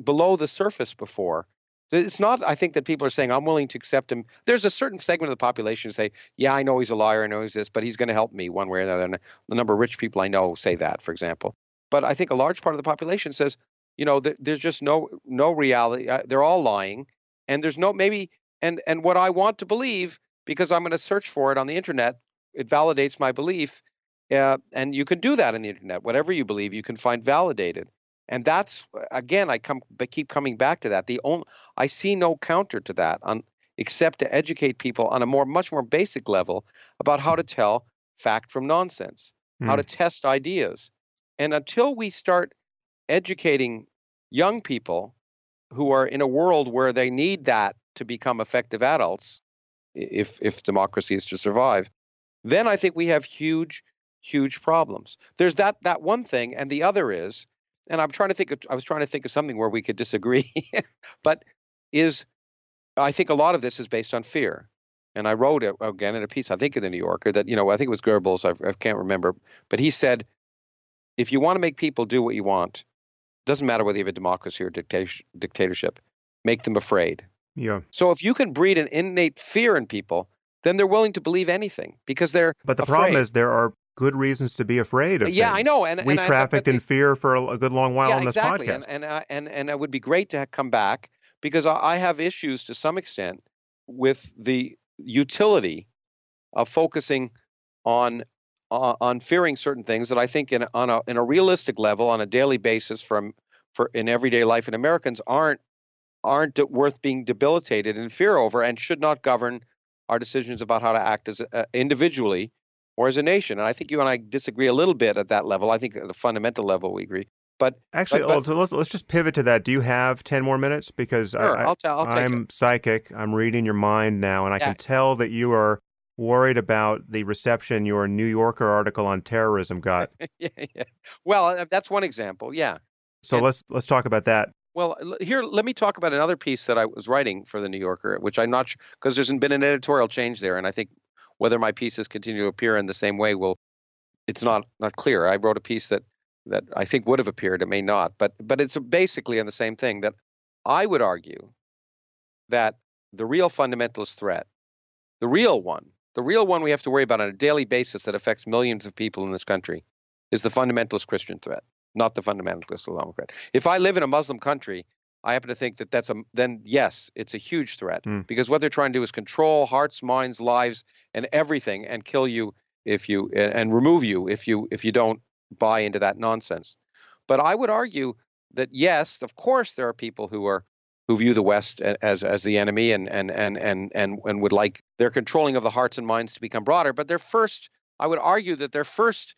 below the surface before. It's not, I think, that people are saying, I'm willing to accept him. There's a certain segment of the population who say, Yeah, I know he's a liar, I know he's this, but he's going to help me one way or another. And the number of rich people I know say that, for example. But I think a large part of the population says, you know, th- there's just no no reality. Uh, they're all lying, and there's no maybe. And and what I want to believe, because I'm going to search for it on the internet, it validates my belief. Uh, and you can do that on the internet. Whatever you believe, you can find validated. And that's again, I come but keep coming back to that. The only I see no counter to that on except to educate people on a more much more basic level about how to tell fact from nonsense, how Hmm. to test ideas. And until we start educating young people who are in a world where they need that to become effective adults, if if democracy is to survive, then I think we have huge, huge problems. There's that that one thing, and the other is, and I'm trying to think of I was trying to think of something where we could disagree, but is I think a lot of this is based on fear. And I wrote it again in a piece, I think in the New Yorker, that you know I think it was Goebbels, I, I can't remember, but he said, if you want to make people do what you want, doesn't matter whether you have a democracy or dictat- dictatorship, make them afraid. yeah. So if you can breed an innate fear in people, then they're willing to believe anything because they're. But the afraid. problem is there are good reasons to be afraid of. Yeah, things. I know, and we and trafficked but in fear for a, a good long while yeah, on this exactly. podcast. And and, uh, and and it would be great to come back because I, I have issues to some extent with the utility of focusing on uh, on fearing certain things that I think in a- on a in a realistic level on a daily basis from for in everyday life in Americans aren't aren't worth being debilitated in fear over and should not govern our decisions about how to act as uh, individually or as a nation. And I think you and I disagree a little bit at that level. I think at the fundamental level we agree. But Actually, but- oh, so let's let's just pivot to that. Do you have ten more minutes? Because sure, I, I, I'll, ta- I'll I'm psychic. I'm reading your mind now, and I Yeah. can tell that you are worried about the reception your New Yorker article on terrorism got. yeah, yeah. Well, uh, that's one example. Yeah. So And- let's let's talk about that. Well, here, let me talk about another piece that I was writing for the New Yorker, which I'm not because there's been an editorial change there, and I think whether my pieces continue to appear in the same way will, it's not not clear. I wrote a piece that that I think would have appeared, it may not, but but it's basically on the same thing that I would argue that the real fundamentalist threat, the real one, the real one we have to worry about on a daily basis that affects millions of people in this country, is the fundamentalist Christian threat, not the fundamentalist Islamic threat. If I live in a Muslim country, I happen to think that that's a then yes, it's a huge threat Mm. because what they're trying to do is control hearts, minds, lives, and everything, and kill you if you and and remove you if you if you don't buy into that nonsense. But I would argue that yes, of course, there are people who are who view the West as as the enemy and and and and and and would like their controlling of the hearts and minds to become broader. But their first, I would argue that their first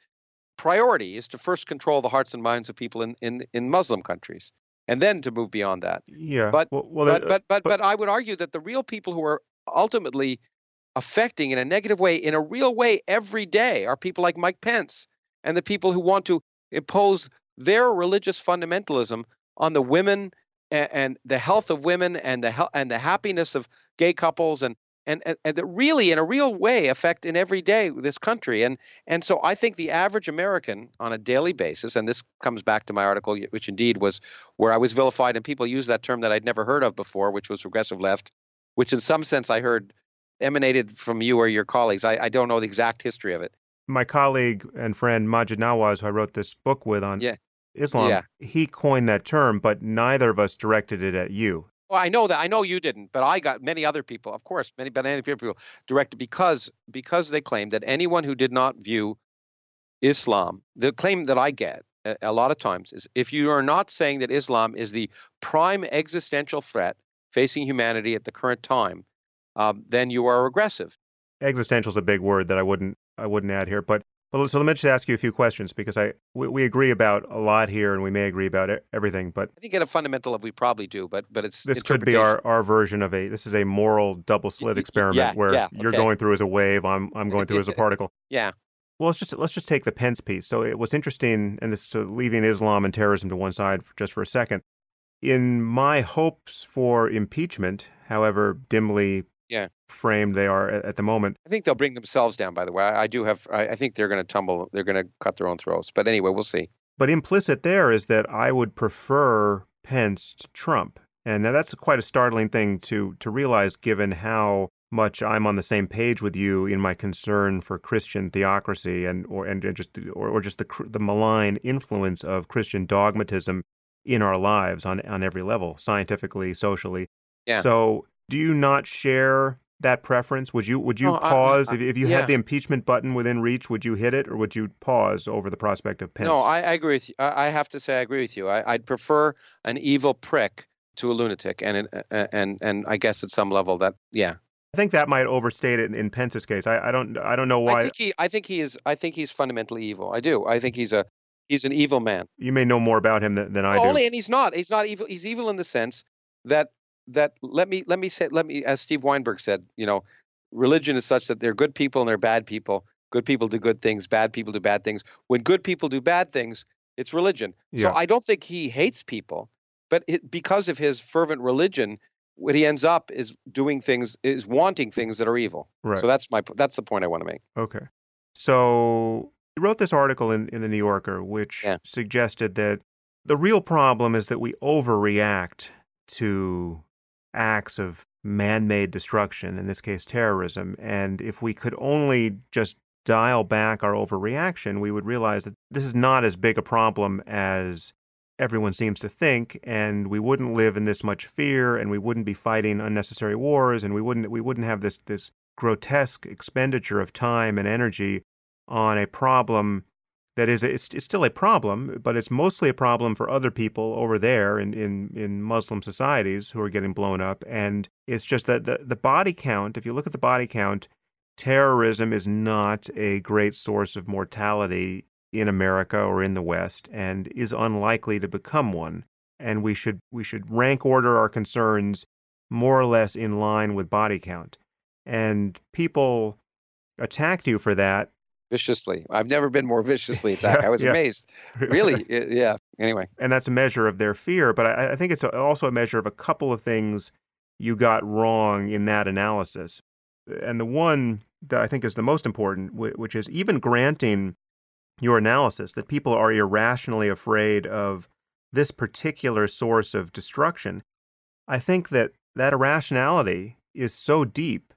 priority is to first control the hearts and minds of people in in in Muslim countries, and then to move beyond that. Yeah. But- well, well, But but but but- but I would argue that the real people who are ultimately affecting in a negative way, in a real way, every day, are people like Mike Pence and the people who want to impose their religious fundamentalism on the women and, and the health of women and the and the happiness of gay couples and and and, and that really in a real way affect in every day this country and and so I think the average American on a daily basis and this comes back to my article which indeed was where I was vilified and people use that term that I'd never heard of before which was regressive left which in some sense I heard emanated from you or your colleagues I, I don't know the exact history of it my colleague and friend Maajid Nawaz, who I wrote this book with on Yeah. Islam, Yeah. he coined that term, but neither of us directed it at you. Well, I know that. I know you didn't, but I got many other people, of course, many, but many people directed because because they claim that anyone who did not view Islam, the claim that I get a, a lot of times is if you are not saying that Islam is the prime existential threat facing humanity at the current time, um, then you are aggressive. Existential is a big word that I wouldn't I wouldn't add here, but but so let me just ask you a few questions because I we, we agree about a lot here and we may agree about everything, but I think at a fundamental level we probably do, but but it's this could be our, our version of a this is a moral double slit experiment yeah, where yeah, you're going through as a wave, I'm I'm going through as a particle. Yeah. Well, let's just let's just take the Pence piece. So it was interesting, and this so leaving Islam and terrorism to one side for, just for a second. In my hopes for impeachment, however dimly Yeah. framed they are at, at the moment, I think they'll bring themselves down. By the way, I, I do have. I, I think they're going to tumble. They're going to cut their own throats. But anyway, we'll see. but implicit there is that I would prefer Pence to Trump, and now that's quite a startling thing to to realize, given how much I'm on the same page with you in my concern for Christian theocracy and or and, and just or, or just the the malign influence of Christian dogmatism in our lives on on every level, scientifically, socially. Yeah. So, do you not share that preference? Would you would you No, I- I- pause I- if, if you yeah. had the impeachment button within reach? Would you hit it, or would you pause over the prospect of Pence? No, I, I agree with you. I, I have to say I agree with you. I, I'd prefer an evil prick to a lunatic, and an- uh, and and I guess at some level that yeah. I think that might overstate it in, in Pence's case. I, I don't I don't know why. I think he I think he is I think he's fundamentally evil. I do. I think he's a he's an evil man. You may know more about him than, than I Well, do. only and he's not. He's not evil. He's evil in the sense that that let me let me say let me as Steve Weinberg said, you know, religion is such that they're good people and they're bad people. Good people do good things, bad people do bad things. When good people do bad things, it's religion. Yeah. So I don't think he hates people, but it, because of his fervent religion, what he ends up is doing things is wanting things that are evil. right. So that's my that's the point I want to make. Okay. So you wrote this article in, in the New Yorker, which Yeah. suggested that the real problem is that we overreact to acts of man made destruction, in this case, terrorism. And if we could only just dial back our overreaction, we would realize that this is not as big a problem as everyone seems to think, and we wouldn't live in this much fear, and we wouldn't be fighting unnecessary wars, and we wouldn't we wouldn't have this this grotesque expenditure of time and energy on a problem that is it's, it's still a problem, but it's mostly a problem for other people over there in, in, in Muslim societies who are getting blown up. And it's just that the, the body count, if you look at the body count, terrorism is not a great source of mortality in America or in the West and is unlikely to become one. And we should we should rank order our concerns more or less in line with body count. And people attacked you for that viciously. I've never been more viciously attacked. I was yeah. amazed. Really, yeah. Anyway, and that's a measure of their fear, but I, I think it's also a measure of a couple of things you got wrong in that analysis. And the one that I think is the most important, which is even granting your analysis that people are irrationally afraid of this particular source of destruction, I think that that irrationality is so deep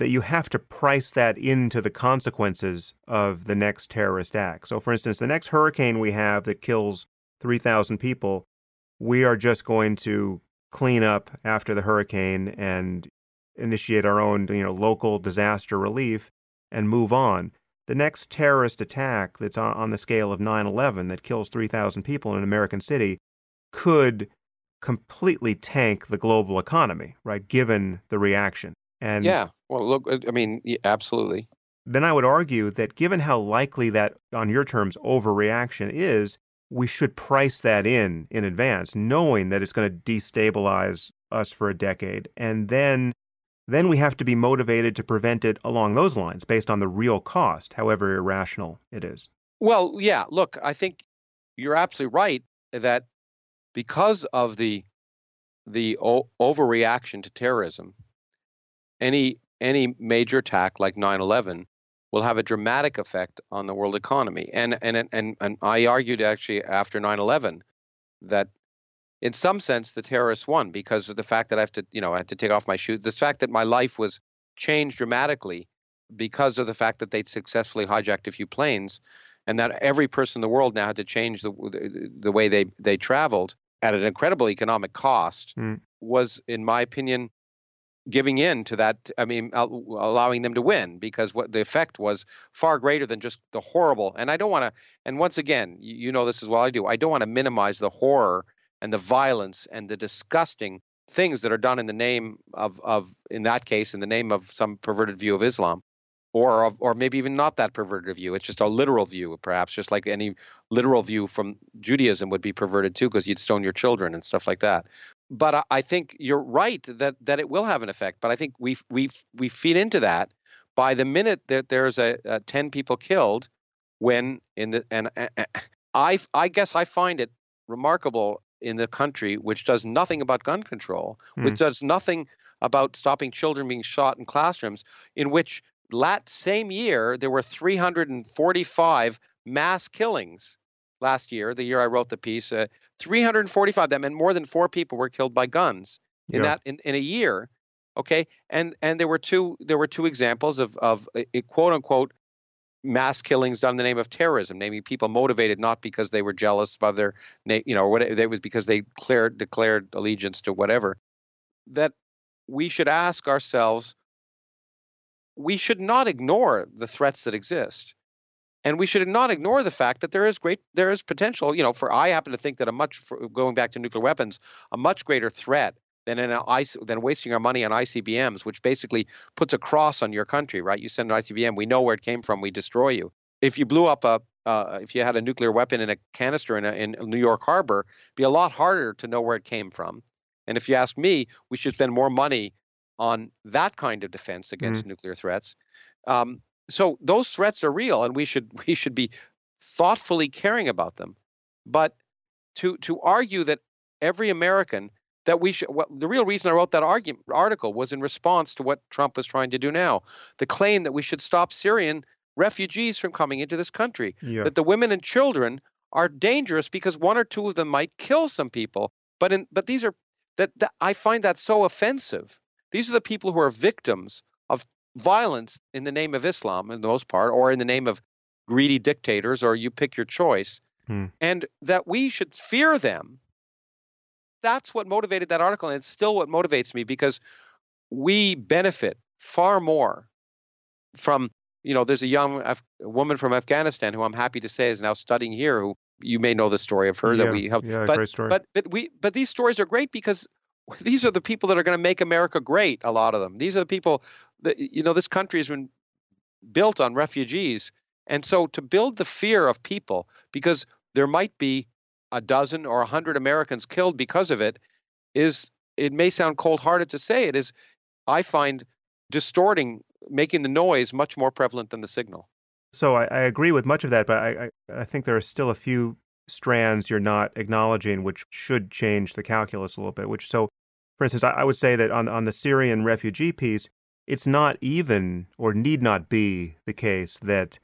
that you have to price that into the consequences of the next terrorist act. So, for instance, the next hurricane we have that kills 3,000 people, we are just going to clean up after the hurricane and initiate our own, you know, local disaster relief and move on. The next terrorist attack that's on, the scale of 9/11 that kills 3,000 people in an American city could completely tank the global economy, right? Given the reaction. And yeah, well, look, uh, I mean, absolutely. Then I would argue that given how likely that, on your terms, overreaction is, we should price that in in advance, knowing that it's going to destabilize us for a decade. And then then we have to be motivated to prevent it along those lines based on the real cost, however irrational it is. Well, yeah, look, I think you're absolutely right that because of the the o- overreaction to terrorism, any any major attack like 9/11 will have a dramatic effect on the world economy. And and and and I argued actually after 9/11 that in some sense the terrorists won because of the fact that I have to, you know, I had to take off my shoes. The fact that my life was changed dramatically because of the fact that they'd successfully hijacked a few planes and that every person in the world now had to change the the, the way they they traveled at an incredible economic cost mm. was in my opinion giving in to that i mean allowing them to win because what the effect was far greater than just the horrible and i don't want to and once again you know this as well i do i don't want to minimize the horror and the violence and the disgusting things that are done in the name of of in that case in the name of some perverted view of islam or of, or maybe even not that perverted view it's just a literal view perhaps just like any literal view from judaism would be perverted too because you'd stone your children and stuff like that but I think you're right that that it will have an effect. But I think we we we feed into that by the minute that there's a, a ten people killed, when in the and uh, I I guess I find it remarkable in the country which does nothing about gun control, mm. which does nothing about stopping children being shot in classrooms, in which that same year there were 345 mass killings last year, the year I wrote the piece, uh, 345 of them, and more than four people were killed by guns in yeah. that in, in a year. Okay, and and there were two there were two examples of of a, a quote unquote mass killings done in the name of terrorism, namely people motivated not because they were jealous of their, you know, what it was because they declared declared allegiance to whatever. That we should ask ourselves. We should not ignore the threats that exist and we should not ignore the fact that there is great there is potential you know for i happen to think that a much going back to nuclear weapons a much greater threat than an than wasting our money on ICBMs which basically puts a cross on your country right you send an ICBM we know where it came from we destroy you if you blew up a uh, if you had a nuclear weapon in a canister in, a, in New York Harbor, be a lot harder to know where it came from. And if you ask me, we should spend more money on that kind of defense against mm. nuclear threats. Um, so those threats are real and we should we should be thoughtfully caring about them. But to to argue that every american that we should well, the real reason i wrote that argument article was in response to what trump was trying to do now the claim that we should stop syrian refugees from coming into this country yeah. that the women and children are dangerous because one or two of them might kill some people. But in but these are that, that i find that so offensive. These are the people who are victims violence in the name of Islam, in the most part, or in the name of greedy dictators, or you pick your choice, Hmm. and that we should fear them. That's what motivated that article, and it's still what motivates me because we benefit far more from you know there's a young Af- woman from afghanistan who i'm happy to say is now studying here who you may know the story of her yeah, that we helped yeah, but great story. but but we but these stories are great because these are the people that are going to make america great a lot of them these are the people that you know this country has been built on refugees and so to build the fear of people because there might be a dozen or a hundred americans killed because of it is it may sound cold-hearted to say it is i find distorting making the noise much more prevalent than the signal So I, I agree with much of that, but I, I, I think there are still a few strands you're not acknowledging which should change the calculus a little bit. Which so, for instance, I, I would say that on on the Syrian refugee piece, it's not even or need not be the case that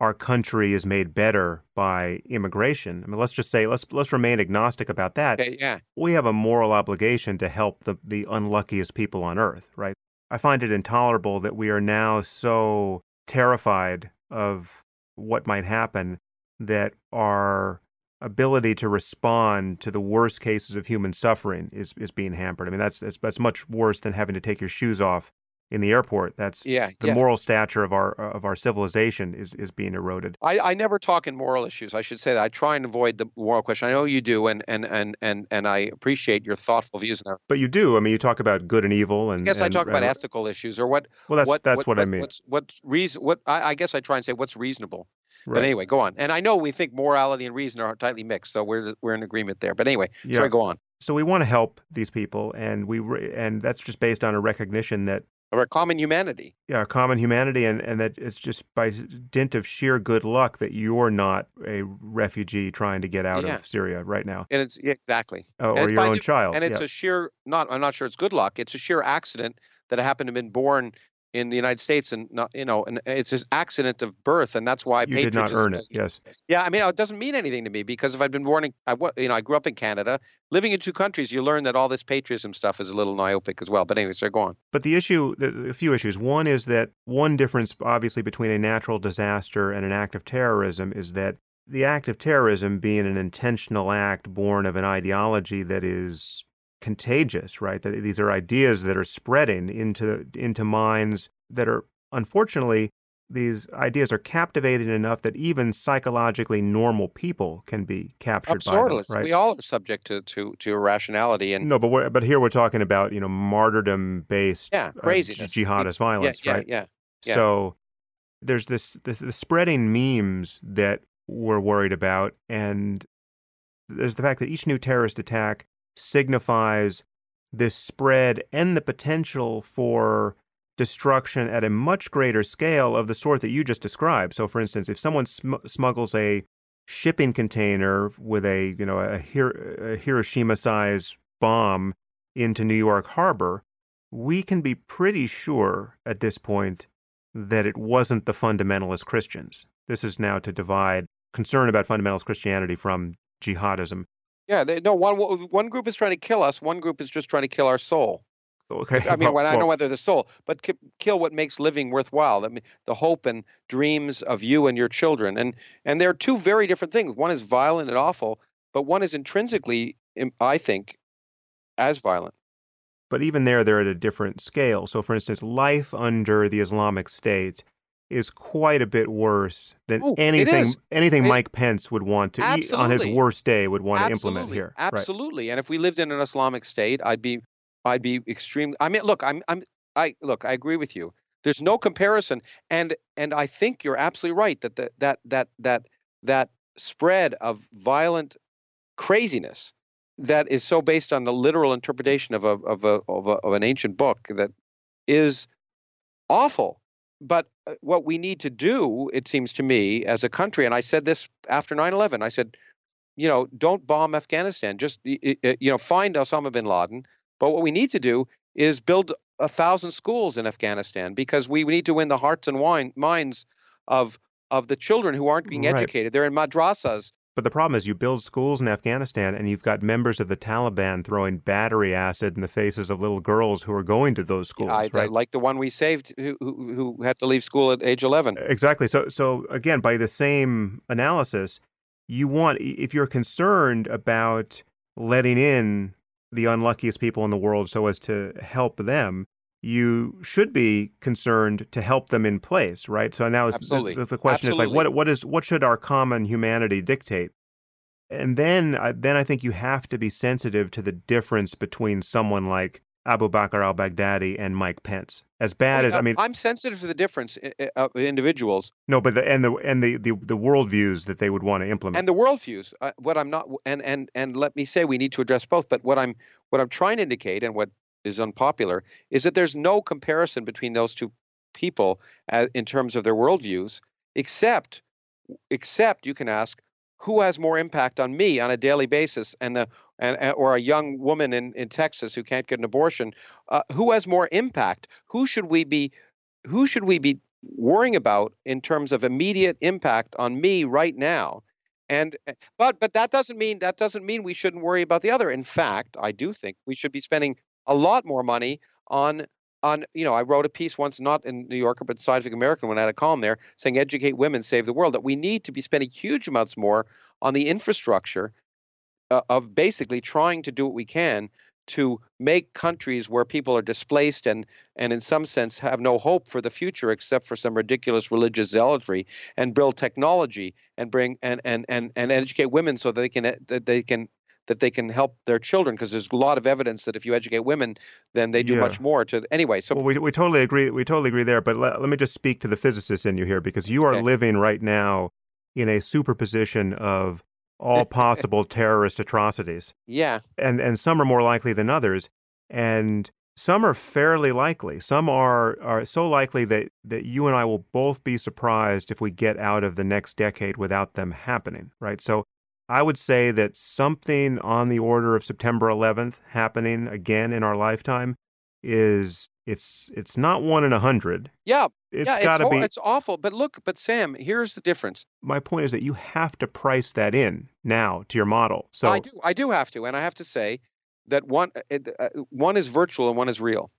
our country is made better by immigration. I mean, let's just say let's let's remain agnostic about that. Yeah we have a moral obligation to help the, the unluckiest people on earth, right? I find it intolerable that we are now so terrified of what might happen that our ability to respond to the worst cases of human suffering is, is being hampered. I mean, that's, that's, that's much worse than having to take your shoes off in the airport. That's yeah the yeah moral stature of our of our civilization is, is being eroded. I, I never talk in moral issues. I should say that I try and avoid the moral question. I know you do, and and and and and I appreciate your thoughtful views. That. But you do. I mean, you talk about good and evil, and I guess I and- talk about ethical issues or what. Well, that's what, that's what, I mean. What's what's reason? What I, I guess I try and say what's reasonable. Right. But anyway, go on. And I know we think morality and reason are tightly mixed, so we're we're in agreement there. But anyway, Yeah. sorry, go on. so we want to help these people and we re- and that's just based on a recognition that Our common humanity. yeah, our common humanity and, and that it's just by dint of sheer good luck that you're not a refugee trying to get out Yeah. of Syria right now And it's yeah, exactly. Oh, and or it's your own the- child and it's yeah. a sheer not i'm not sure it's good luck it's a sheer accident that i happen to have been born in the united states and not you know and it's an accident of birth and that's why you did not earn it yes. Yeah i mean it doesn't mean anything to me because if i'd been born in I, you know i grew up in canada. Living in two countries you learn that all this patriotism stuff is a little myopic as well. But anyway so go on. But the issue a few issues. One is that one difference obviously between a natural disaster and an act of terrorism is that the act of terrorism being an intentional act born of an ideology that is contagious, right? That these are ideas that are spreading into into minds that are unfortunately these ideas are captivating enough that even psychologically normal people can be captured by them, right? we all are subject to to to irrationality and no, but we're, but here we're talking about you know martyrdom based Yeah, uh, craziness. jihadist yeah violence, yeah right? yeah yeah. So there's this, this the spreading memes that we're worried about, and there's the fact that each new terrorist attack signifies this spread and the potential for destruction at a much greater scale of the sort that you just described. So, for instance, if someone sm- smuggles a shipping container with a you know a, a Hiroshima-sized bomb into New York Harbor, we can be pretty sure at this point that it wasn't the fundamentalist Christians. This is now to divide concern about fundamentalist Christianity from jihadism. Yeah they, no one one group is trying to kill us one group is just trying to kill our soul Okay, I mean, well- when I know well, whether the soul, but ki- kill what makes living worthwhile. I mean, the hope and dreams of you and your children, and and they're two very different things. One is violent and awful, but one is intrinsically, I think, as violent. but even there, they're at a different scale. So, for instance, life under the Islamic State is quite a bit worse than Oh, anything anything It- Mike Pence would want to eat on his worst day would want to implement Absolutely, here. Right. Absolutely. And if we lived in an Islamic state, I'd be, I'd be extremely. I mean, look, I'm, I'm, I look, I agree with you. There's no comparison, and and I think you're absolutely right that the, that that that that spread of violent craziness that is so based on the literal interpretation of a of a of, a, of an ancient book that is awful. But uh, what we need to do, it seems to me, as a country, and I said this after 9/11, I said, you know, don't bomb Afghanistan. Just you know, find Osama bin Laden. But what we need to do is build a thousand schools in Afghanistan because we need to win the hearts and wine, minds of of the children who aren't being Right. educated. They're in madrasas But the problem is, you build schools in Afghanistan, and you've got members of the Taliban throwing battery acid in the faces of little girls who are going to those schools. I, right? like the one we saved, who, who who had to leave school at age eleven. Exactly. So, so again, by the same analysis, you want if you're concerned about letting in the unluckiest people in the world so as to help them, you should be concerned to help them in place, right? So now the, the question Absolutely. is like, what what is what should our common humanity dictate? And then uh, then I think you have to be sensitive to the difference between someone like Abu Bakr al-Baghdadi and Mike Pence. As bad Well, as I mean, I'm sensitive to the difference of individuals no, but the and the and the the, the worldviews that they would want to implement. and the worldviews. Uh, what I'm not, and and and let me say, we need to address both. But what I'm what I'm trying to indicate, and what is unpopular, is that there's no comparison between those two people uh, in terms of their worldviews, except except you can ask who has more impact on me on a daily basis and the and, or a young woman in, in Texas who can't get an abortion uh, who has more impact? Who should we be who should we be worrying about in terms of immediate impact on me right now? And uh, but but that doesn't mean that doesn't mean we shouldn't worry about the other. In fact I do think we should be spending a lot more money on on you know I wrote a piece once not in New Yorker but Scientific American when I had a column there saying educate women save the world that we need to be spending huge amounts more on the infrastructure uh, of basically trying to do what we can to make countries where people are displaced and and in some sense have no hope for the future except for some ridiculous religious zealotry and build technology and bring and and and, and educate women so that they can that they can that they can help their children because there's a lot of evidence that if you educate women then they do Yeah. much more to anyway so Well, we, we totally agree. We totally agree there. But let, let me just speak to the physicist in you here because you are Okay. living right now in a superposition of all possible terrorist atrocities, yeah and and some are more likely than others, and some are fairly likely. Some are are so likely that that you and I will both be surprised if we get out of the next decade without them happening. Right. So. I would say that something on the order of September 11th happening again in our lifetime is it's it's not one in a hundred. yeah It's yeah got to be. it's awful but look but Sam here's the difference My point is that you have to price that in now to your model. So I do. I do have to, and I have to say that one uh, one is virtual and one is real.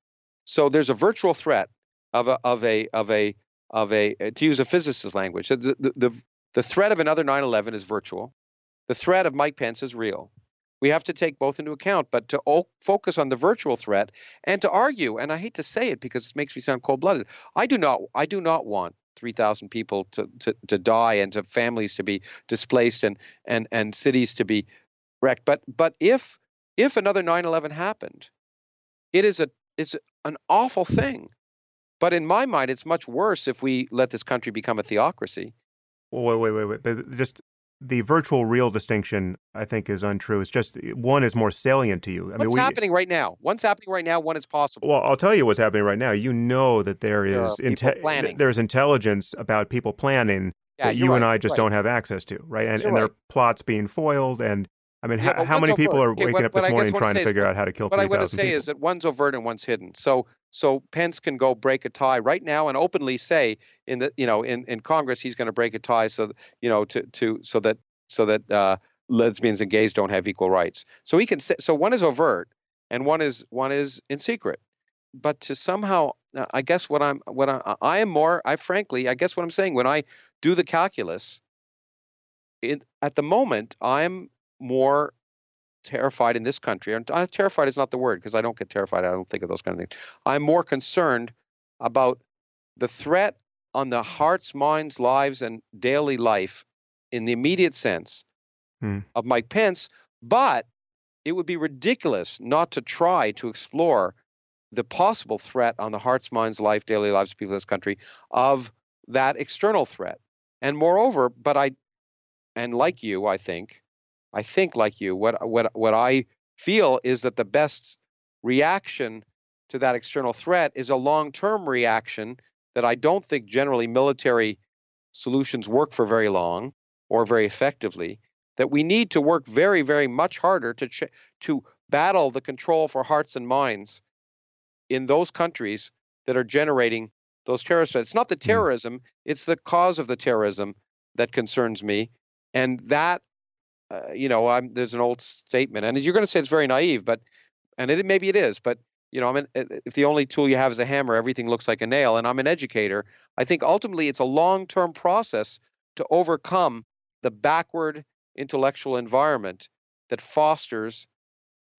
So there's a virtual threat of a of a of a of a uh, to use a physicist's language. The the the, the threat of another 9/11 is virtual. The threat of Mike Pence is real. We have to take both into account, but to o- focus on the virtual threat and to argue. And I hate to say it because it makes me sound cold-blooded. I do not. I do not want 3,000 people to, to to die and to families to be displaced and and and cities to be wrecked. But but if if another 9/11 happened, it is a it's an awful thing. But in my mind, it's much worse if we let this country become a theocracy. wait, wait, wait, wait. Just the virtual real distinction, I think, is untrue. It's just one is more salient to you. I What's we, happening right now? One's happening right now. One is possible. Well, I'll tell you what's happening right now. You know that there There is are people planning. th- there's intelligence about people planning yeah, that you and I just right. don't have access to, right? And, You're and there are plots being foiled. And I mean, Yeah, how, how many people are Okay, waking what- up this morning trying to saying is figure out how to kill What I want to say people? is that one's overt and one's hidden. So so Pence can go break a tie right now and openly say in the you know in, in Congress he's going to break a tie so you know to to so that so that uh, lesbians and gays don't have equal rights. So he can say so one is overt and one is one is in secret. But to somehow uh, I guess what I'm what I, I am more I frankly I guess what I'm saying when I do the calculus it, at the moment I'm more terrified in this country. And uh, terrified is not the word because I don't get terrified. I don't think of those kind of things. I'm more concerned about the threat on the hearts, minds, lives, and daily life in the immediate sense Hmm. of Mike Pence. But it would be ridiculous not to try to explore the possible threat on the hearts, minds, life, daily lives of people in this country of that external threat. And moreover, but I, and like you, I think, I think like you, what what what I feel is that the best reaction to that external threat is a long-term reaction that I don't think generally military solutions work for very long or very effectively. That we need to work very, very much harder to ch- to battle the control for hearts and minds in those countries that are generating those terrorist threats. It's not the Hmm. terrorism; it's the cause of the terrorism that concerns me, and that uh, you know, I'm, there's an old statement, and you're going to say it's very naive, but and it maybe it is, but you know, I mean, if the only tool you have is a hammer, everything looks like a nail. And I'm an educator. I think ultimately it's a long-term process to overcome the backward intellectual environment that fosters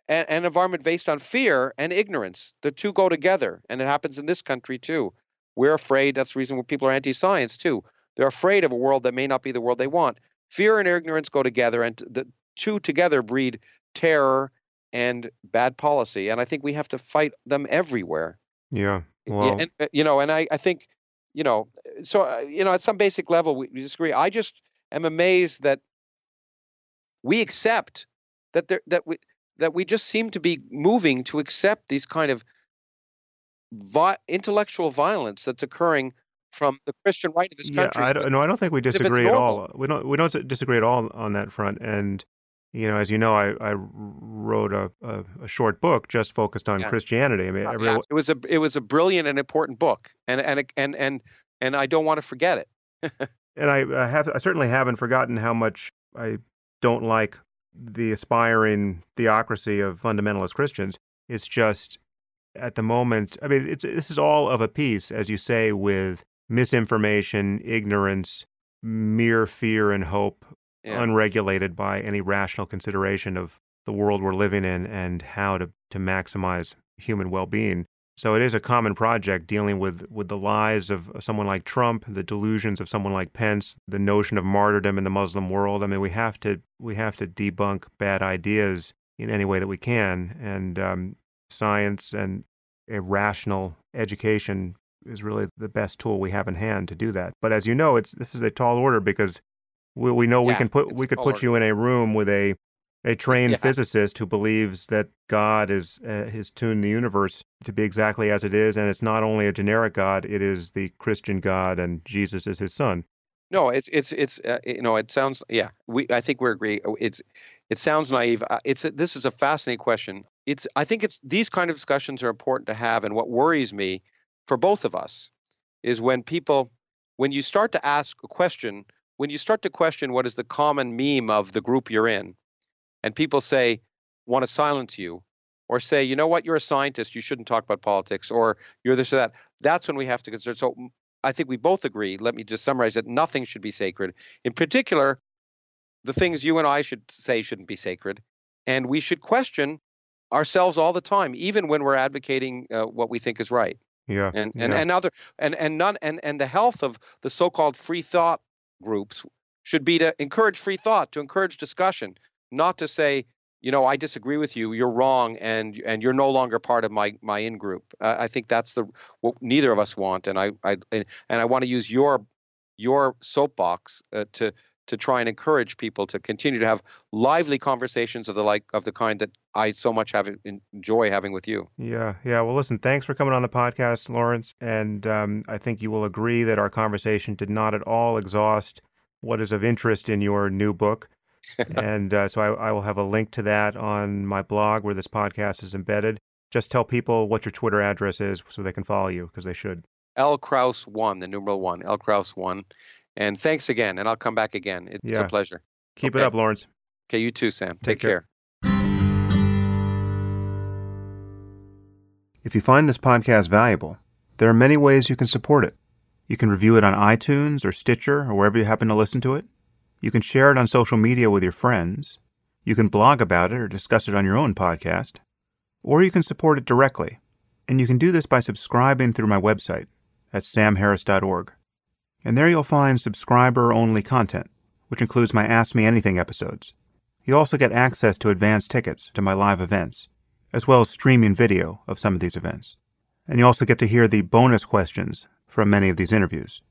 an, an environment based on fear and ignorance. The two go together, and it happens in this country too. We're afraid. That's the reason why people are anti-science too. They're afraid of a world that may not be the world they want. Fear and ignorance go together, and the two together breed terror and bad policy. And I think we have to fight them everywhere. Yeah. Well, and, uh, you know, and I, I think, you know, so uh, you know, at some basic level, we, we disagree. I just am amazed that we accept that there that we that we just seem to be moving to accept these kind of vi- intellectual violence that's occurring from the Christian right of this yeah, country. I don't, no, I don't think we disagree at all. We don't we don't disagree at all on that front. And you know, as you know, I, I wrote a, a, a short book just focused on Yeah. Christianity. I mean, Uh, every, yeah, it was a it was a brilliant and important book, and and and and and I don't want to forget it. and I, I have I certainly haven't forgotten how much I don't like the aspiring theocracy of fundamentalist Christians. It's just at the moment. I mean, it's this is all of a piece, as you say, with misinformation, ignorance, mere fear and hope, Yeah. unregulated by any rational consideration of the world we're living in and how to, to maximize human well-being. So it is a common project dealing with, with the lies of someone like Trump, the delusions of someone like Pence, the notion of martyrdom in the Muslim world. I mean, we have to we have to debunk bad ideas in any way that we can, and um, science and a rational education is really the best tool we have in hand to do that. But as you know, it's this is a tall order because we, we know we can put we could put you in a room with a a trained Yeah. physicist who believes that God is uh, has tuned the universe to be exactly as it is, and it's not only a generic God; it is the Christian God, and Jesus is His Son. No, it's it's it's uh, you know it sounds yeah we I think we're agree oh, it's it sounds naive. Uh, It's a, this is a fascinating question. It's I think it's these kind of discussions are important to have, and what worries me for both of us is when people when you start to ask a question when you start to question what is the common meme of the group you're in, and people say want to silence you or say you know what you're a scientist you shouldn't talk about politics or you're this or that that's when we have to consider so I think we both agree. Let me just summarize that nothing should be sacred. In particular, the things you and I should say shouldn't be sacred. And we should question ourselves all the time, even when we're advocating uh, what we think is right. Yeah, And and, Yeah. and other and and none and, and the health of the so-called free thought groups should be to encourage free thought, to encourage discussion, not to say, you know, I disagree with you, you're wrong, and and you're no longer part of my my in group. Uh, I think that's the what neither of us want, and I I and, and I want to use your your soapbox uh, to to try and encourage people to continue to have lively conversations of the like of the kind that I so much have enjoy having with you. yeah, yeah. Well, listen, thanks for coming on the podcast, Lawrence, and um, I think you will agree that our conversation did not at all exhaust what is of interest in your new book. and uh, so I, I will have a link to that on my blog where this podcast is embedded. Just tell people what your Twitter address is so they can follow you because they should. L Krauss one, the numeral one, L Krauss one. And thanks again, and I'll come back again. It's Yeah. a pleasure. Keep it up, Lawrence. Okay, you too, Sam. Take Take, care. care. If you find this podcast valuable, there are many ways you can support it. You can review it on iTunes or Stitcher or wherever you happen to listen to it. You can share it on social media with your friends. You can blog about it or discuss it on your own podcast. Or you can support it directly. And you can do this by subscribing through my website at samharris.org. And there you'll find subscriber only content, which includes my Ask Me Anything episodes. You also get access to advance tickets to my live events as well as streaming video of some of these events. And you also get to hear the bonus questions from many of these interviews.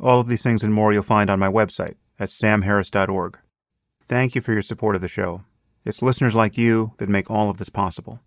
All of these things and more you'll find on my website at samharris.org. Thank you for your support of the show. It's listeners like you that make all of this possible.